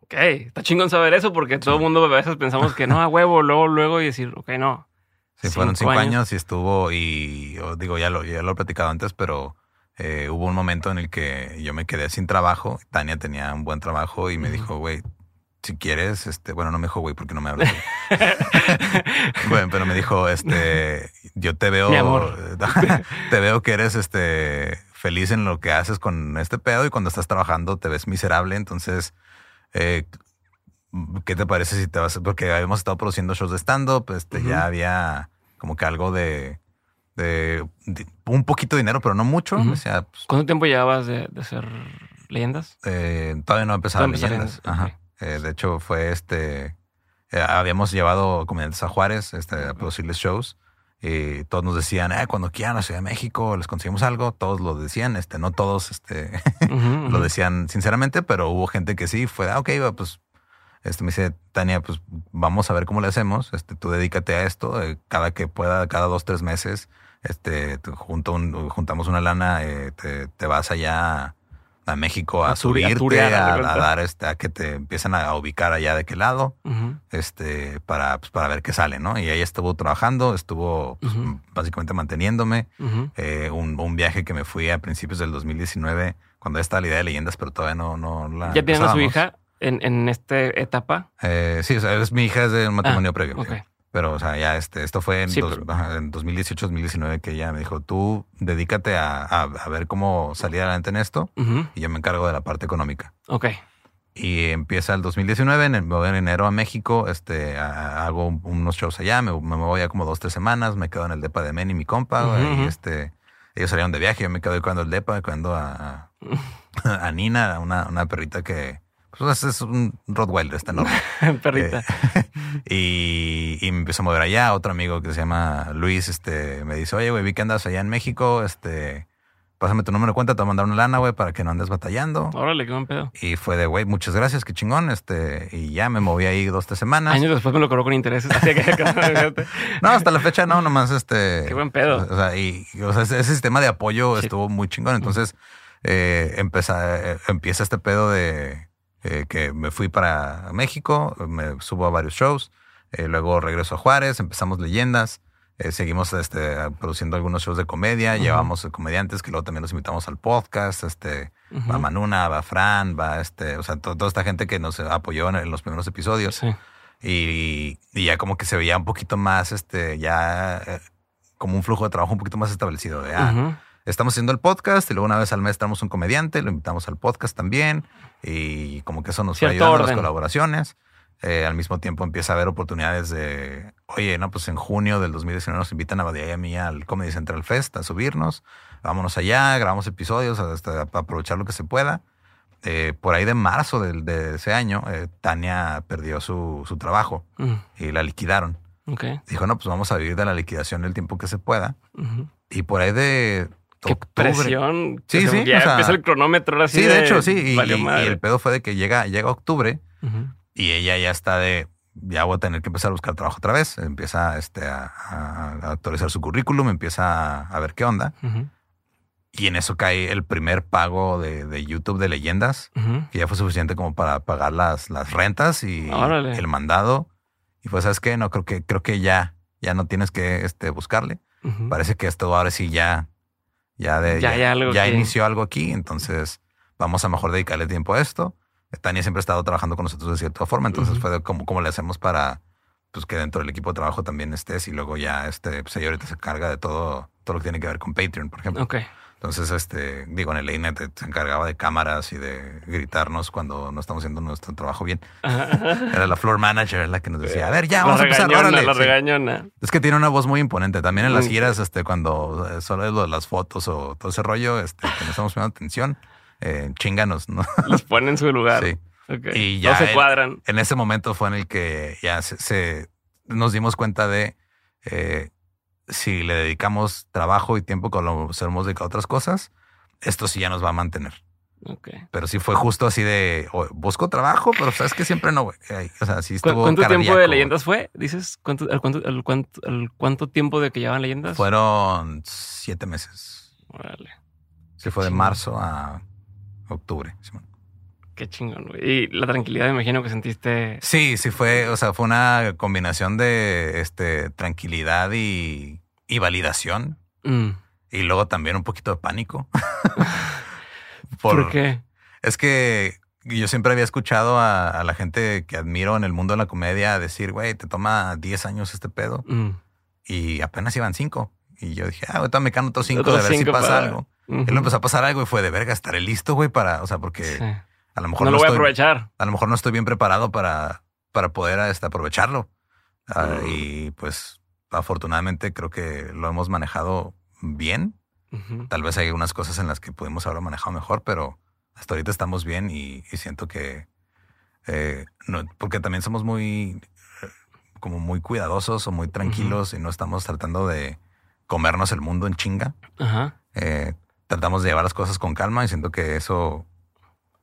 Ok, está chingón saber eso porque todo el mundo a veces pensamos que no, a huevo, luego, luego y decir, ok, no. Sí, fueron cinco años. y estuvo y digo, ya lo, ya lo he platicado antes, pero eh, hubo un momento en el que yo me quedé sin trabajo. Tania tenía un buen trabajo y me dijo, güey, si quieres, este, bueno, no me dijo, güey, porque no me habla. (laughs) bueno, pero me dijo, este, yo te veo, (laughs) te veo que eres, este, feliz en lo que haces con este pedo y cuando estás trabajando te ves miserable. Entonces, eh, ¿qué te parece si te vas? Porque habíamos estado produciendo shows de stand-up, este, ya había como que algo de, de, un poquito de dinero, pero no mucho. o sea, pues ¿Cuánto tiempo llevabas de, hacer leyendas? Eh, todavía no empezaba leyendas. Ajá. Eh, de hecho, fue este. Eh, habíamos llevado comediantes a Juárez este, a producirles shows. Y todos nos decían, eh, cuando quieran a Ciudad de México, les conseguimos algo. Todos lo decían, este, no todos este, (laughs) lo decían sinceramente, pero hubo gente que sí fue, ah, ok, pues este, me dice, Tania, pues vamos a ver cómo le hacemos. Este, tú dedícate a esto. cada que pueda, cada dos, tres meses, este, junto juntamos una lana, eh, te, vas allá a México a, subirte, a, dar este, a que te empiecen a ubicar allá de qué lado, este, para, pues, para ver qué sale, ¿no? Y ahí estuvo trabajando, estuvo pues, básicamente manteniéndome. Eh, un, viaje que me fui a principios del 2019, cuando estaba la idea de leyendas, pero todavía no, no la. ¿Ya tienes a su hija en, en esta etapa? Eh, sí, o sea, es mi hija es de un matrimonio ah, previo. Pero, o sea, ya este, esto fue en, 2018, 2019 que ella me dijo, tú dedícate a, ver cómo salir adelante en esto y yo me encargo de la parte económica. Ok. Y empieza el 2019, en, me voy en enero a México, este, hago unos shows allá, me, me voy a como dos, tres semanas, me quedo en el depa de Men y mi compa, y este, ellos salieron de viaje, yo me quedo cuando el depa, cuando a, (laughs) a, Nina, una, una perrita que, pues es un Rottweiler, está enorme. (laughs) Perrita. Eh, (laughs) (laughs) y, me empiezo a mover allá. Otro amigo que se llama Luis, este, me dice, oye, güey, vi que andas allá en México, este, pásame tu número de cuenta, te voy a mandar una lana, güey, para que no andes batallando. Órale, qué buen pedo. Y fue de, güey, muchas gracias, qué chingón, este, y ya me moví ahí dos, tres semanas. Años después me lo cobró con intereses. (laughs) (laughs) no, hasta la fecha no, nomás este. Qué buen pedo. O sea, y, o sea ese sistema de apoyo estuvo muy chingón. Entonces, eh, empieza, eh, empieza este pedo de eh, que me fui para México, me subo a varios shows, eh, luego regreso a Juárez, empezamos leyendas, eh, seguimos este, produciendo algunos shows de comedia, llevamos comediantes que luego también nos invitamos al podcast, este, va Manuna, va Fran, va este, o sea, toda esta gente que nos apoyó en, los primeros episodios. Y, ya como que se veía un poquito más, este, ya como un flujo de trabajo un poquito más establecido. De, ah, estamos haciendo el podcast y luego una vez al mes tenemos un comediante, lo invitamos al podcast también y como que eso nos va ayudando las colaboraciones. Eh, al mismo tiempo empieza a haber oportunidades de, oye, no, pues en junio del 2019 nos invitan a Badia y a mí al Comedy Central Fest a subirnos, vámonos allá, grabamos episodios hasta aprovechar lo que se pueda. Eh, por ahí de marzo de, ese año, eh, Tania perdió su, su trabajo mm. y la liquidaron. Dijo, no, pues vamos a vivir de la liquidación el tiempo que se pueda. Y por ahí de Qué presión. Sí, sí. Ya empieza el cronómetro así. Sí, de, hecho, sí. Y, el pedo fue de que llega, llega octubre y ella ya está de. Ya voy a tener que empezar a buscar trabajo otra vez. Empieza este, a, actualizar su currículum, empieza a, ver qué onda. Y en eso cae el primer pago de, YouTube de leyendas, que ya fue suficiente como para pagar las, las rentas y el mandado. Y pues, ¿sabes qué? No, creo que, creo que ya, ya no tienes que este, buscarle. Parece que esto ahora sí ya Ya, de, Ya hay algo ya que- inició algo aquí, entonces vamos a mejor dedicarle tiempo a esto. Tania siempre ha estado trabajando con nosotros de cierta forma, entonces Ujú. fue de cómo, cómo le hacemos para pues, que dentro del equipo de trabajo también estés y luego ya este, pues ella ahorita se carga de todo, todo lo que tiene que ver con Patreon, por ejemplo. Entonces, este, digo, en el Late se encargaba de cámaras y de gritarnos cuando no estamos haciendo nuestro trabajo bien. (laughs) Era la floor manager la que nos decía, a ver, ya, vamos la a empezar, órale. la Sí. regañona. Es que tiene una voz muy imponente. También en las Mm. giras, este, cuando eh, solo es lo de las fotos o todo ese rollo, este, que no estamos poniendo atención, eh, chinganos, ¿no? (laughs) Los pone en su lugar. Sí. Ok. Y ya No se él- cuadran. En ese momento fue en el que ya se, se- nos dimos cuenta de eh, si le dedicamos trabajo y tiempo con lo que hemos dedicado a otras cosas, esto sí ya nos va a mantener. Pero sí fue justo así de "Oh, busco trabajo, pero sabes que siempre no, güey. Ay, O sea, sí ¿Cu- estuvo. ¿Cuánto tiempo de leyendas fue? ¿Dices? ¿Cuánto, al cuánto, al cuánto, al cuánto tiempo de que llevaban leyendas? Fueron siete meses. Órale. Sí, fue de chingón. marzo a octubre. Simón. Qué chingón, güey. Y la tranquilidad, me imagino que sentiste. Sí, sí fue, o sea, fue una combinación de este tranquilidad y, y validación. Mm. Y luego también un poquito de pánico. (laughs) ¿Por, qué? Es que yo siempre había escuchado a, a la gente que admiro en el mundo de la comedia decir, güey, te toma 10 años este pedo Mm. y apenas iban 5. Y yo dije, ah, ahorita me quedan otros 5 Otros de ver si pasa para- algo. Ujú. Y luego empezó a pasar algo y fue de verga, estaré listo, güey, para, o sea, porque Sí. a lo mejor No no, lo voy a aprovechar. a lo mejor no estoy bien preparado para, para poder este, aprovecharlo. Ah. Y pues afortunadamente creo que lo hemos manejado bien. Tal vez hay algunas cosas en las que pudimos haberlo manejado mejor, pero hasta ahorita estamos bien y, y siento que eh, no, porque también somos muy eh, como muy cuidadosos o muy tranquilos y no estamos tratando de comernos el mundo en chinga. Ajá. Eh, tratamos de llevar las cosas con calma y siento que eso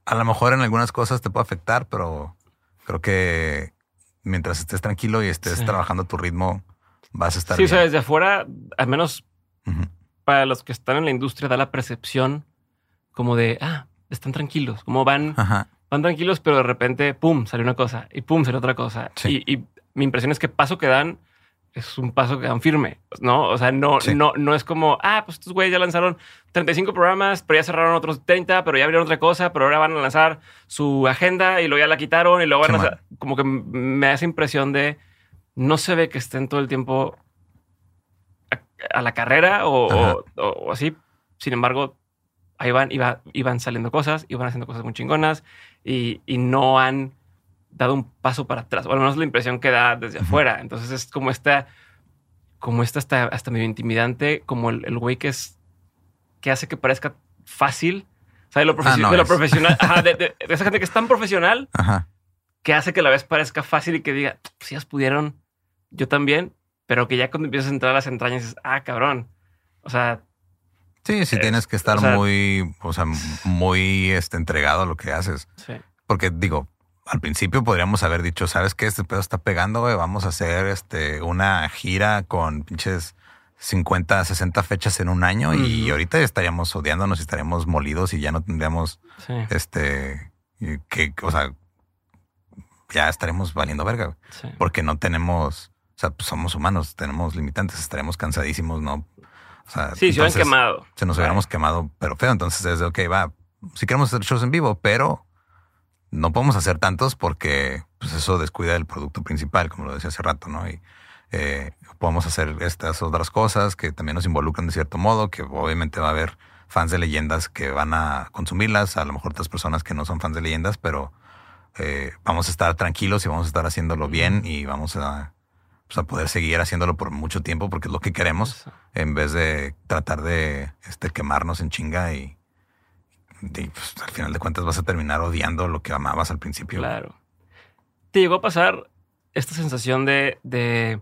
a lo mejor en algunas cosas te puede afectar, pero creo que mientras estés tranquilo y estés Sí. trabajando a tu ritmo, vas a estar Sí, o bien. sea, desde afuera, al menos Ujú. para los que están en la industria, da la percepción como de, ah, están tranquilos, como van, Ajá. van tranquilos, pero de repente, pum, sale una cosa y pum, sale otra cosa. Sí. Y, y mi impresión es que paso que dan es un paso que dan firme, ¿no? O sea, no, Sí. no, no es como, ah, pues estos güeyes ya lanzaron 35 programas, pero ya cerraron otros 30, pero ya abrieron otra cosa, pero ahora van a lanzar su agenda y luego ya la quitaron y luego van a como que me da esa impresión de no se ve que estén todo el tiempo a, a la carrera o, así. Sin embargo, ahí van, iba, iban saliendo cosas, iban haciendo cosas muy chingonas y, y no han dado un paso para atrás, o al menos la impresión que da desde afuera. Entonces es como esta, como esta hasta, hasta medio intimidante, como el el güey que es, que hace que parezca fácil. O sea, de lo, Ah, no de lo es. profesional, (laughs) ajá, de, de- de esa gente que es tan profesional Ajá. que hace que la vez parezca fácil y que diga, si ellas pudieron, yo también, pero que ya cuando empiezas a entrar a las entrañas dices, ah, cabrón. O sea, Sí, sí Eh, tienes que estar o sea- muy, o sea, muy este, entregado a lo que haces. sí. Porque digo, al principio podríamos haber dicho, ¿sabes qué? Este pedo está pegando, güey. Vamos a hacer este, una gira con pinches 50, 60 fechas en un año y ahorita estaríamos odiándonos y estaríamos molidos y ya no tendríamos Sí, este, que, o sea, ya estaremos valiendo verga, sí. porque no tenemos, o sea, pues somos humanos, tenemos limitantes, estaremos cansadísimos, ¿no? O sea, Sí, se entonces- quemado. se nos hubiéramos quemado, pero feo. Entonces es de, ok, va, si queremos hacer shows en vivo, pero no podemos hacer tantos porque pues eso descuida el producto principal, como lo decía hace rato, ¿no? Y eh, podemos hacer estas otras cosas que también nos involucran de cierto modo, que obviamente va a haber fans de leyendas que van a consumirlas, a lo mejor otras personas que no son fans de leyendas, pero eh, vamos a estar tranquilos y vamos a estar haciéndolo bien y vamos a, pues, a poder seguir haciéndolo por mucho tiempo porque es lo que queremos Eso. en vez de tratar de este, quemarnos en chinga y, y, pues, al final de cuentas vas a terminar odiando lo que amabas al principio. Claro. ¿Te llegó a pasar esta sensación de, de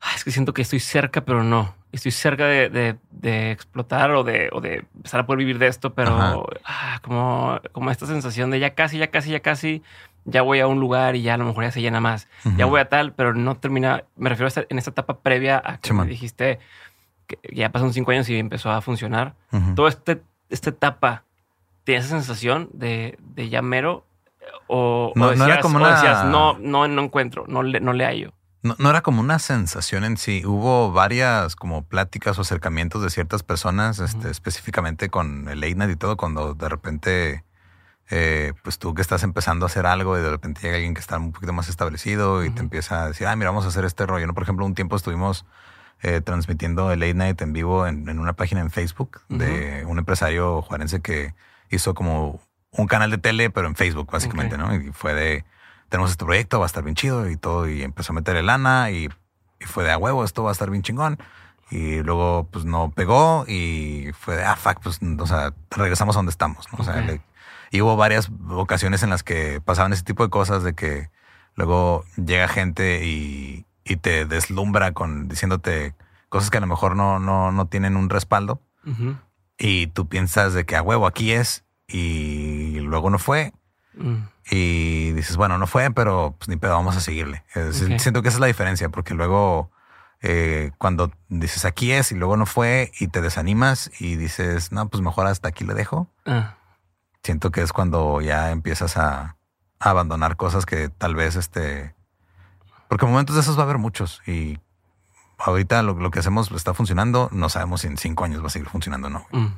"Ah, es que siento que estoy cerca, pero no. Estoy cerca de, de- de explotar o de, o de empezar a poder vivir de esto, pero ah, como, como esta sensación de ya casi, ya casi, ya casi, ya voy a un lugar y ya a lo mejor ya se llena más. Ya voy a tal, pero no termina. Me refiero a esta- en esta etapa previa a que Sí, me dijiste que ya pasaron cinco años y empezó a funcionar. Ujú. Toda este, esta etapa, ¿tienes esa sensación de, de ya mero? O, o No- no era decías, como o una- decías, no, no, no encuentro, no le, no le hallo. No, no, era como una sensación en sí. Hubo varias como pláticas o acercamientos de ciertas personas, este, específicamente con el y todo, cuando de repente, eh, pues tú que estás empezando a hacer algo y de repente llega alguien que está un poquito más establecido y te empieza a decir, ah, mira, vamos a hacer este rollo. ¿no? Por ejemplo, un tiempo estuvimos eh, transmitiendo el late night en vivo en, en una página en Facebook de un empresario juarense que hizo como un canal de tele, pero en Facebook, básicamente, ¿no? Y fue de tenemos este proyecto, va a estar bien chido y todo. Y empezó a meterle lana y, fue de a huevo, esto va a estar bien chingón. Y luego, pues no pegó y fue de, ah, fuck, pues, o sea, regresamos a donde estamos, ¿no? O sea, y hubo varias ocasiones en las que pasaban ese tipo de cosas de que luego llega gente y, te deslumbra con diciéndote cosas que a lo mejor no, no, no tienen un respaldo. Y tú piensas de que a huevo aquí es y luego no fue. Mm. Y dices, bueno, no fue, pero pues ni pedo, vamos a seguirle. Siento que esa es la diferencia, porque luego eh, cuando dices aquí es y luego no fue y te desanimas y dices, no, pues mejor hasta aquí le dejo. Ah. Siento que es cuando ya empiezas a, abandonar cosas que tal vez este. Porque momentos de esos va a haber muchos y ahorita lo, que hacemos está funcionando. No sabemos si en cinco años va a seguir funcionando o no. Mm.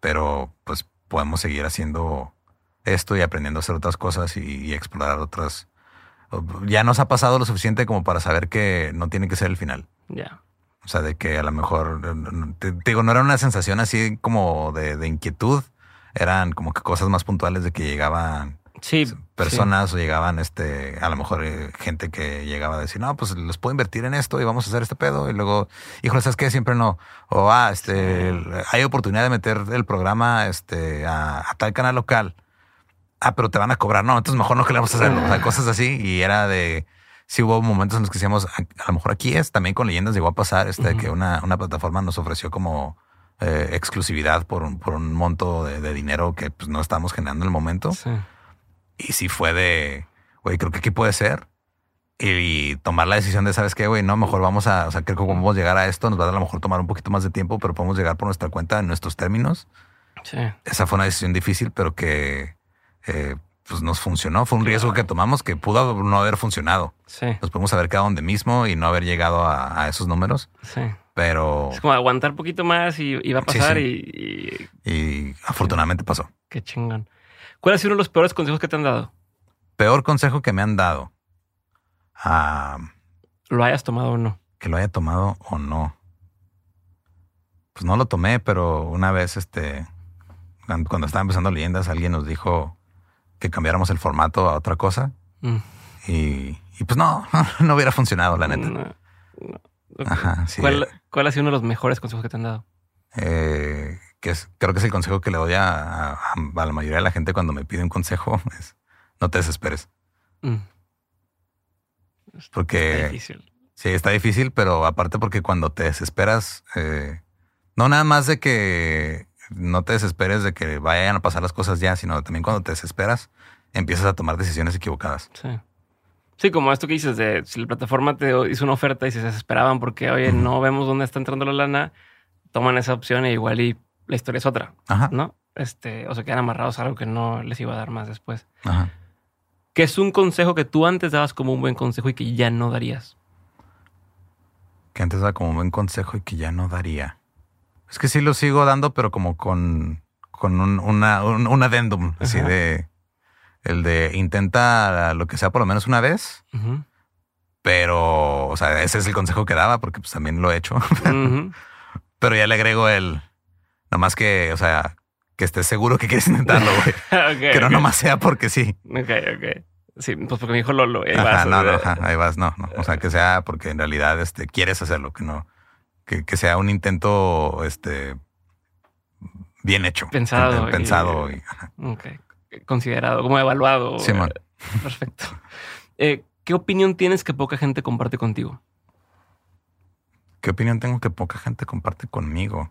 Pero pues podemos seguir haciendo esto y aprendiendo a hacer otras cosas y, explorar otras. Ya nos ha pasado lo suficiente como para saber que no tiene que ser el final. Ya. O sea, de que a lo mejor, te, digo, no era una sensación así como de, inquietud, eran como que cosas más puntuales de que llegaban sí, personas o llegaban este, a lo mejor eh, gente que llegaba a decir, no, pues les puedo invertir en esto y vamos a hacer este pedo. Y luego, híjole, ¿sabes qué? Siempre no. O, ah, este, hay oportunidad de meter el programa este, a tal canal local ah, pero te van a cobrar. No, entonces mejor no queremos hacerlo. O sea, (laughs) cosas así. Y era de, sí hubo momentos en los que decíamos, a, lo mejor aquí es, también con leyendas llegó a pasar, este, que una, una plataforma nos ofreció como eh, exclusividad por un, por un monto de, dinero que pues, no estábamos generando en el momento. Y sí fue de, güey, creo que aquí puede ser. Y, tomar la decisión de, ¿sabes qué, güey? No, mejor vamos a, o sea, creo que podemos llegar a esto, nos va a, a lo mejor tomar un poquito más de tiempo, pero podemos llegar por nuestra cuenta en nuestros términos. Sí. Esa fue una decisión difícil, pero que eh, pues nos funcionó. Fue un riesgo que tomamos que pudo no haber funcionado. Sí. Nos podemos haber quedado donde mismo y no haber llegado a, esos números. Sí. Pero. Es como aguantar un poquito más y, va a pasar Y, y, afortunadamente pasó. Qué chingón. ¿Cuál ha sido uno de los peores consejos que te han dado? Peor consejo que me han dado. Ah, lo hayas tomado o no. Que lo haya tomado o no. Pues no lo tomé, pero una vez, este, cuando estaba empezando leyendas, alguien nos dijo que cambiáramos el formato a otra cosa. Mm. Y, pues no, (laughs) no hubiera funcionado, la neta. ¿Cuál, ha sido uno de los mejores consejos que te han dado? Eh, que es, creo que es el consejo que le doy a, la mayoría de la gente cuando me pide un consejo, (laughs) es no te desesperes. Mm. Porque... Está difícil. Sí, está difícil, pero aparte porque cuando te desesperas, eh, no nada más de que no te desesperes de que vayan a pasar las cosas ya, sino también cuando te desesperas, empiezas a tomar decisiones equivocadas. Sí. Sí, como esto que dices de si la plataforma te hizo una oferta y se desesperaban porque, oye, no vemos dónde está entrando la lana, toman esa opción e igual y la historia es otra, Ajá. ¿no? Este, o se quedan amarrados a algo que no les iba a dar más después. Ajá. ¿Qué es un consejo que tú antes dabas como un buen consejo y que ya no darías? Que antes daba como un buen consejo y que ya no daría. Es que sí lo sigo dando, pero como con, con un, una, un, adendum, así de el de intenta lo que sea por lo menos una vez. Pero, o sea, ese es el consejo que daba porque pues también lo he hecho. (laughs) pero ya le agrego el, nomás que, o sea, que estés seguro que quieres intentarlo, güey. (laughs) que no nomás sea porque sí. Ok, ok. Sí, pues porque mi hijo lo, lo ahí vas. No, no, ahí vas, no, no. O sea, que sea porque en realidad este, quieres hacerlo, que no, que, sea un intento este, bien hecho. Pensado. Pensado. Y, Considerado, como evaluado. Sí, man. Perfecto. Eh, ¿Qué opinión tienes que poca gente comparte contigo? ¿Qué opinión tengo que poca gente comparte conmigo?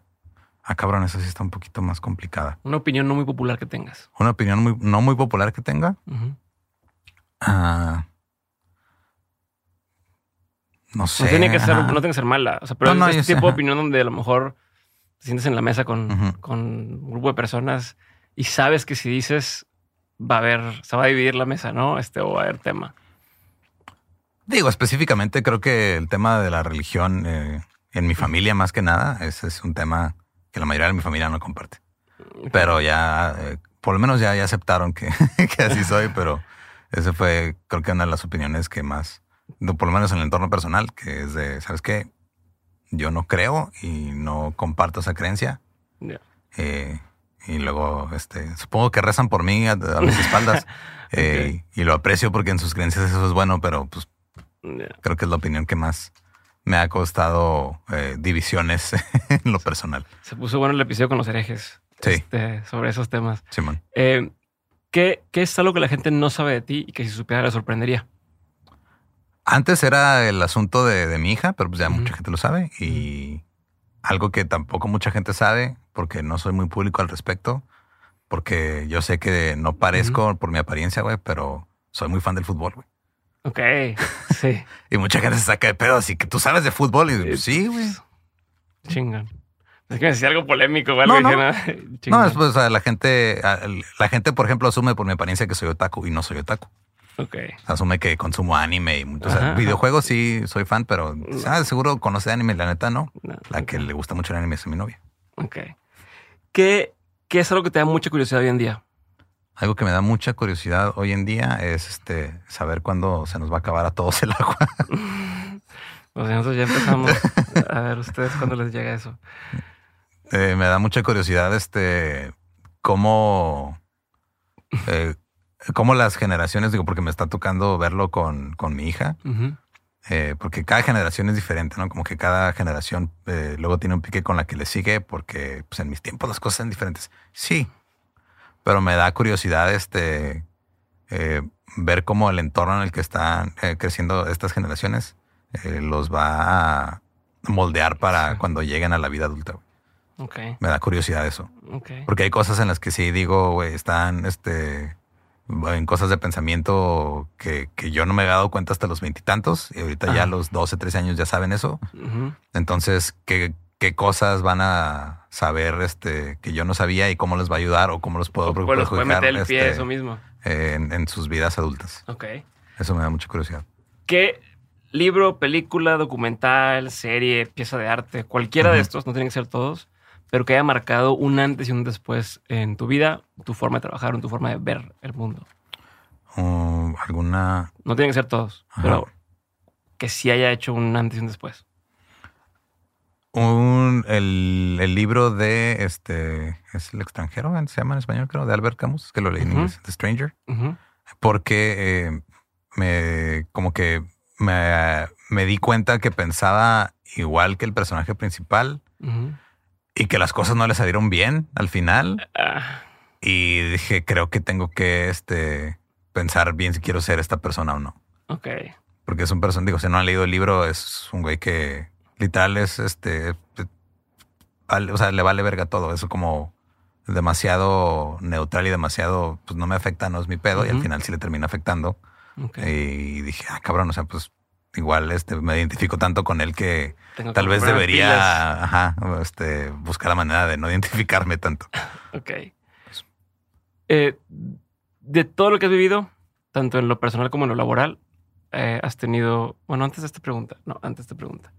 Ah, cabrón, esa sí está un poquito más complicada. Una opinión no muy popular que tengas. Una opinión muy, no muy popular que tenga. Ah no sé. No tiene que ser, no tiene que ser mala. O sea, pero no, este tipo de opinión donde a lo mejor te sientes en la mesa con, con, un grupo de personas y sabes que si dices va a haber, se va a dividir la mesa, ¿no? Este o va a haber tema. Digo, específicamente creo que el tema de la religión eh, en mi familia más que nada, ese es un tema que la mayoría de mi familia no comparte. Pero ya, eh, por lo menos ya, ya aceptaron que, (laughs) que así soy, pero ese fue creo que una de las opiniones que más, por lo menos en el entorno personal, que es de, ¿sabes qué? Yo no creo y no comparto esa creencia. Eh, y luego, este, supongo que rezan por mí a, mis espaldas. (laughs) Eh, y lo aprecio porque en sus creencias eso es bueno, pero pues creo que es la opinión que más me ha costado eh, divisiones (laughs) en lo personal. Se puso bueno el episodio con los herejes. Este, sobre esos temas. Simón. Eh, ¿qué, ¿Qué es algo que la gente no sabe de ti y que si supiera le sorprendería? Antes era el asunto de, mi hija, pero pues ya mucha gente lo sabe. Y algo que tampoco mucha gente sabe, porque no soy muy público al respecto, porque yo sé que no parezco por mi apariencia, güey, pero soy muy fan del fútbol, güey. Ok, sí. (laughs) y mucha gente se saca de pedo, así que tú sabes de fútbol y sí, güey. Chingan. Es que me decía algo polémico, güey. No, no. no, (laughs) es pues, la gente, la gente, por ejemplo, asume por mi apariencia que soy otaku y no soy otaku. Ok. Asume que consumo anime y o sea, videojuegos sí soy fan, pero ah, seguro conoce anime, la neta no. la que le gusta mucho el anime es mi novia. Ok. ¿Qué, ¿Qué es algo que te da mucha curiosidad hoy en día? Algo que me da mucha curiosidad hoy en día es este saber cuándo se nos va a acabar a todos el agua. (laughs) Pues nosotros ya empezamos. A ver, ustedes cuándo les llega eso. Eh, me da mucha curiosidad este cómo, eh, cómo las generaciones, digo, porque me está tocando verlo con, con mi hija. Eh, porque cada generación es diferente, ¿no? Como que cada generación luego tiene un pique con la que le sigue, porque pues, en mis tiempos las cosas son diferentes. Sí, pero me da curiosidad este eh, ver cómo el entorno en el que están eh, creciendo estas generaciones eh, los va a moldear para cuando lleguen a la vida adulta. Okay. Me da curiosidad eso. Porque hay cosas en las que sí digo, güey, están este, en cosas de pensamiento que, que, yo no me había dado cuenta hasta los veintitantos y, ahorita ya los 12, 13 años ya saben eso. Entonces, ¿qué, qué cosas van a saber este, que yo no sabía y cómo les va a ayudar o cómo los puedo meter el pie, este, eso mismo. En, sus vidas adultas. Ok. Eso me da mucha curiosidad. ¿Qué libro, película, documental, serie, pieza de arte, cualquiera de estos, no tienen que ser todos, pero que haya marcado un antes y un después en tu vida, tu forma de trabajar, en tu forma de ver el mundo? ¿Alguna...? No tienen que ser todos, pero que sí haya hecho un antes y un después. Un, el, el, libro de este es el extranjero, se llama en español, creo, de Albert Camus, que lo leí en inglés, The Stranger, porque eh, me como que me, me, di cuenta que pensaba igual que el personaje principal y que las cosas no le salieron bien al final. Ah. Y dije, creo que tengo que este, pensar bien si quiero ser esta persona o no. Ok. Porque es un persona, digo, si no han leído el libro, es un güey que literal es este, o sea, le vale verga todo. Eso como demasiado neutral y demasiado, pues no me afecta, no es mi pedo. Y al final sí le termina afectando. Y dije, ah, cabrón, o sea, pues igual este, me identifico tanto con él que tal vez debería ajá, este, buscar la manera de no identificarme tanto. (laughs) Ok. Eh, de todo lo que has vivido, tanto en lo personal como en lo laboral, eh, has tenido, bueno, antes de esta pregunta, no, antes de esta pregunta,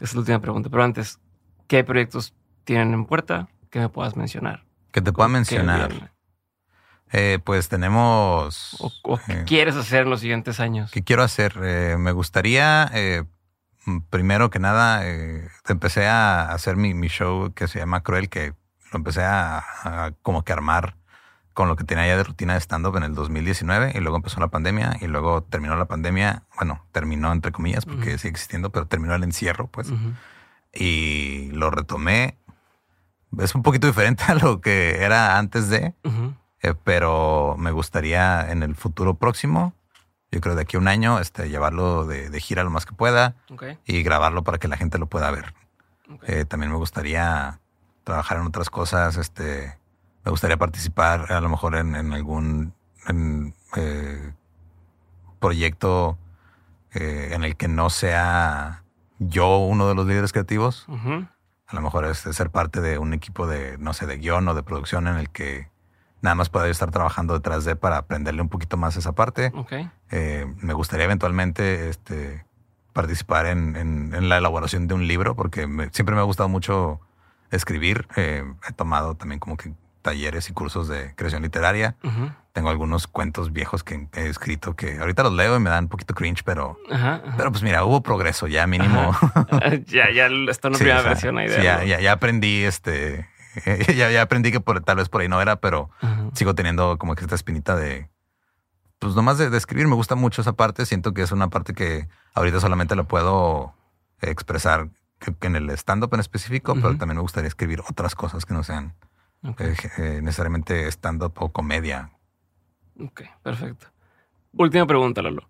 es la última pregunta, pero antes, ¿qué proyectos tienen en puerta que me puedas mencionar? Que te pueda mencionar. Eh, pues tenemos. ¿O, qué eh, quieres hacer en los siguientes años? ¿Qué quiero hacer? Eh, me gustaría, primero que nada, empecé a hacer mi, show que se llama Cruel, que lo empecé a, a como que armar con lo que tenía ya de rutina de stand-up en el 2019 y luego empezó la pandemia y luego terminó la pandemia, bueno, terminó entre comillas porque sigue existiendo, pero terminó el encierro, pues. Y lo retomé. Es un poquito diferente (laughs) a lo que era antes de, eh, pero me gustaría en el futuro próximo, yo creo de aquí a un año, este, llevarlo de, gira lo más que pueda y grabarlo para que la gente lo pueda ver. Eh, también me gustaría trabajar en otras cosas, este, me gustaría participar a lo mejor en, algún eh, proyecto eh, en el que no sea yo uno de los líderes creativos. A lo mejor es ser parte de un equipo de, no sé, de guion o de producción en el que nada más pueda estar trabajando detrás de para aprenderle un poquito más esa parte. Eh, me gustaría eventualmente este, participar en, la elaboración de un libro, porque siempre me ha gustado mucho escribir. Eh, he tomado también como que talleres y cursos de creación literaria. Tengo algunos cuentos viejos que he escrito que ahorita los leo y me dan un poquito cringe, pero, pero pues mira, hubo progreso ya mínimo. (laughs) (laughs) ya, ya está una primera versión ahí. ya, ya, aprendí este, (laughs) ya, ya aprendí que por, tal vez por ahí no era, pero sigo teniendo como que esta espinita de, pues nomás de, de, escribir. Me gusta mucho esa parte. Siento que es una parte que ahorita solamente la puedo expresar en el stand-up en específico, pero también me gustaría escribir otras cosas que no sean eh, eh, necesariamente stand-up o comedia. Ok, perfecto. Última pregunta, Lolo.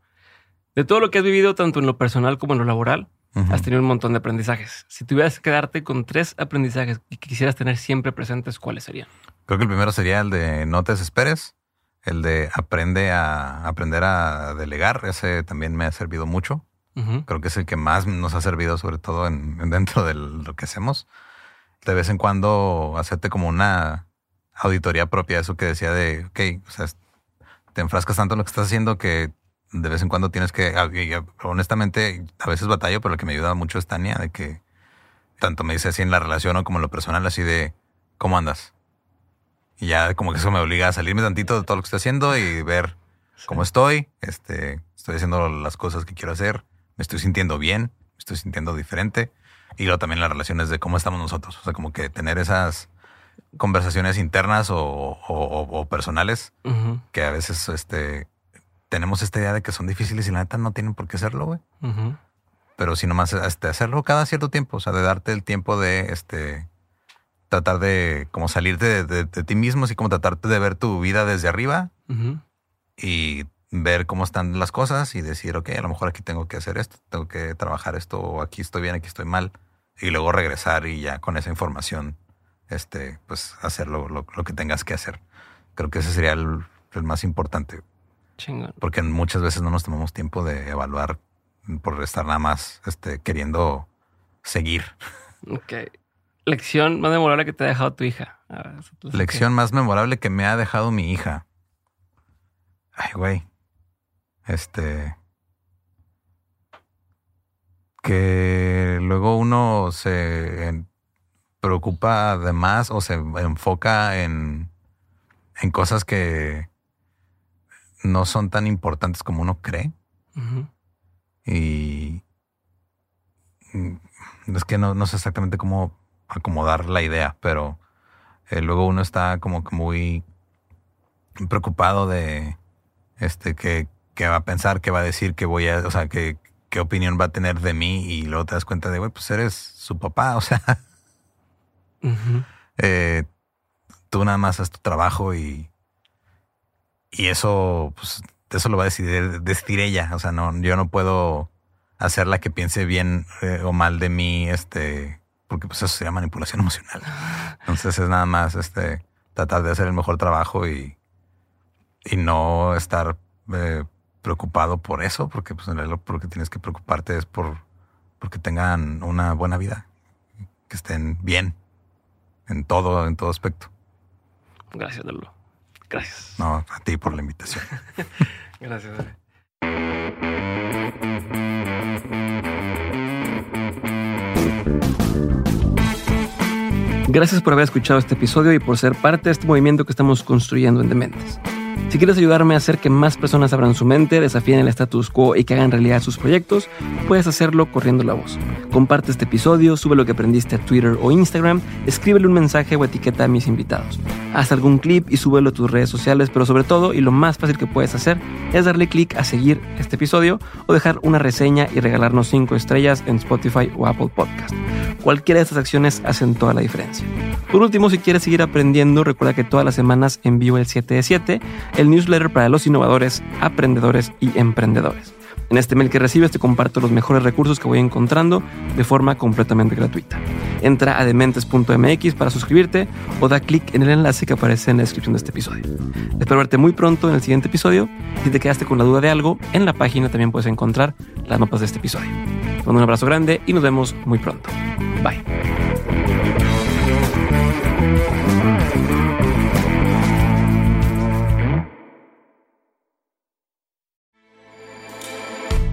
De todo lo que has vivido, tanto en lo personal como en lo laboral, has tenido un montón de aprendizajes. Si tuvieras que quedarte con tres aprendizajes que quisieras tener siempre presentes, ¿cuáles serían? Creo que el primero sería el de no te desesperes, el de aprende a aprender a delegar. Ese también me ha servido mucho. Creo que es el que más nos ha servido, sobre todo en, dentro de lo que hacemos. De vez en cuando hacerte como una auditoría propia, eso que decía de, ok, o sea, te enfrascas tanto en lo que estás haciendo que de vez en cuando tienes que, ah, honestamente, a veces batallo, pero lo que me ayuda mucho es Tania, de que tanto me dice así en la relación o como en lo personal, así de, ¿cómo andas? Y ya como que eso me obliga a salirme tantito de todo lo que estoy haciendo y ver cómo estoy, este, estoy haciendo las cosas que quiero hacer, me estoy sintiendo bien, me estoy sintiendo diferente. Y luego también las relaciones de cómo estamos nosotros. O sea, como que tener esas conversaciones internas o, personales que a veces este, tenemos esta idea de que son difíciles y la neta no tienen por qué serlo, güey. Pero si nomás este, hacerlo cada cierto tiempo, o sea, de darte el tiempo de este tratar de como salirte de, ti mismo, así como tratarte de ver tu vida desde arriba y ver cómo están las cosas y decir, ok, a lo mejor aquí tengo que hacer esto, tengo que trabajar esto, o aquí estoy bien, aquí estoy mal, y luego regresar y ya con esa información, este, pues hacer lo, que tengas que hacer. Creo que ese sería el, más importante. Porque muchas veces no nos tomamos tiempo de evaluar por estar nada más este, queriendo seguir. Ok. Lección más memorable que te ha dejado tu hija. Lección más memorable que me ha dejado mi hija. Ay, güey. Este. Que luego uno se preocupa de más o se enfoca en, en cosas que no son tan importantes como uno cree. Y es que no, sé exactamente cómo acomodar la idea, pero eh, luego uno está como que muy preocupado de este que qué va a pensar, qué va a decir, qué voy a, o sea, qué, qué opinión va a tener de mí y luego te das cuenta de, güey, pues eres su papá, o sea, eh, tú nada más haces tu trabajo y, y eso, pues, eso lo va a decidir, decidir ella, o sea, no, yo no puedo hacerla que piense bien eh, o mal de mí, este, porque pues eso sería manipulación (laughs) emocional. Entonces es nada más, este, tratar de hacer el mejor trabajo y, y no estar eh, preocupado por eso, porque pues en realidad lo que tienes que preocuparte es por porque tengan una buena vida, que estén bien en todo, en todo aspecto. Gracias, Lolo. Gracias. No, a ti por la invitación. (laughs) Gracias. Gracias por haber escuchado este episodio y por ser parte de este movimiento que estamos construyendo en Dementes. Si quieres ayudarme a hacer que más personas abran su mente, desafíen el status quo y que hagan realidad sus proyectos, puedes hacerlo corriendo la voz. Comparte este episodio, sube lo que aprendiste a Twitter o Instagram, escríbele un mensaje o etiqueta a mis invitados. Haz algún clip y súbelo a tus redes sociales, pero sobre todo, y lo más fácil que puedes hacer, es darle clic a seguir este episodio o dejar una reseña y regalarnos 5 estrellas en Spotify o Apple Podcast. Cualquiera de estas acciones hacen toda la diferencia. Por último, si quieres seguir aprendiendo, recuerda que todas las semanas envío el 7 de 7 el newsletter para los innovadores, aprendedores y emprendedores. En este mail que recibes te comparto los mejores recursos que voy encontrando de forma completamente gratuita. Entra a dementes.mx para suscribirte o da clic en el enlace que aparece en la descripción de este episodio. Espero verte muy pronto en el siguiente episodio. Si te quedaste con la duda de algo, en la página también puedes encontrar las mapas de este episodio. Te mando un abrazo grande y nos vemos muy pronto. Bye.